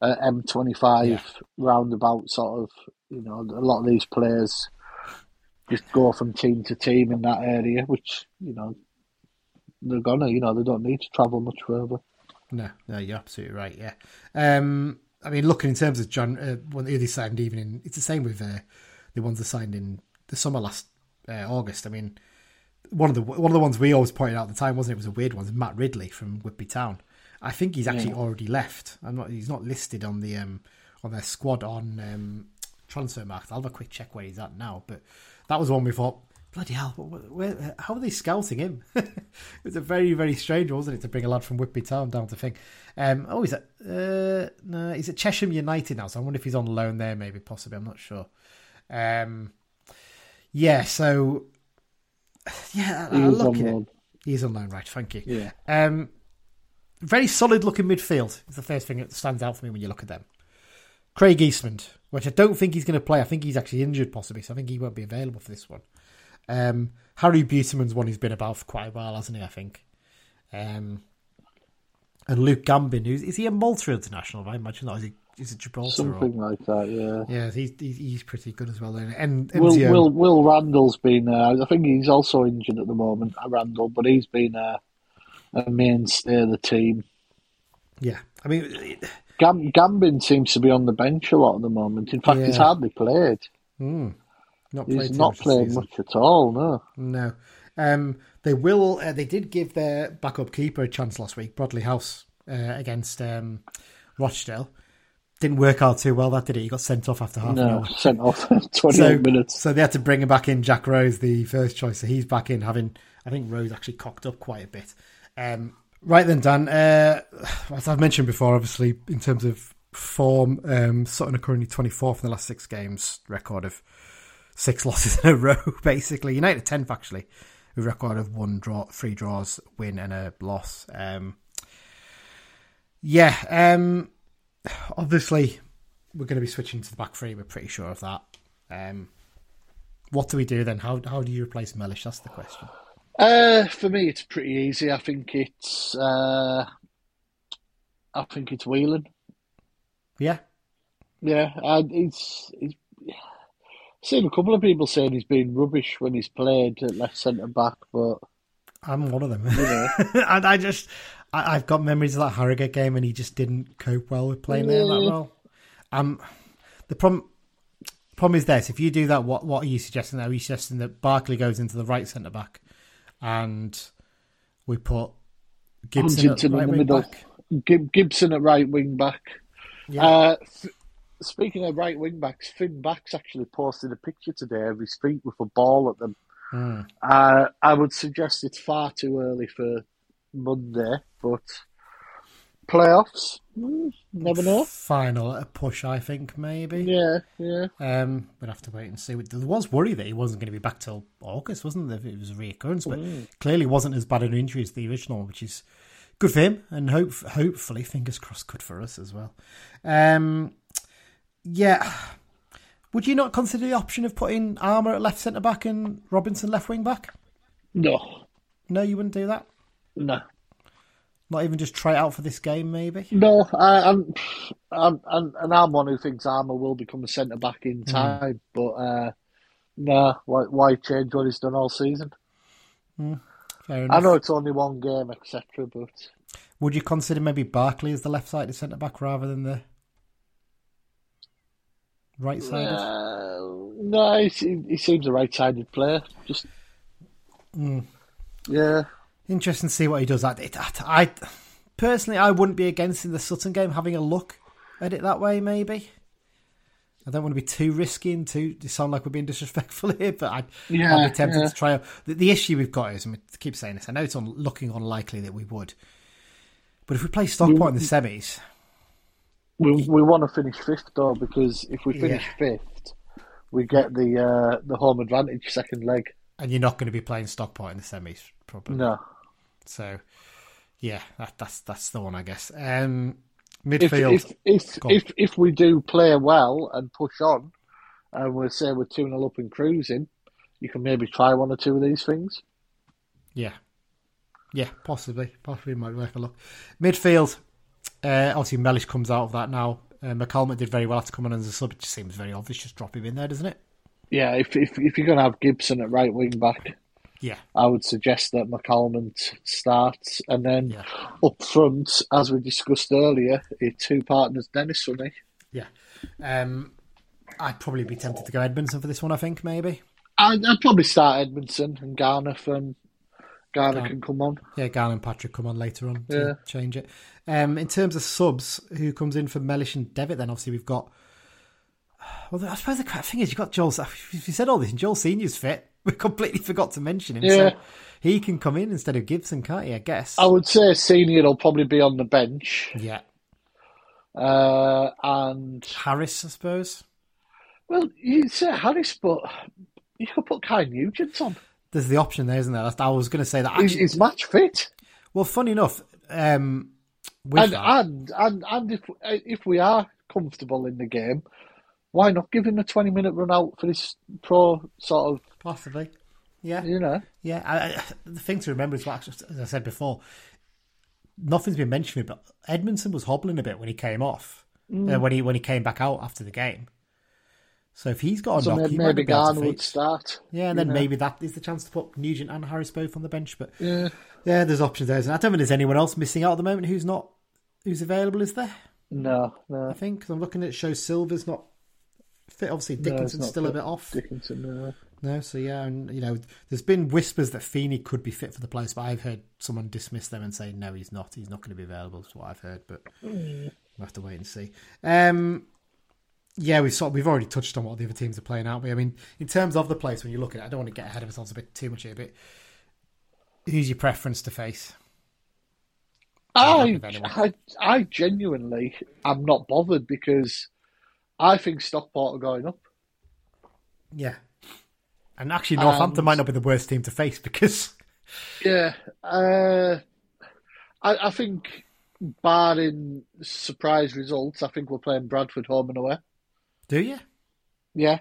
[SPEAKER 3] a M25
[SPEAKER 2] Yeah.
[SPEAKER 3] roundabout sort of. You know, a lot of these players just go from team to team in that area, which you know they're gonna. You know, they don't need to travel much further.
[SPEAKER 2] No, no, you're absolutely right. Yeah, um, I mean, looking in terms of John, uh, when the other signed, even in it's the same with uh, the ones that signed in the summer last uh, August. I mean, one of the one of the ones we always pointed out at the time wasn't it? it was a weird one. Matt Ridley from Whitby Town. I think he's actually already left. I'm not. He's not listed on the um, on their squad on um, Transfermarkt. I'll have a quick check where he's at now. But that was one we thought. Bloody hell! Where, where, how are they scouting him? it was a very, very strange, one, wasn't it, to bring a lad from Whitby Town down to think. Um, oh, he's at uh, no, he's at Chesham United now. So I wonder if he's on loan there, maybe, possibly. I'm not sure. Um, yeah, so yeah, I, I look at it. He's loan, right? Thank you.
[SPEAKER 3] Yeah.
[SPEAKER 2] Um, very solid looking midfield is the first thing that stands out for me when you look at them. Craig Eastmond, which I don't think he's going to play. I think he's actually injured possibly, so I think he won't be available for this one. Um, Harry Beautyman's one he's been about for quite a while, hasn't he? I think. Um, and Luke Gambin, who's is he a Malta international? I imagine that is he? Is it Gibraltar?
[SPEAKER 3] Something
[SPEAKER 2] or,
[SPEAKER 3] like that, yeah.
[SPEAKER 2] yeah, he's, he's he's pretty good as well. And, and
[SPEAKER 3] Will, Will Will Randall's been. Uh, I think he's also injured at the moment, Randall, but he's been uh, a mainstay of the team.
[SPEAKER 2] yeah, I mean, it-
[SPEAKER 3] Gam- Gambin seems to be on the bench a lot at the moment. In fact, he's hardly played.
[SPEAKER 2] hmm, not played
[SPEAKER 3] He's not playing much at all. No.
[SPEAKER 2] No. Um, they will. Uh, they did give their backup keeper a chance last week, Bradley House, uh, against um, Rochdale. Didn't work out too well, that did it? He got sent off after half an
[SPEAKER 3] No,
[SPEAKER 2] hour.
[SPEAKER 3] sent off 28
[SPEAKER 2] So,
[SPEAKER 3] minutes.
[SPEAKER 2] so they had to bring him back in. Jack Rose, the first choice, so he's back in. Having, I think Rose actually cocked up quite a bit. Um, right then, Dan. Uh, as I've mentioned before, obviously in terms of form, um, Sutton are currently 24th in the last six games, record of six losses in a row. Basically, United 10th actually, with a record of one draw, three draws, win and a loss. Um, yeah, um, obviously we're going to be switching to the back three. We're pretty sure of that. Um, what do we do then? How how do you replace Mellish? That's the question.
[SPEAKER 3] Uh, for me, it's pretty easy. I think it's. Uh, I think it's Whelan.
[SPEAKER 2] Yeah,
[SPEAKER 3] Yeah, and he's. he's seen a couple of people saying he's been rubbish when he's played at left centre back, but
[SPEAKER 2] I'm one of them.
[SPEAKER 3] know.
[SPEAKER 2] and I just, I, I've got memories of that Harrogate game, and he just didn't cope well with playing there that
[SPEAKER 3] Yeah.
[SPEAKER 2] role. Um, the problem. Problem is this: if you do that, what what are you suggesting? Are you suggesting that Barclay goes into the right centre back, and we put Gibson at
[SPEAKER 3] Huntington in
[SPEAKER 2] right
[SPEAKER 3] the
[SPEAKER 2] wing
[SPEAKER 3] middle.
[SPEAKER 2] back?
[SPEAKER 3] Gib- Gibson at right wing back.
[SPEAKER 2] Yeah.
[SPEAKER 3] Uh, f- speaking of right wing backs, Fin Backs actually posted a picture today of his feet with a ball at them.
[SPEAKER 2] Hmm.
[SPEAKER 3] Uh, I would suggest it's far too early for Monday, but playoffs, mm, never know.
[SPEAKER 2] Final a push, I think maybe.
[SPEAKER 3] Yeah, yeah.
[SPEAKER 2] Um, we'd have to wait and see. There was worry that he wasn't going to be back till August, wasn't there? It was a reoccurrence, but clearly wasn't as bad an injury as the original, which is good for him, and hope hopefully, fingers crossed, good for us as well. Um, yeah. Would you not consider the option of putting Armer at left centre back and Robinson left wing back?
[SPEAKER 3] No,
[SPEAKER 2] No, you wouldn't do that.
[SPEAKER 3] No,
[SPEAKER 2] Not even just try it out for this game, maybe.
[SPEAKER 3] no. I, I'm, I'm, I'm, and I'm one who thinks Armer will become a centre back in time, but uh, no. Why, why change what he's done all season?
[SPEAKER 2] Fair enough.
[SPEAKER 3] I know it's only one game, etc., but
[SPEAKER 2] Would you consider maybe Barclay as the left sided centre back rather than the right sided?
[SPEAKER 3] uh, no, he, he seems a right-sided player. Just yeah,
[SPEAKER 2] Interesting to see what he does. I, it, I personally, I wouldn't be against in the Sutton game having a look at it that way. Maybe I don't want to be too risky and too to sound like we're being disrespectful here, but I'd,
[SPEAKER 3] Yeah,
[SPEAKER 2] I'd be tempted
[SPEAKER 3] yeah.
[SPEAKER 2] to try. out. The, the issue we've got is, and we keep saying this. I know it's on, looking unlikely that we would, but if we play Stockport in the semis,
[SPEAKER 3] we we want to finish fifth though because if we finish fifth, we get the uh, the home advantage second leg.
[SPEAKER 2] and you're not going to be playing Stockport in the semis, probably.
[SPEAKER 3] No,
[SPEAKER 2] So, yeah, that, that's that's the one, I guess. Um,
[SPEAKER 3] if
[SPEAKER 2] midfield.
[SPEAKER 3] if if,
[SPEAKER 2] on.
[SPEAKER 3] if if we do play well and push on, and we say we're two 0 up and cruising, you can maybe try one or two of these things.
[SPEAKER 2] Yeah. Yeah, possibly. Possibly might work a look. Midfield. Uh, obviously, Mellish comes out of that now. Uh, McCalmont did very well to come on as a sub. It just seems very obvious. Just drop him in there, doesn't it?
[SPEAKER 3] Yeah, if if if you're going to have Gibson at right wing back,
[SPEAKER 2] Yeah.
[SPEAKER 3] I would suggest that McCalmont starts, and then
[SPEAKER 2] Yeah.
[SPEAKER 3] up front, as we discussed earlier, two partners, Dennis for me.
[SPEAKER 2] Yeah. Um, I'd probably be tempted to go Edmondson for this one, I think, maybe.
[SPEAKER 3] I'd, I'd probably start Edmondson and Garner from Garner can come on.
[SPEAKER 2] Yeah, Garner and Patrick come on later on to
[SPEAKER 3] Yeah.
[SPEAKER 2] change it. Um, in terms of subs, who comes in for Mellish and Devitt, then obviously we've got. Well, I suppose the thing is, you've got Joel. You said all this, and Joel Senior's fit, we completely forgot to mention him.
[SPEAKER 3] Yeah.
[SPEAKER 2] So he can come in instead of Gibson, can't he? I guess.
[SPEAKER 3] I would say Senior will probably be on the bench,
[SPEAKER 2] Yeah.
[SPEAKER 3] uh, and
[SPEAKER 2] Harris, I suppose.
[SPEAKER 3] well, you say Harris, but you could put Kai Nugent on.
[SPEAKER 2] there's the option there, isn't there? I was going to say that. Actually,
[SPEAKER 3] he's match fit.
[SPEAKER 2] well, funny enough, um,
[SPEAKER 3] And, and and and if if we are comfortable in the game, why not give him a twenty minute run out for this pro sort of
[SPEAKER 2] possibly, yeah,
[SPEAKER 3] you know?
[SPEAKER 2] yeah. I, I, the thing to remember is what, as I said before, nothing's been mentioned, but Edmondson was hobbling a bit when he came off,
[SPEAKER 3] Mm.
[SPEAKER 2] uh, when he when he came back out after the game. So if he's got a
[SPEAKER 3] So
[SPEAKER 2] knock,
[SPEAKER 3] maybe,
[SPEAKER 2] he might
[SPEAKER 3] maybe
[SPEAKER 2] be able to
[SPEAKER 3] Garner would start.
[SPEAKER 2] Yeah, and then
[SPEAKER 3] know?
[SPEAKER 2] maybe that is the chance to put Nugent and Harris both on the bench. But
[SPEAKER 3] Yeah.
[SPEAKER 2] yeah, there's options there. And I don't think there's anyone else missing out at the moment who's not who's available. Is there?
[SPEAKER 3] No, no.
[SPEAKER 2] I think 'cause I'm looking at Sho-Silva's not fit. Obviously,
[SPEAKER 3] No, it's
[SPEAKER 2] Dickenson's
[SPEAKER 3] not
[SPEAKER 2] still a bit off.
[SPEAKER 3] Dickenson, no.
[SPEAKER 2] No, so yeah, and you know, there's been whispers that Feeney could be fit for the place, but I've heard someone dismiss them and say no, he's not. He's not going to be available. Is what I've heard, but we'll have to wait and see. Um, yeah, we've sort of, we've already touched on what the other teams are playing, aren't we? I mean, in terms of the place, when you look at it, I don't want to get ahead of ourselves a bit too much here, but who's your preference to face?
[SPEAKER 3] I,
[SPEAKER 2] with.
[SPEAKER 3] I, I genuinely am not bothered because I think Stockport are going up.
[SPEAKER 2] Yeah, and actually, Northampton
[SPEAKER 3] And-
[SPEAKER 2] might not be the worst team to face because
[SPEAKER 3] Yeah, uh, I, I think barring surprise results, I think we're playing Bradford home and away.
[SPEAKER 2] do you?
[SPEAKER 3] Yeah,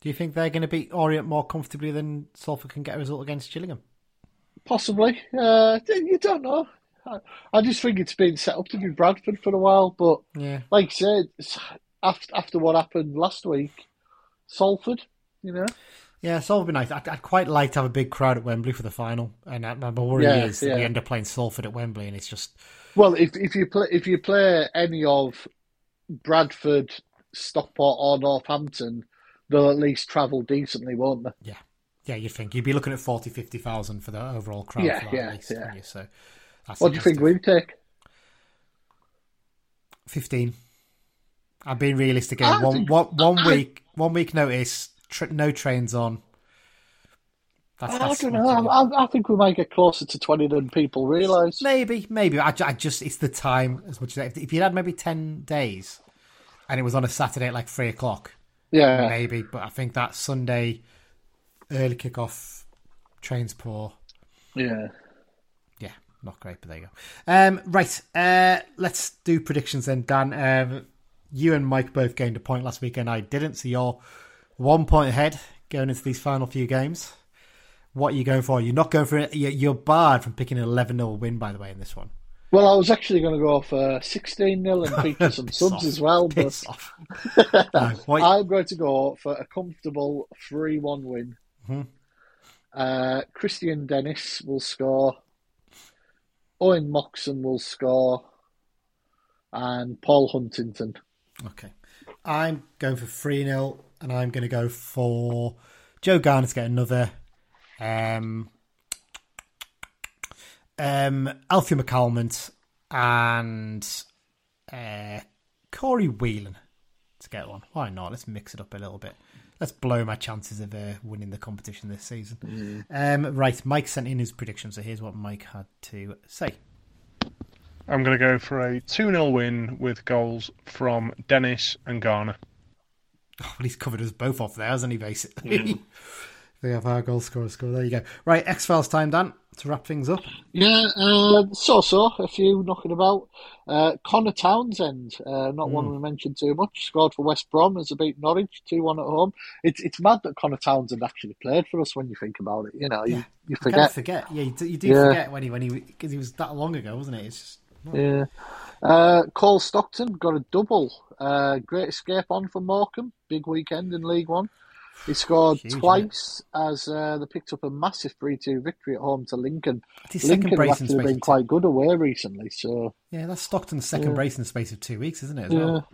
[SPEAKER 2] Do you think they're going to beat Orient more comfortably than Salford can get a result against Gillingham?
[SPEAKER 3] possibly. Uh, you don't know. I, I just think it's been set up to be Bradford for a while, but
[SPEAKER 2] Yeah,
[SPEAKER 3] like I said, it's- after after what happened last week, Salford, you know.
[SPEAKER 2] Yeah, Salford would be nice. I'd, I'd quite like to have a big crowd at Wembley for the final, and my worry
[SPEAKER 3] Yeah,
[SPEAKER 2] is that
[SPEAKER 3] yeah.
[SPEAKER 2] we end up playing Salford at Wembley, and it's just
[SPEAKER 3] Well, if if you play if you play any of Bradford, Stockport, or Northampton, they'll at least travel decently, won't they?
[SPEAKER 2] yeah, yeah. You'd think you'd be looking at 40, 50,000 for the overall crowd.
[SPEAKER 3] Yeah,
[SPEAKER 2] for that
[SPEAKER 3] yeah,
[SPEAKER 2] at least,
[SPEAKER 3] yeah.
[SPEAKER 2] you? So, that's
[SPEAKER 3] What do you think we take?
[SPEAKER 2] Fifteen. I'm being realistic. Again. One, one, one
[SPEAKER 3] I-
[SPEAKER 2] week, one week notice. Tr- no trains on. That's,
[SPEAKER 3] I don't know. I, I think we might get closer to twenty than people realise.
[SPEAKER 2] Maybe, maybe. I, I just it's the time as much as if you had maybe ten days, and it was on a Saturday at like three o'clock.
[SPEAKER 3] Yeah,
[SPEAKER 2] maybe, but I think that Sunday early kickoff trains poor.
[SPEAKER 3] yeah.
[SPEAKER 2] Yeah, not great, but there you go. Um, right, uh, let's do predictions then, Dan. Um, you and Mike both gained a point last weekend. I didn't. So you're one point ahead going into these final few games. What are you going for? You're not going for it. You're, barred from picking an 11 0 win, by the way, in this one.
[SPEAKER 3] Well, I was actually going to go for sixteen 0 and feature some subs
[SPEAKER 2] off.
[SPEAKER 3] as well, but.
[SPEAKER 2] No,
[SPEAKER 3] I'm going to go for a comfortable three-one win.
[SPEAKER 2] Mhm.
[SPEAKER 3] Uh, Kristian Dennis will score. Owen Moxon will score, and Paul Huntington.
[SPEAKER 2] Okay. I'm going for 3 0, and I'm going to go for Joe Garner to get another. Um, um, Alfie McCalmont and uh, Corey Whelan to get one. Why not? Let's mix it up a little bit. Let's blow my chances of uh, winning the competition this season. Um, right, Mike sent in his prediction, so here's what Mike had to say.
[SPEAKER 4] I'm going to go for a 2 0 win with goals from Dennis and Garner.
[SPEAKER 2] Oh, well, he's covered us both off there, hasn't he, basically? they have our goal scorer score. There you go. Right, X Files time, Dan, to wrap things up.
[SPEAKER 3] Yeah, uh, so so, a few knocking about. Uh, Conor Townsend, uh, not one we mentioned too much, scored for West Brom as a beat Norwich, 2 1 at home. It's it's mad that Conor Townsend actually played for us when you think about it. You know, you,
[SPEAKER 2] Yeah.
[SPEAKER 3] you
[SPEAKER 2] You can't
[SPEAKER 3] forget.
[SPEAKER 2] forget. Yeah, you do, you do
[SPEAKER 3] Yeah.
[SPEAKER 2] forget when he when he because he was that long ago, wasn't it? It's just
[SPEAKER 3] Yeah. Uh, Cole Stockton got a double. Uh, great escape on for Morecambe. Big weekend in League One. He scored
[SPEAKER 2] Huge,
[SPEAKER 3] twice as uh, they picked up a massive 3 2 victory at home to Lincoln. Lincoln have actually been quite good away recently, so.
[SPEAKER 2] yeah, that's Stockton's second
[SPEAKER 3] Yeah.
[SPEAKER 2] brace in the space of two weeks, isn't it? As
[SPEAKER 3] Yeah.
[SPEAKER 2] well.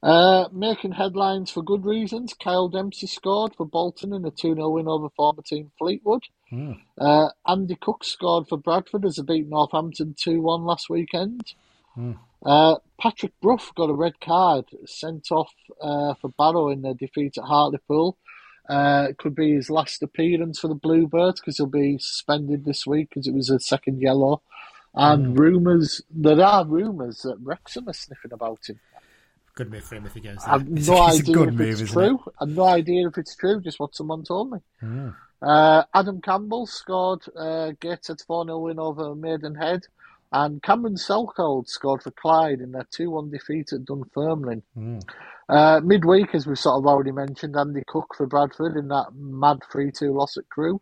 [SPEAKER 3] Uh, making headlines for good reasons. Kyle Dempsey scored for Bolton in a 2 0 win over former team Fleetwood.
[SPEAKER 2] Hmm.
[SPEAKER 3] Uh, Andy Cook scored for Bradford as they beat Northampton 2 1 last weekend.
[SPEAKER 2] Hmm.
[SPEAKER 3] Uh, Patrick Brough got a red card sent off uh, for Barrow in their defeat at Hartlepool. Uh, it could be his last appearance for the Bluebirds because he'll be suspended this week because it was a second yellow. And rumours, there are rumours that Wrexham are sniffing about him.
[SPEAKER 2] good move for him if he goes. There.
[SPEAKER 3] I've no
[SPEAKER 2] it's a
[SPEAKER 3] idea if
[SPEAKER 2] move,
[SPEAKER 3] it's true. I've no idea if it's true. Just what someone told me. Uh, Adam Campbell scored uh, Gateshead's 4 0 win over Maidenhead, and Cameron Salkeld scored for Clyde in their 2 1 defeat at Dunfermline.
[SPEAKER 2] Mm.
[SPEAKER 3] Uh, midweek, as we've sort of already mentioned, Andy Cook for Bradford in that mad 3 2 loss at Crewe.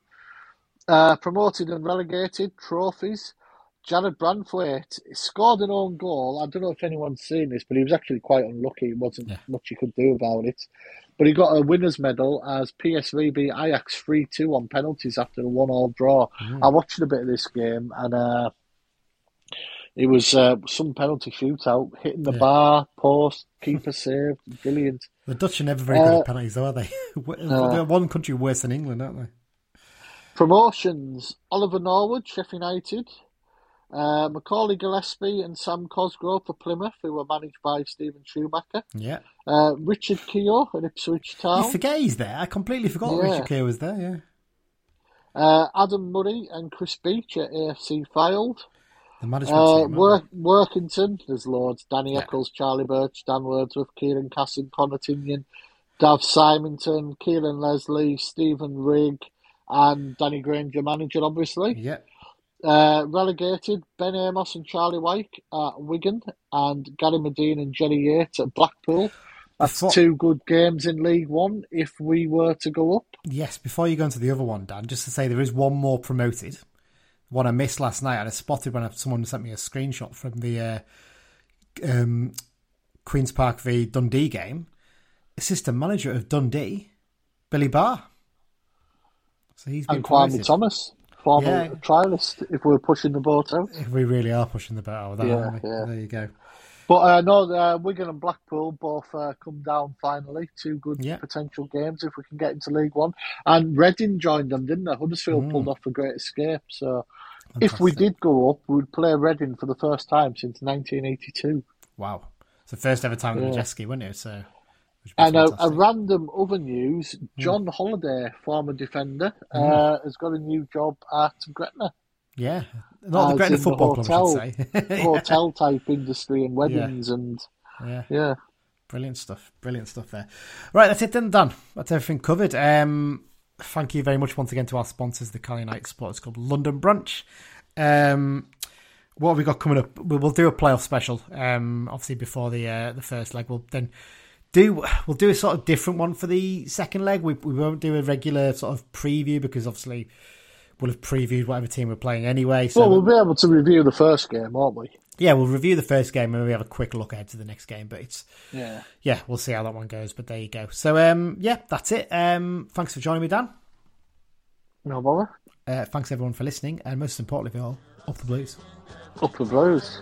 [SPEAKER 3] Uh, promoted and relegated trophies. Jarrad Branthwaite scored an own goal. I don't know if anyone's seen this, but he was actually quite unlucky. It wasn't
[SPEAKER 2] Yeah.
[SPEAKER 3] much he could do about it. But he got a winner's medal as PSV beat Ajax 3 2 on penalties after a 1 all draw. I watched a bit of this game and uh, it was uh, some penalty shootout, hitting the
[SPEAKER 2] Yeah.
[SPEAKER 3] bar, post, keeper saved. Brilliant.
[SPEAKER 2] The Dutch are never very good
[SPEAKER 3] Uh,
[SPEAKER 2] at penalties, though, are they? They're one country worse than England, aren't they?
[SPEAKER 3] Promotions Oliver Norwood, Sheffield United. Uh, Macaulay Gillesphey and Sam Cosgrove for Plymouth, who were managed by Steven Schumacher.
[SPEAKER 2] Yeah.
[SPEAKER 3] Uh, Richard Keogh at Ipswich Town.
[SPEAKER 2] You forget he's there. I completely forgot
[SPEAKER 3] Yeah.
[SPEAKER 2] Richard Keogh was there, yeah.
[SPEAKER 3] Uh, Adam Murray and Chris Beech at AFC Fylde.
[SPEAKER 2] The management
[SPEAKER 3] Uh,
[SPEAKER 2] team.
[SPEAKER 3] Work, Workington, there's loads. Danny
[SPEAKER 2] Yeah.
[SPEAKER 3] Eccles, Charlie Birch, Dan Wordsworth, Kieran Casson, Connor Tinnion, Dav Simonton, Kieran Leslie, Stephen Rigg, and Danny Grainger, manager, obviously.
[SPEAKER 2] Yeah.
[SPEAKER 3] Uh, relegated, Ben Amos and Charlie Wyke at Wigan, and Gary Madine and Jerry Yates at Blackpool. That's
[SPEAKER 2] Before-
[SPEAKER 3] two good games in League One if we were to go up.
[SPEAKER 2] Yes, before you go into the other one, Dan, just to say there is one more promoted. One I missed last night, and I spotted when someone sent me a screenshot from the uh, um, Queens Park v Dundee game. Assistant manager of Dundee, Billy Barr. So he's been
[SPEAKER 3] And Kwame. Thomas, former
[SPEAKER 2] Yeah.
[SPEAKER 3] trialist, if we're pushing the boat out.
[SPEAKER 2] If We really are pushing the boat out of that,
[SPEAKER 3] Yeah,
[SPEAKER 2] aren't we?
[SPEAKER 3] yeah.
[SPEAKER 2] There you go.
[SPEAKER 3] But uh, no, uh, Wigan and Blackpool both uh, come down finally. Two good
[SPEAKER 2] Yeah.
[SPEAKER 3] potential games if we can get into League One. And Reading joined them, didn't they? Huddersfield
[SPEAKER 2] Mm.
[SPEAKER 3] pulled off a great escape. So if we did go up, we'd play Reading for the first time since 1982.
[SPEAKER 2] Wow. It's the first ever time in
[SPEAKER 3] Yeah.
[SPEAKER 2] Madejski, wasn't it? So, which would be
[SPEAKER 3] And a, a random other news: John Holliday, former defender, uh, has got a new job at Gretna.
[SPEAKER 2] yeah. Not the Gretna
[SPEAKER 3] the
[SPEAKER 2] Football Club,
[SPEAKER 3] hotel-
[SPEAKER 2] I should say.
[SPEAKER 3] hotel type industry and weddings and
[SPEAKER 2] yeah.
[SPEAKER 3] yeah.
[SPEAKER 2] Brilliant stuff. Brilliant stuff there. Right, that's it then, Dan. That's everything covered. Um, thank you very much once again to our sponsors, the Carlisle United Supporters Club London Branch. Um, what have we got coming up? We- We'll do a playoff special. Um, obviously before the uh, the first leg, we'll then do we'll do a sort of different one for the second leg. We we won't do a regular sort of preview because obviously we'll have previewed whatever team we're playing anyway. So
[SPEAKER 3] Well, we'll be able to review the first game, won't we?
[SPEAKER 2] yeah, we'll review the first game and we have a quick look ahead to the next game. But it's
[SPEAKER 3] Yeah.
[SPEAKER 2] yeah, we'll see how that one goes. But there you go. So um, yeah, that's it. Um, thanks for joining me, Dan.
[SPEAKER 3] No bother.
[SPEAKER 2] Uh, thanks everyone for listening, and most importantly of all, up the blues.
[SPEAKER 3] Up the blues.